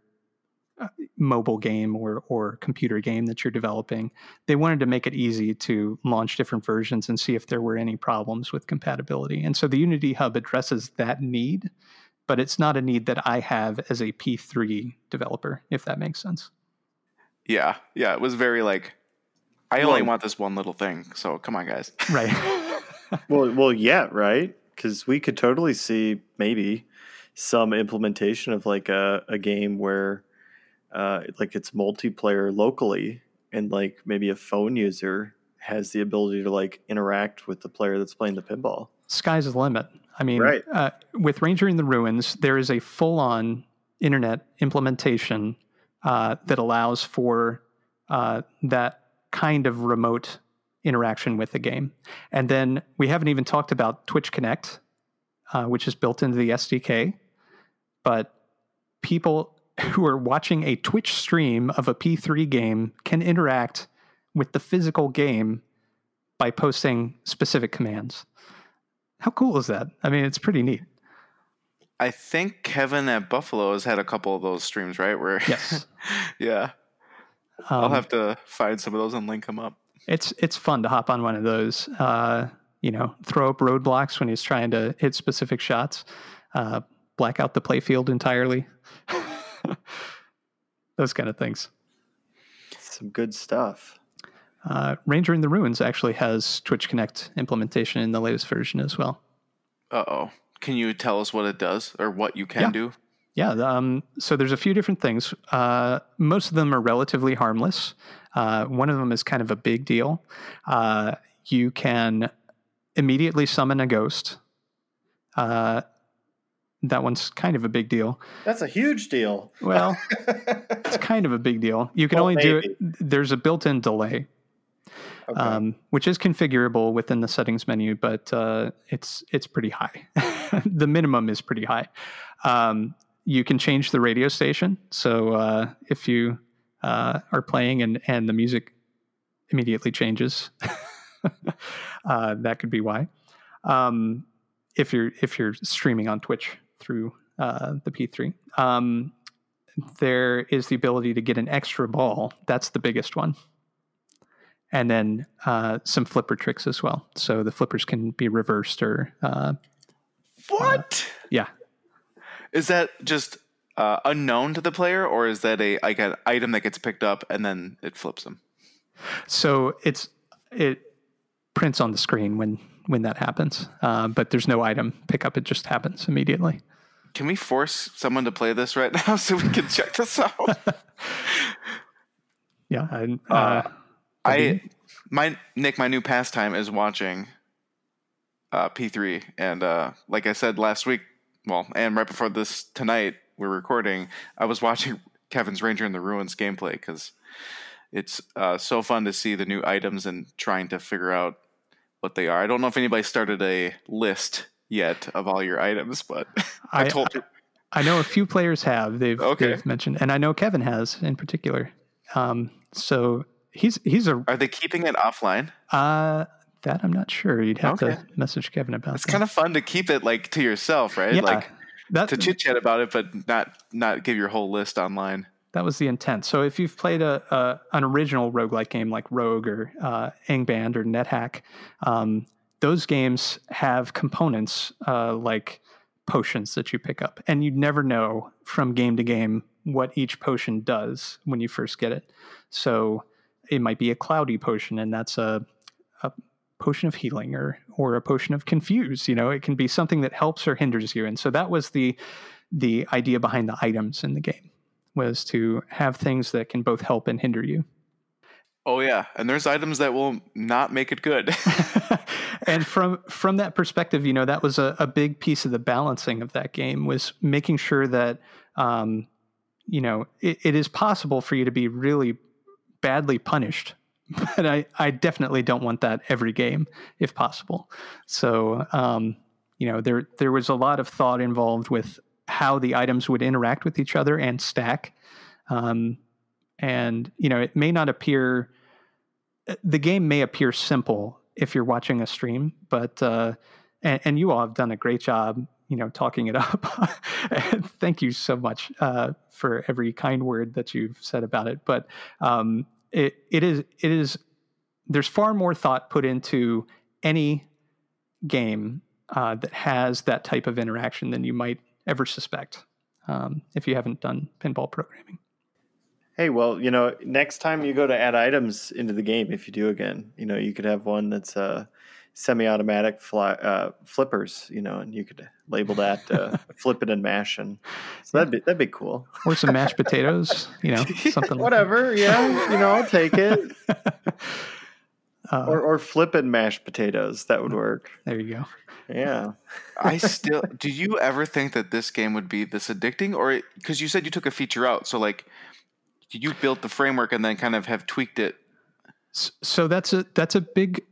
Uh, mobile game or or computer game that you're developing. They wanted to make it easy to launch different versions and see if there were any problems with compatibility. And so the Unity Hub addresses that need, but it's not a need that I have as a P3 developer, if that makes sense. Yeah, yeah, it was very like I only Well- want this one little thing. So come on, guys. Right. <laughs> Well, well, yeah, right. Because we could totally see maybe some implementation of like a, a game where, uh, like it's multiplayer locally, and like maybe a phone user has the ability to like interact with the player that's playing the pinball. Sky's the limit. I mean, Right. uh, with Ranger in the Ruins, there is a full on internet implementation uh, that allows for uh, that kind of remote interaction with the game. And then we haven't even talked about Twitch Connect, uh, which is built into the SDK. But people who are watching a Twitch stream of a P3 game can interact with the physical game by posting specific commands. How cool is that? I mean, it's pretty neat. I think Kevin at Buffalo has had a couple of those streams, right? Where <laughs> Yes. yeah, I'll Um, have to find some of those and link them up. it's it's fun to hop on one of those. Uh, you know, throw up roadblocks when he's trying to hit specific shots, uh, black out the playfield entirely. <laughs> <laughs> Those kind of things. Some good stuff. Uh, Ranger in the Ruins actually has Twitch Connect implementation in the latest version as well. Uh oh. Can you tell us what it does or what you can Yeah. do? Yeah, um, so there's a few different things. Uh, most of them are relatively harmless. Uh, one of them is kind of a big deal. Uh, you can immediately summon a ghost. Uh, that one's kind of a big deal. That's a huge deal. Well, <laughs> it's kind of a big deal. You can Well, only do it. There's a built-in delay, Okay. um, which is configurable within the settings menu, but uh, it's it's pretty high. <laughs> the minimum is pretty high. Um, you can change the radio station. So uh, if you uh, are playing and and the music immediately changes, <laughs> uh, that could be why. Um, if you're if you're streaming on Twitch through uh, the P3. Um, there is the ability to get an extra ball. That's the biggest one. And then uh, some flipper tricks as well. So the flippers can be reversed or, uh, What? yeah. Is that just uh, unknown to the player, or is that a like an item that gets picked up and then it flips them? So it's, it prints on the screen when, when that happens. Uh, but there's no item pickup. It just happens immediately. Can we force someone to play this right <laughs> now so we can check this out? <laughs> Yeah. And, Uh, uh, I my Nick, my new pastime is watching uh, P3, and uh, like I said last week, well, and right before this tonight we're recording, I was watching <laughs> Kevin's Ranger in the Ruins gameplay because it's uh, so fun to see the new items and trying to figure out what they are. I don't know if anybody started a list yet of all your items, but <laughs> I, I- told you. I know a few players have. They've, Okay. they've mentioned, and I know Kevin has in particular. Um, so he's he's a Are they keeping it offline? uh, that I'm not sure. You'd have Okay. to message Kevin about. That. It's that. kind of fun to keep it like to yourself, right? yeah. Like that to chit chat about it, but not not give your whole list online. that was the intent. So if you've played a, a an original roguelike game like Rogue or uh, Angband or NetHack, um, those games have components uh, like potions that you pick up, and you never know from game to game what each potion does when you first get it. So it might be a cloudy potion, and that's a, a potion of healing, or or a potion of confuse. You know, it can be something that helps or hinders you. And so that was the the idea behind the items in the game was to have things that can both help and hinder you. Oh yeah, and there's items that will not make it good. <laughs> <laughs> and from from that perspective, you know, that was a, a big piece of the balancing of that game was making sure that um, you know it, it is possible for you to be really badly punished. <laughs> But I, I definitely don't want that every game if possible. So um, you know, there there was a lot of thought involved with how the items would interact with each other and stack. Um, and you know, it may not appear the game may appear simple if you're watching a stream, but uh, and, and you all have done a great job, you know, talking it up. <laughs> Thank you so much uh, for every kind word that you've said about it. But um, it it is it is there's far more thought put into any game uh, that has that type of interaction than you might ever suspect um, if you haven't done pinball programming. Hey, well, you know, next time you go to add items into the game, if you do again, you know, you could have one that's uh, semi-automatic fly, uh, flippers, you know, and you could label that uh, <laughs> flip it and mash, and so that'd be that'd be cool. Or some mashed potatoes, you know, <laughs> something like Whatever, yeah, you know, I'll take it. <laughs> Uh, Or or flip and mashed potatoes, that would work. there you go. Yeah. I still. do you ever think that this game would be this addicting, or because you said you took a feature out, so like, you built the framework and then kind of have tweaked it? So that's a that's a big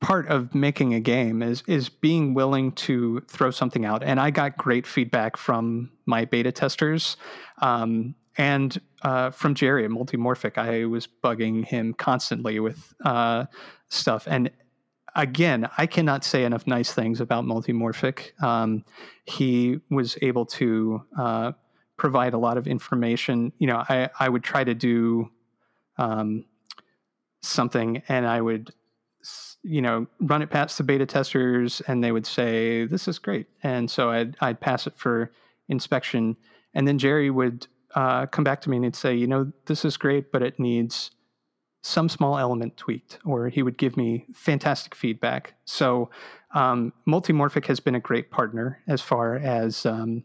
part of making a game is is being willing to throw something out. And I got great feedback from my beta testers, um, and uh, from Gerry at Multimorphic. I was bugging him constantly with uh, stuff, and again, I cannot say enough nice things about Multimorphic. Um, he was able to uh, provide a lot of information. You know, I I would try to do. Um, something and I would you know, run it past the beta testers, and they would say, "This is great," and so I'd I'd pass it for inspection, and then Gerry would uh, come back to me and he'd say, "You know, this is great, but it needs." some small element tweaked, or he would give me fantastic feedback. So, um, Multimorphic has been a great partner as far as um,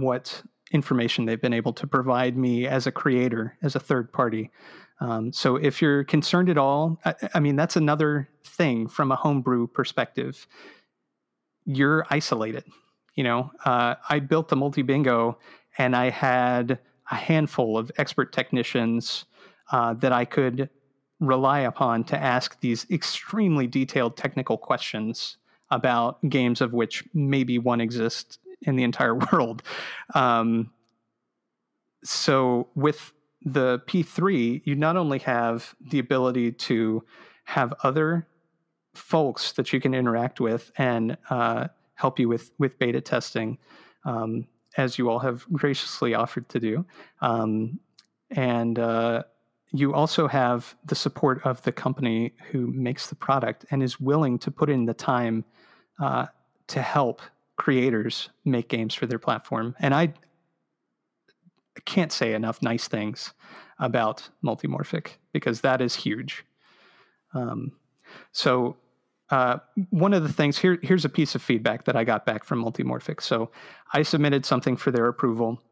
what information they've been able to provide me as a creator, as a third party. Um, so if you're concerned at all, I, I, mean, that's another thing from a homebrew perspective. You're isolated. You know, uh, I built the multi bingo and I had a handful of expert technicians uh, that I could rely upon to ask these extremely detailed technical questions about games of which maybe one exists in the entire <laughs> world. Um, so with the P3, you not only have the ability to have other folks that you can interact with and uh, help you with with beta testing, um, as you all have graciously offered to do, um, and uh, you also have the support of the company who makes the product and is willing to put in the time uh, to help creators make games for their platform. And I can't say enough nice things about Multimorphic because that is huge. Um, so uh, one of the things here here's a piece of feedback that I got back from Multimorphic. So I submitted something for their approval,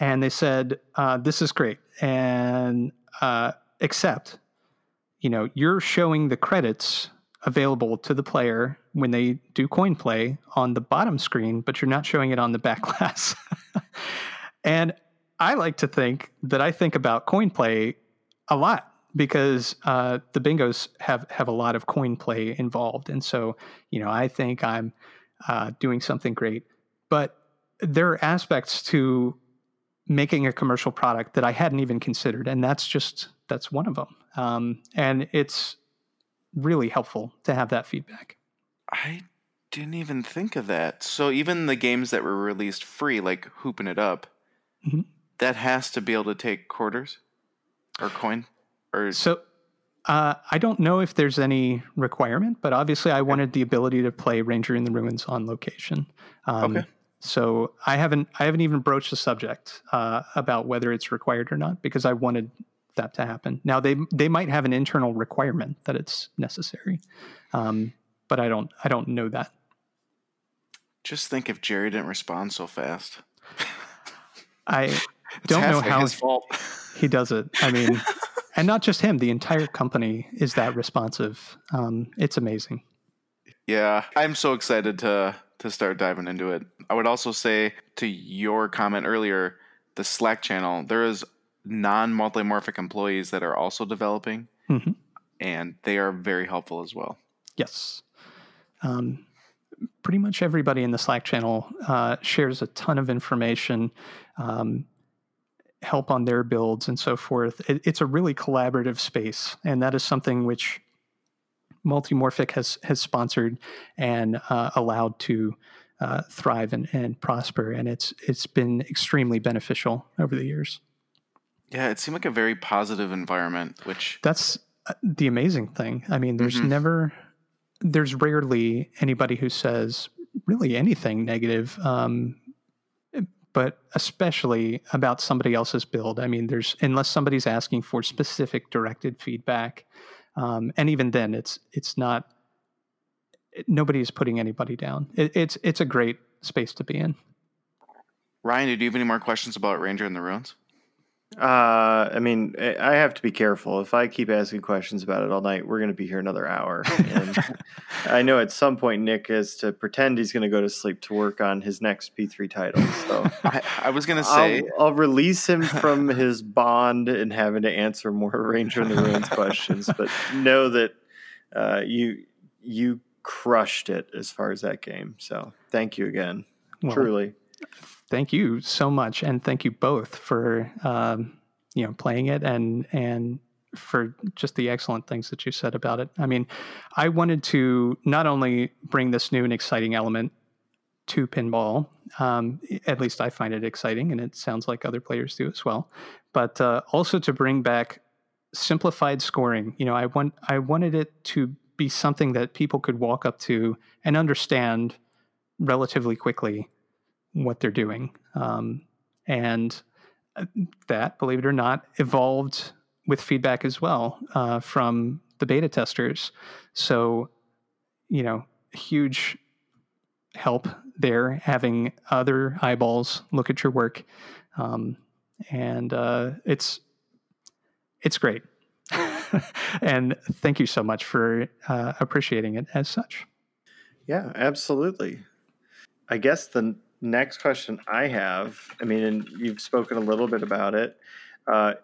and they said uh, this is great, and uh, except you know you're showing the credits available to the player when they do coin play on the bottom screen, but you're not showing it on the back <laughs> glass. and I like to think that I think about coin play a lot because uh, the bingos have have a lot of coin play involved, and so you know I think I'm uh, doing something great. But there are aspects to making a commercial product that I hadn't even considered, and that's just that's one of them. Um, and it's really helpful to have that feedback. I didn't even think of that. So even the games that were released free, like Hooping It Up, mm-hmm that has to be able to take quarters or coin or so uh, I don't know if there's any requirement, but obviously I wanted the ability to play Ranger in the Ruins on location. Um, okay. So I haven't I haven't even broached the subject uh, about whether it's required or not because I wanted that to happen. Now they they might have an internal requirement that it's necessary, um, but I don't I don't know that. Just think if Gerry didn't respond so fast. <laughs> I don't know how his fault. he does it. I mean, <laughs> and not just him; the entire company is that responsive. Um, it's amazing. Yeah, I'm so excited to to start diving into it. I would also say to your comment earlier, the Slack channel, there is non-multimorphic employees that are also developing, mm-hmm. and they are very helpful as well. Yes. Um, pretty much everybody in the Slack channel uh, shares a ton of information. Um, help on their builds and so forth. It, it's a really collaborative space, and that is something which Multimorphic has has sponsored and uh, allowed to uh, thrive and, and prosper, and it's it's been extremely beneficial over the years. Yeah, it seemed like a very positive environment, which that's uh, the amazing thing. I mean, there's mm-hmm. never, there's rarely anybody who says really anything negative. Um, but especially about somebody else's build. I mean, there's unless somebody's asking for specific directed feedback, um, and even then, it's it's not. Nobody is putting anybody down. It, it's it's a great space to be in. Ryan, did you have any more questions about Ranger and the Ruins? Uh, I mean, I have to be careful. If I keep asking questions about it all night, we're going to be here another hour. <laughs> And I know at some point Nick has to pretend he's going to go to sleep to work on his next P3 title. So <laughs> I, I was going to say, I'll, I'll, release him from <laughs> his bond and having to answer more Ranger in the Ruins questions. But know that uh, you you crushed it as far as that game. So thank you again, well, truly thank you so much, and thank you both for um, you know playing it and and for just the excellent things that you said about it. I mean, I wanted to not only bring this new and exciting element to pinball, um, at least I find it exciting, and it sounds like other players do as well, but uh, also to bring back simplified scoring. You know, I want I wanted it to be something that people could walk up to and understand relatively quickly what they're doing. Um, and uh, that, believe it or not, evolved with feedback as well uh, from the beta testers. So, you know, huge help there having other eyeballs look at your work. Um, and uh, it's it's great. <laughs> and thank you so much for uh, appreciating it as such. Yeah, absolutely. I guess the next question I have, I mean, and you've spoken a little bit about it. Uh,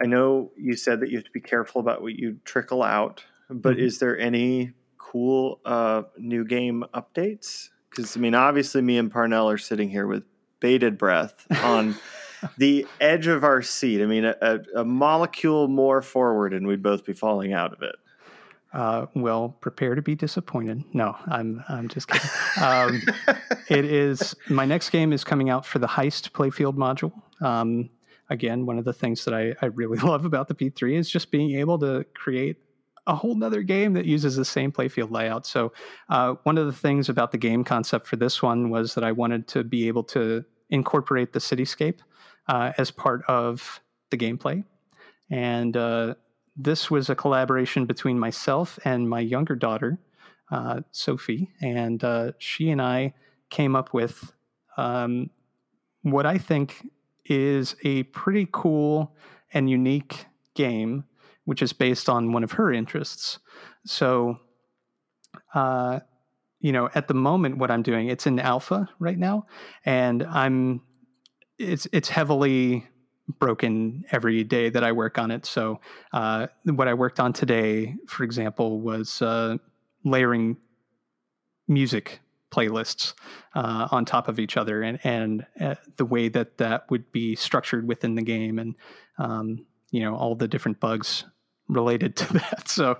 I know you said that you have to be careful about what you trickle out, but mm-hmm. is there any cool uh, new game updates? Because I mean, obviously, me and Parnell are sitting here with bated breath on <laughs> the edge of our seat. I mean, a, a, molecule more forward, and we'd both be falling out of it. Uh, well, prepare to be disappointed. No, I'm I'm just kidding. <laughs> Um, it is my next game is coming out for the Heist playfield module. Um, again, one of the things that I, I really <laughs> love about the P3 is just being able to create a whole nother game that uses the same playfield layout. So, uh, one of the things about the game concept for this one was that I wanted to be able to incorporate the cityscape uh, as part of the gameplay. And uh, this was a collaboration between myself and my younger daughter, uh, Sophie. And uh, she and I came up with um, what I think is a pretty cool and unique game, which is based on one of her interests. So, uh, you know, at the moment, what I'm doing, it's in alpha right now, and I'm it's it's heavily broken every day that I work on it. So uh, what I worked on today, for example, was uh, layering music playlists uh, on top of each other, and and uh, the way that that would be structured within the game, and um, you know all the different bugs related <laughs> to that. So.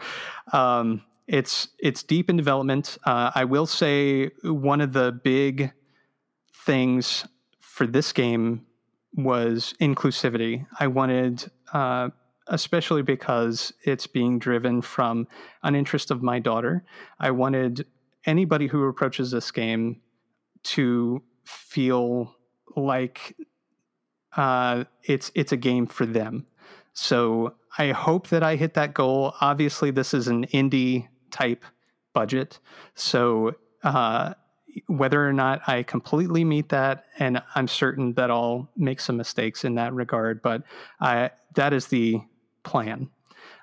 Um, it's it's deep in development. Uh, I will say one of the big things for this game was inclusivity. I wanted, uh, especially because it's being driven from an interest of my daughter, I wanted anybody who approaches this game to feel like uh, it's it's a game for them. So I hope that I hit that goal. Obviously, this is an indie type budget, so uh, whether or not I completely meet that, and I'm certain that I'll make some mistakes in that regard, but I, that is the plan.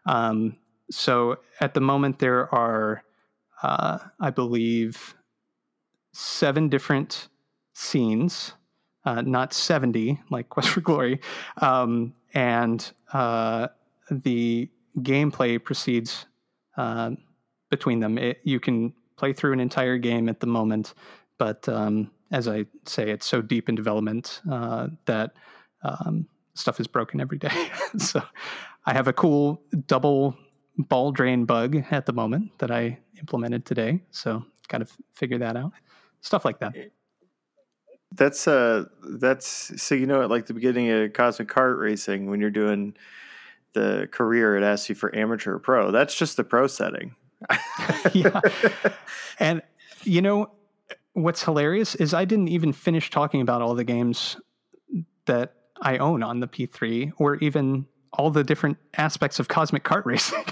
Um, so at the moment, there are, uh, I believe, seven different scenes, uh, not 70 like <laughs> Quest for Glory. Um, and uh, the gameplay proceeds uh, between them. It, you can play through an entire game at the moment, but um, as I say, it's so deep in development uh, that um, stuff is broken every day. <laughs> so I have a cool double ball drain bug at the moment that I implemented today. So kind of figure that out. Stuff like that. That's uh that's so you know at like the beginning of Cosmic Kart Racing when you're doing the career it asks you for amateur or pro. That's just the pro setting. <laughs> yeah. And you know what's hilarious is I didn't even finish talking about all the games that I own on the P3 or even all the different aspects of Cosmic Kart <laughs> Racing.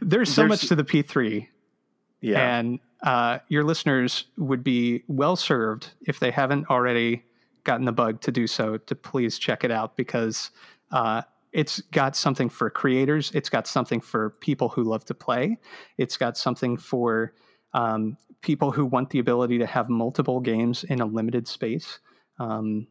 There's so There's, much to the P3. Yeah. And uh, your listeners would be well served if they haven't already gotten the bug to do so to please check it out because uh, it's got something for creators. It's got something for people who love to play. It's got something for um, people who want the ability to have multiple games in a limited space. Um,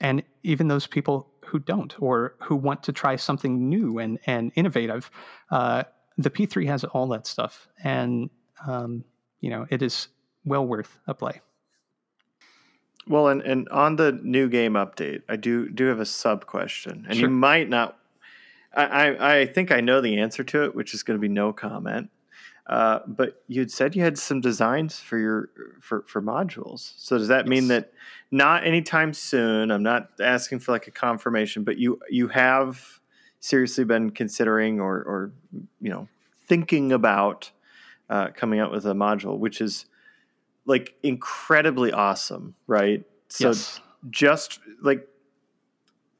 and even those people who don't or who want to try something new and, and innovative. Uh, the P3 has all that stuff. And, um, you know, it is well worth a play. Well, and, and on the new game update, I do do have a sub question, and sure. you might not. I, I, I think I know the answer to it, which is going to be no comment. Uh, but you'd said you had some designs for your for for modules. So does that yes. mean that not anytime soon? I'm not asking for like a confirmation, but you you have seriously been considering or, or you know, thinking about uh, coming out with a module, which is like incredibly awesome, right? So yes. just like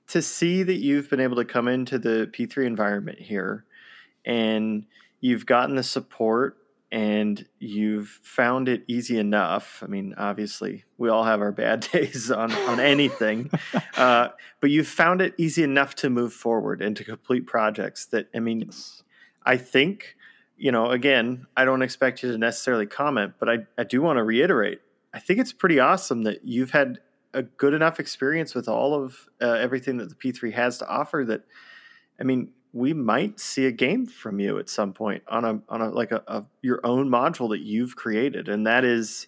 to see that you've been able to come into the P3 environment here and you've gotten the support and you've found it easy enough. I mean, obviously, we all have our bad <laughs> days on, on anything, <laughs> uh, but you've found it easy enough to move forward and to complete projects that, I mean, Yes. I think, you know, again, I don't expect you to necessarily comment, but I, I do want to reiterate. I think it's pretty awesome that you've had a good enough experience with all of uh, everything that the P3 has to offer that, I mean, we might see a game from you at some point on a on a like a, a your own module that you've created, and that is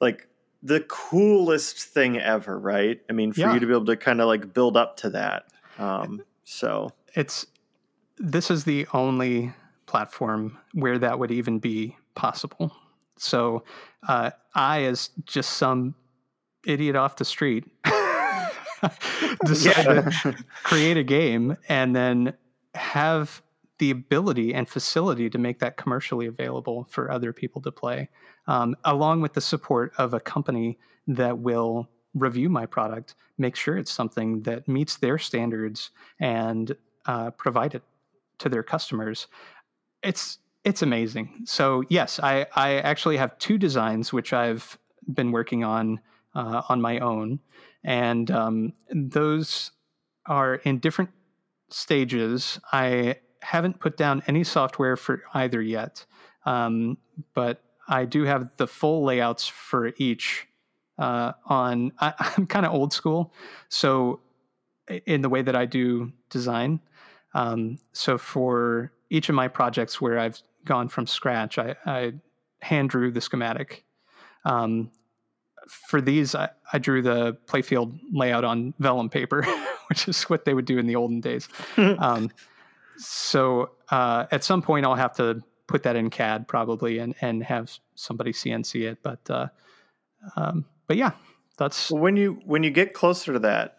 like the coolest thing ever, right? I mean, for Yeah. you to be able to kind of like build up to that. Um, so it's this is the only platform where that would even be possible. So uh, I, as just some idiot off the street, <laughs> decided to <laughs> create a game and then have the ability and facility to make that commercially available for other people to play, um, along with the support of a company that will review my product, make sure it's something that meets their standards, and uh, provide it to their customers. It's it's amazing. So yes, I I actually have two designs which I've been working on uh, on my own, and um, those are in different stages. I haven't put down any software for either yet, um, but I do have the full layouts for each. Uh, on <laughs> I, I'm kind of old school, so in the way that I do design. Um, so for each of my projects where I've gone from scratch, I, I hand drew the schematic. Um, for these, I, I drew the playfield layout on vellum paper, <laughs> which is what they would do in the olden days. <laughs> Um, so uh, at some point, I'll have to put that in CAD probably and and have somebody CNC it. But uh, um, but yeah, that's Well, when you when you get closer to that,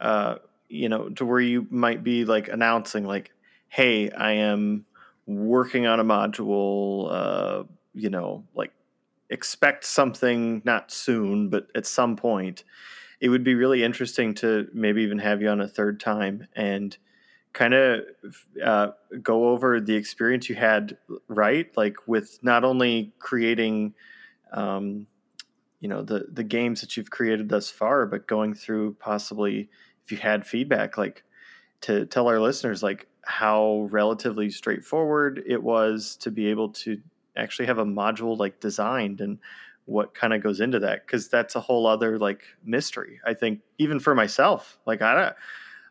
uh, you know, to where you might be like announcing, like, "Hey, I am working on a module." Uh, you know, like expect something not soon, but at some point. It would be really interesting to maybe even have you on a third time and kind of uh, go over the experience you had, right? Like with not only creating. Um, you know the the games that you've created thus far but going through possibly if you had feedback like to tell our listeners like how relatively straightforward it was to be able to actually have a module like designed and what kind of goes into that because that's a whole other like mystery i think even for myself. Like i don't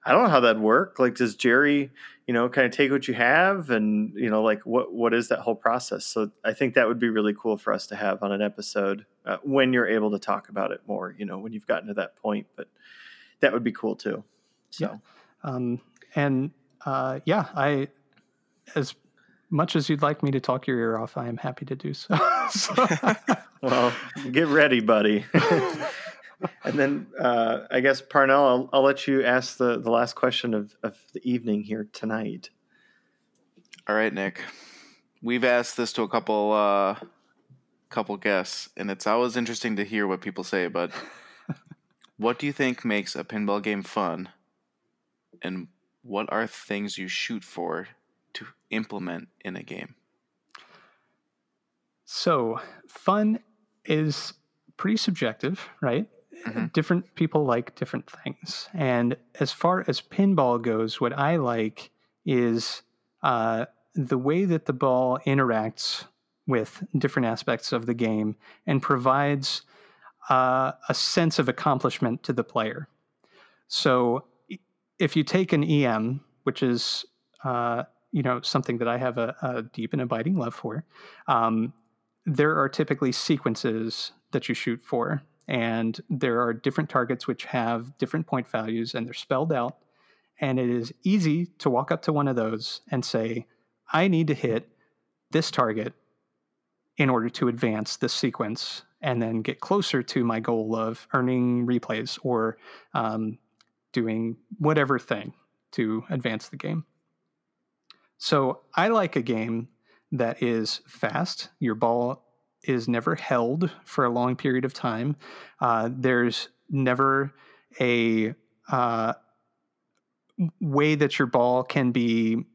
i don't know how that work. Like does gerry you know kind of take what you have and you know like what what is that whole process? So i think that would be really cool for us to have on an episode uh, when you're able to talk about it more you know when you've gotten to that point but that would be cool too. So Yeah. um, and uh, yeah, I as much as you'd like me to talk your ear off, I am happy to do so. <laughs> So- <laughs> well get ready buddy <laughs> and then uh, i guess parnell I'll, I'll let you ask the, the last question of, of the evening here tonight All right, Nick. We've asked this to a couple uh couple guests, and it's always interesting to hear what people say, but what do you think makes a pinball game fun? And what are things you shoot for to implement in a game? So, fun is pretty subjective, right? Mhm. Different people like different things. And as far as pinball goes, what I like is uh, the way that the ball interacts with different aspects of the game and provides uh, a sense of accomplishment to the player. So, if you take an EM, which is uh, you know something that I have a, a deep and abiding love for, um, there are typically sequences that you shoot for, and there are different targets which have different point values, and they're spelled out. And it is easy to walk up to one of those and say, I need to hit this target in order to advance this sequence and then get closer to my goal of earning replays or um, doing whatever thing. to advance the game. So I like a game that is fast. Your ball is never held for a long period of time. Uh, there's never a uh, way that your ball can be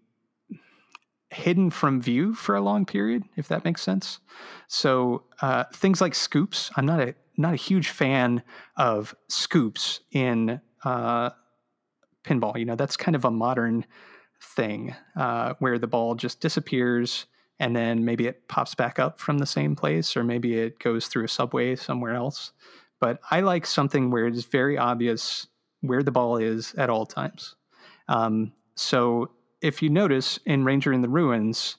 hidden from view for a long period, if that makes sense. So uh, things like scoops, I'm not a not a huge fan of scoops in uh, pinball. You know, that's kind of a modern thing uh, where the ball just disappears and then maybe it pops back up from the same place or maybe it goes through a subway somewhere else. But I like something where it's very obvious where the ball is at all times. Um, so if you notice in Ranger in the Ruins,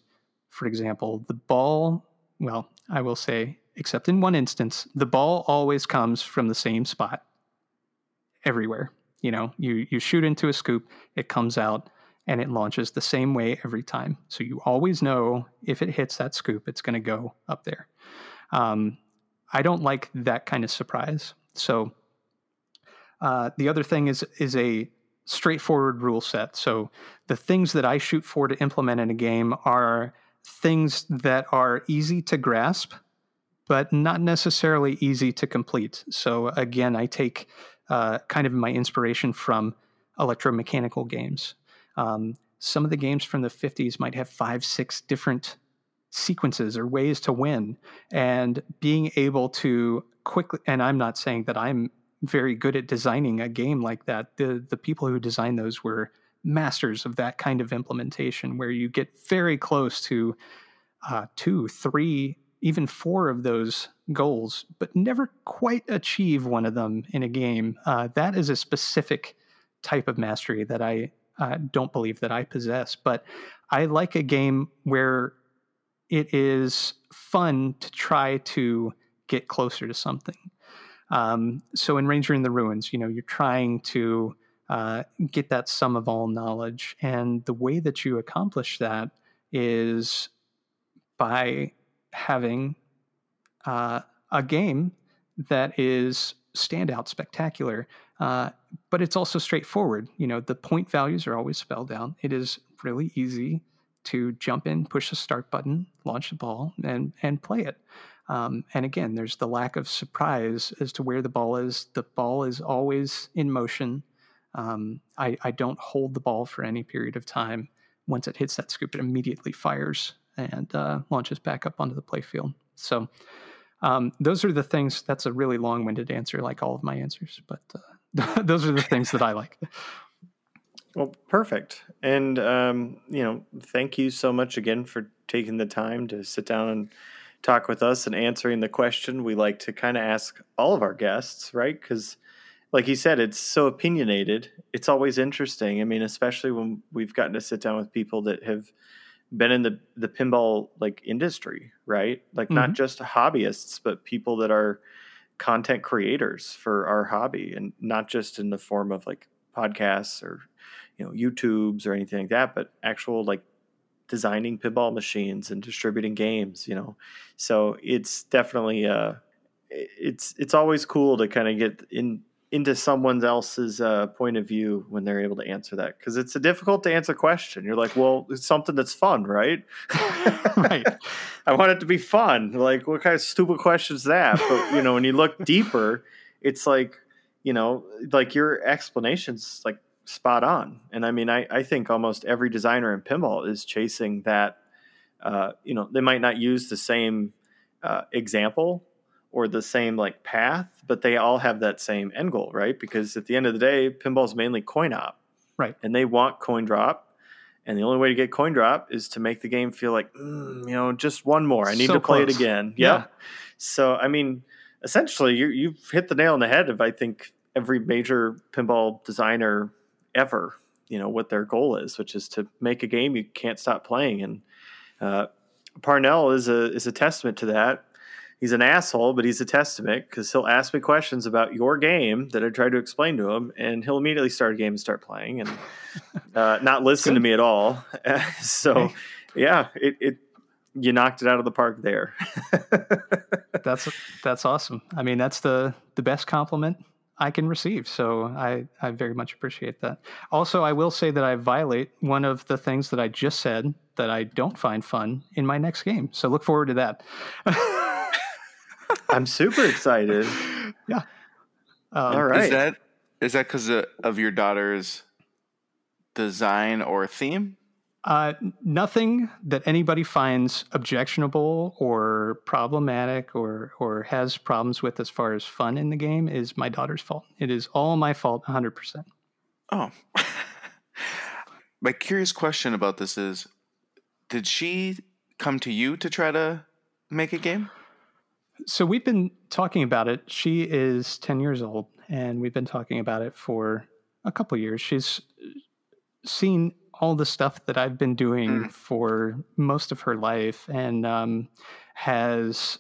for example, the ball, well, I will say, except in one instance, the ball always comes from the same spot everywhere. You know, you you shoot into a scoop, it comes out and it launches the same way every time. So you always know if it hits that scoop, it's going to go up there. Um, I don't like that kind of surprise. So uh, the other thing is is a straightforward rule set. So the things that I shoot for to implement in a game are things that are easy to grasp, but not necessarily easy to complete. So again, I take uh, kind of my inspiration from electromechanical games. Um, some of the games from the 50s might have five, six different sequences or ways to win. And being able to quickly, and I'm not saying that I'm very good at designing a game like that. The the people who designed those were masters of that kind of implementation, where you get very close to uh, two, three, even four of those goals, but never quite achieve one of them in a game. Uh, that is a specific type of mastery that I uh, don't believe that I possess. But I like a game where it is fun to try to get closer to something. Um, so in Ranger in the Ruins, you know, you're trying to uh, get that sum of all knowledge, and the way that you accomplish that is by having uh, a game that is standout, spectacular, uh, but it's also straightforward. You know, the point values are always spelled out. It is really easy to jump in, push the start button, launch the ball, and and play it. Um, and again, there's the lack of surprise as to where the ball is. The ball is always in motion. Um, I, I, don't hold the ball for any period of time. Once it hits that scoop, it immediately fires and uh, launches back up onto the playfield. So um, those are the things. That's a really long-winded answer, like all of my answers, but uh, <laughs> those are the things that I like. Well, perfect. And um, you know, thank you so much again for taking the time to sit down and talk with us and answering the question we like to kind of ask all of our guests, right? Because, like you said, it's so opinionated. It's always interesting. I mean, especially when we've gotten to sit down with people that have been in the the pinball like industry, right? Like mm-hmm. not just hobbyists, but people that are content creators for our hobby, and not just in the form of like podcasts or you know YouTubes or anything like that, but actual like designing pinball machines and distributing games, you know. So it's definitely uh it's it's always cool to kind of get in into someone else's uh, point of view when they're able to answer that because it's a difficult to answer question. You're like, well, it's something that's fun, right? <laughs> right. I want it to be fun. Like, what kind of stupid question is that? But you know, when you look deeper, it's like, you know, like your explanations like spot on. And I mean, I, I think almost every designer in pinball is chasing that. Uh, you know, they might not use the same uh, example or the same like path, but they all have that same end goal, right? Because at the end of the day, pinball is mainly coin op, right? And they want coin drop, and the only way to get coin drop is to make the game feel like, mm, you know, just one more. I need so to play close. it again. Yeah. yeah. So I mean, essentially, you, you've hit the nail on the head of I think every major pinball designer ever. You know what their goal is, which is to make a game you can't stop playing. And uh, Parnell is a is a testament to that. He's an asshole, but he's a testament because he'll ask me questions about your game that I try to explain to him, and he'll immediately start a game and start playing, and <laughs> uh, not listen to me at all. <laughs> so, yeah, it, it you knocked it out of the park there. <laughs> that's that's awesome. I mean, that's the the best compliment I can receive. So I, I very much appreciate that. Also, I will say that I violate one of the things that I just said that I don't find fun in my next game. So look forward to that. I'm super excited. <laughs> Yeah. Um, All right. Is that is that because of your daughter's design or theme? Uh, nothing that anybody finds objectionable or problematic or or has problems with as far as fun in the game is my daughter's fault. It is all my fault, 100%. Oh. <laughs> my curious question about this is did she come to you to try to make a game? So we've been talking about it. She is 10 years old and we've been talking about it for a couple years. She's seen all the stuff that I've been doing mm. for most of her life and um, has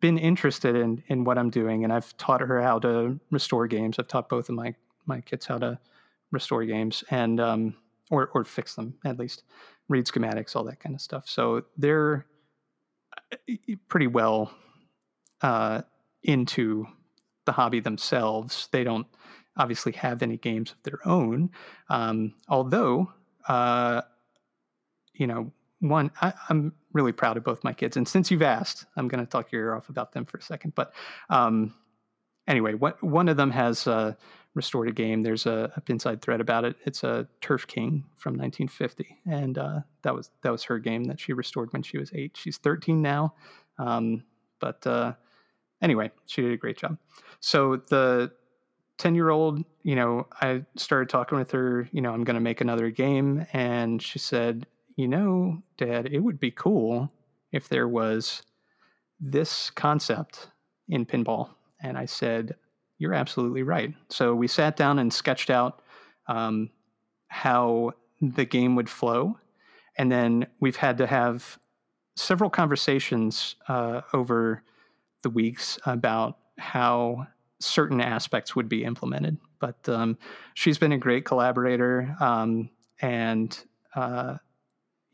been interested in in what I'm doing. And I've taught her how to restore games. I've taught both of my my kids how to restore games and um, or or fix them at least, read schematics, all that kind of stuff. So they're uh, pretty well uh, into the hobby themselves. They don't obviously have any games of their own, um, although uh, you know, one, I, am really proud of both my kids. And since you've asked, I'm going to talk your ear off about them for a second. But um, anyway, what, one of them has uh, restored a game. There's a, a Pinside thread about it. It's a Turf King from 1950, and uh, that was that was her game that she restored when she was eight. She's 13 now, um, but uh, anyway, she did a great job. So the 10 year old, you know, I started talking with her, you know, I'm going to make another game. And she said, you know, dad, it would be cool if there was this concept in pinball. And I said, you're absolutely right. So we sat down and sketched out um, how the game would flow. And then we've had to have several conversations uh, over the weeks about how certain aspects would be implemented. But um, she's been a great collaborator, um, and uh,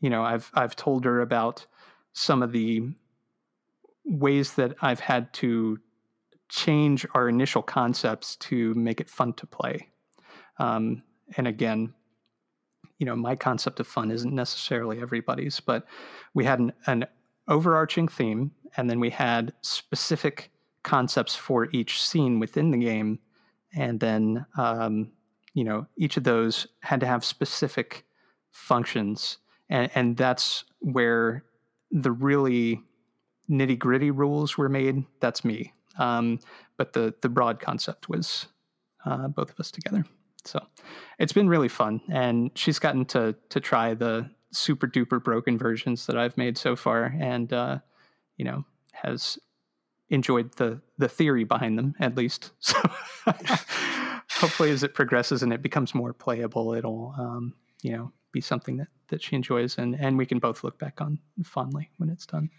you know, I've I've told her about some of the ways that I've had to change our initial concepts to make it fun to play. Um, and again, you know, my concept of fun isn't necessarily everybody's, but we had an, an overarching theme, and then we had specific concepts for each scene within the game, and then um, you know each of those had to have specific functions, and, and that's where the really nitty gritty rules were made. That's me, um, but the the broad concept was uh, both of us together. So it's been really fun, and she's gotten to to try the super duper broken versions that I've made so far, and uh, you know has enjoyed the the theory behind them at least. <laughs> So hopefully, as it progresses and it becomes more playable, it'll um, you know be something that that she enjoys and and we can both look back on fondly when it's done.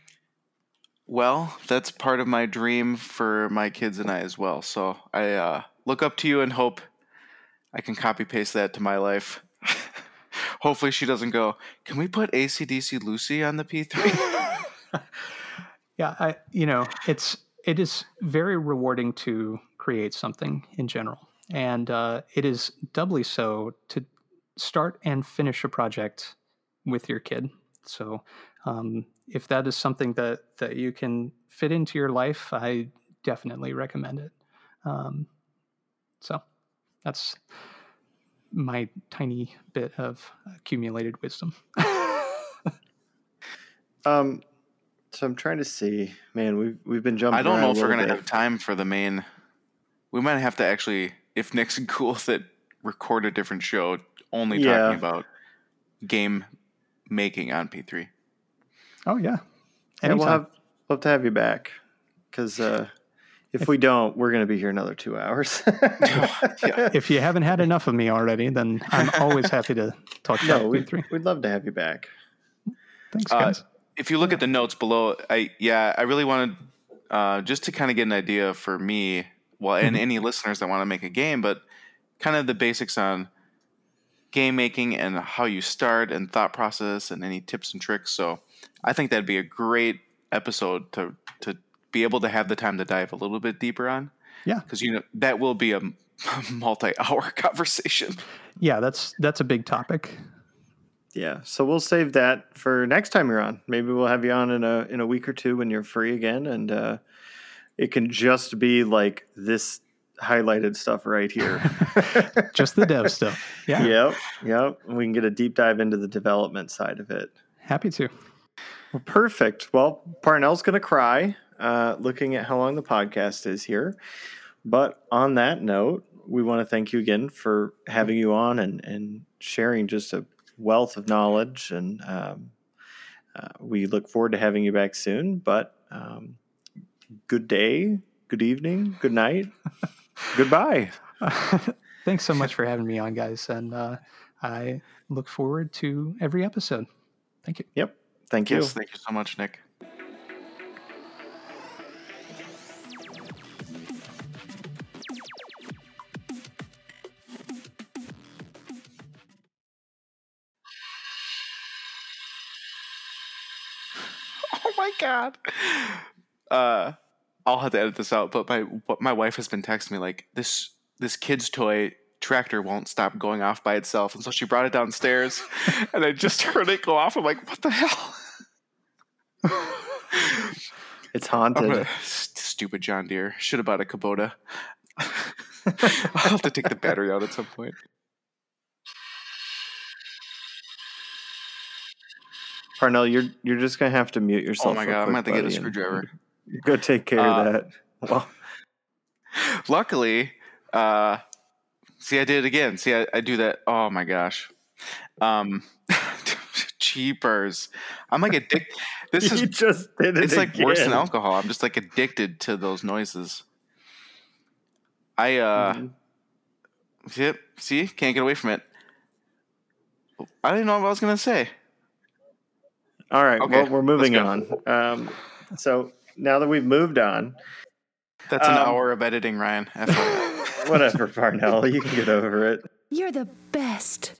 Well, that's part of my dream for my kids and I as well. So I uh, look up to you and hope I can copy paste that to my life. <laughs> Hopefully, she doesn't go. Can we put ACDC LUCI on the P3? <laughs> Yeah, I you know, it's it is very rewarding to create something in general. And uh, it is doubly so to start and finish a project with your kid. So um, if that is something that that you can fit into your life, I definitely recommend it. Um, so that's my tiny bit of accumulated wisdom. <laughs> um, so I'm trying to see, man. We've we've been jumping. I don't know if we're gonna bit. have time for the main. We might have to actually, if Nick's <laughs> cool with it, record a different show only yeah. talking about game making on P3. Oh yeah, and we'll have love to have you back because uh, if, if, we don't, we're going to be here another two hours. <laughs> <laughs> yeah. If you haven't had enough of me already, then I'm always happy to talk no, about P3. We'd, we'd love to have you back. Thanks, uh, guys. Uh, if you look at the notes below, I yeah, I really wanted uh, just to kind of get an idea for me, well, and mm-hmm. any listeners that want to make a game, but kind of the basics on game making and how you start and thought process and any tips and tricks. So I think that'd be a great episode to to be able to have the time to dive a little bit deeper on. Yeah. because you know that will be a <laughs> multi-hour <laughs> conversation. Yeah, that's that's a big topic. Yeah, so we'll save that for next time you're on. Maybe we'll have you on in a in a week or two when you're free again, and uh, it can just be like this highlighted stuff right here. <laughs> Just the dev stuff. Yeah. Yep, yep. We can get a deep dive into the development side of it. Happy to. Well, perfect. Well, Parnell's going to cry uh, looking at how long the podcast is here. But on that note, we want to thank you again for having you on and, and sharing just a wealth of knowledge. And um, uh, we look forward to having you back soon. But um, good day, good evening, good night, <laughs> goodbye. <laughs> Thanks so much <laughs> for having me on, guys. And uh, I look forward to every episode. Thank you. Yep. Thank you. Yes, thank you so much, Nick. God. Uh I'll have to edit this out, but my my wife has been texting me like this this kid's toy tractor won't stop going off by itself, and so she brought it downstairs, <laughs> and I just heard it go off. I'm like, what the hell? It's haunted. gonna- st- stupid John Deere. Should have bought a Kubota. <laughs> <laughs> I'll have to take the battery out at some point. Parnell, you're you're just gonna have to mute yourself. Oh my god, I'm gonna have to get a screwdriver. <laughs> Go take care Uh, of that. Well, <laughs> Luckily, uh, see, I did it again. See, I, I do that. Oh my gosh. Um, <laughs> cheapers. I'm like addicted. This is just did it. it's like worse than alcohol. I'm just like addicted to those noises. I uh Mhm. see see, can't get away from it. I didn't know what I was gonna say. All right. Okay, well, we're moving on. Um, so now that we've moved on, That's an Um, hour of editing, Ryan. <laughs> Whatever, Parnell, you can get over it. You're the best.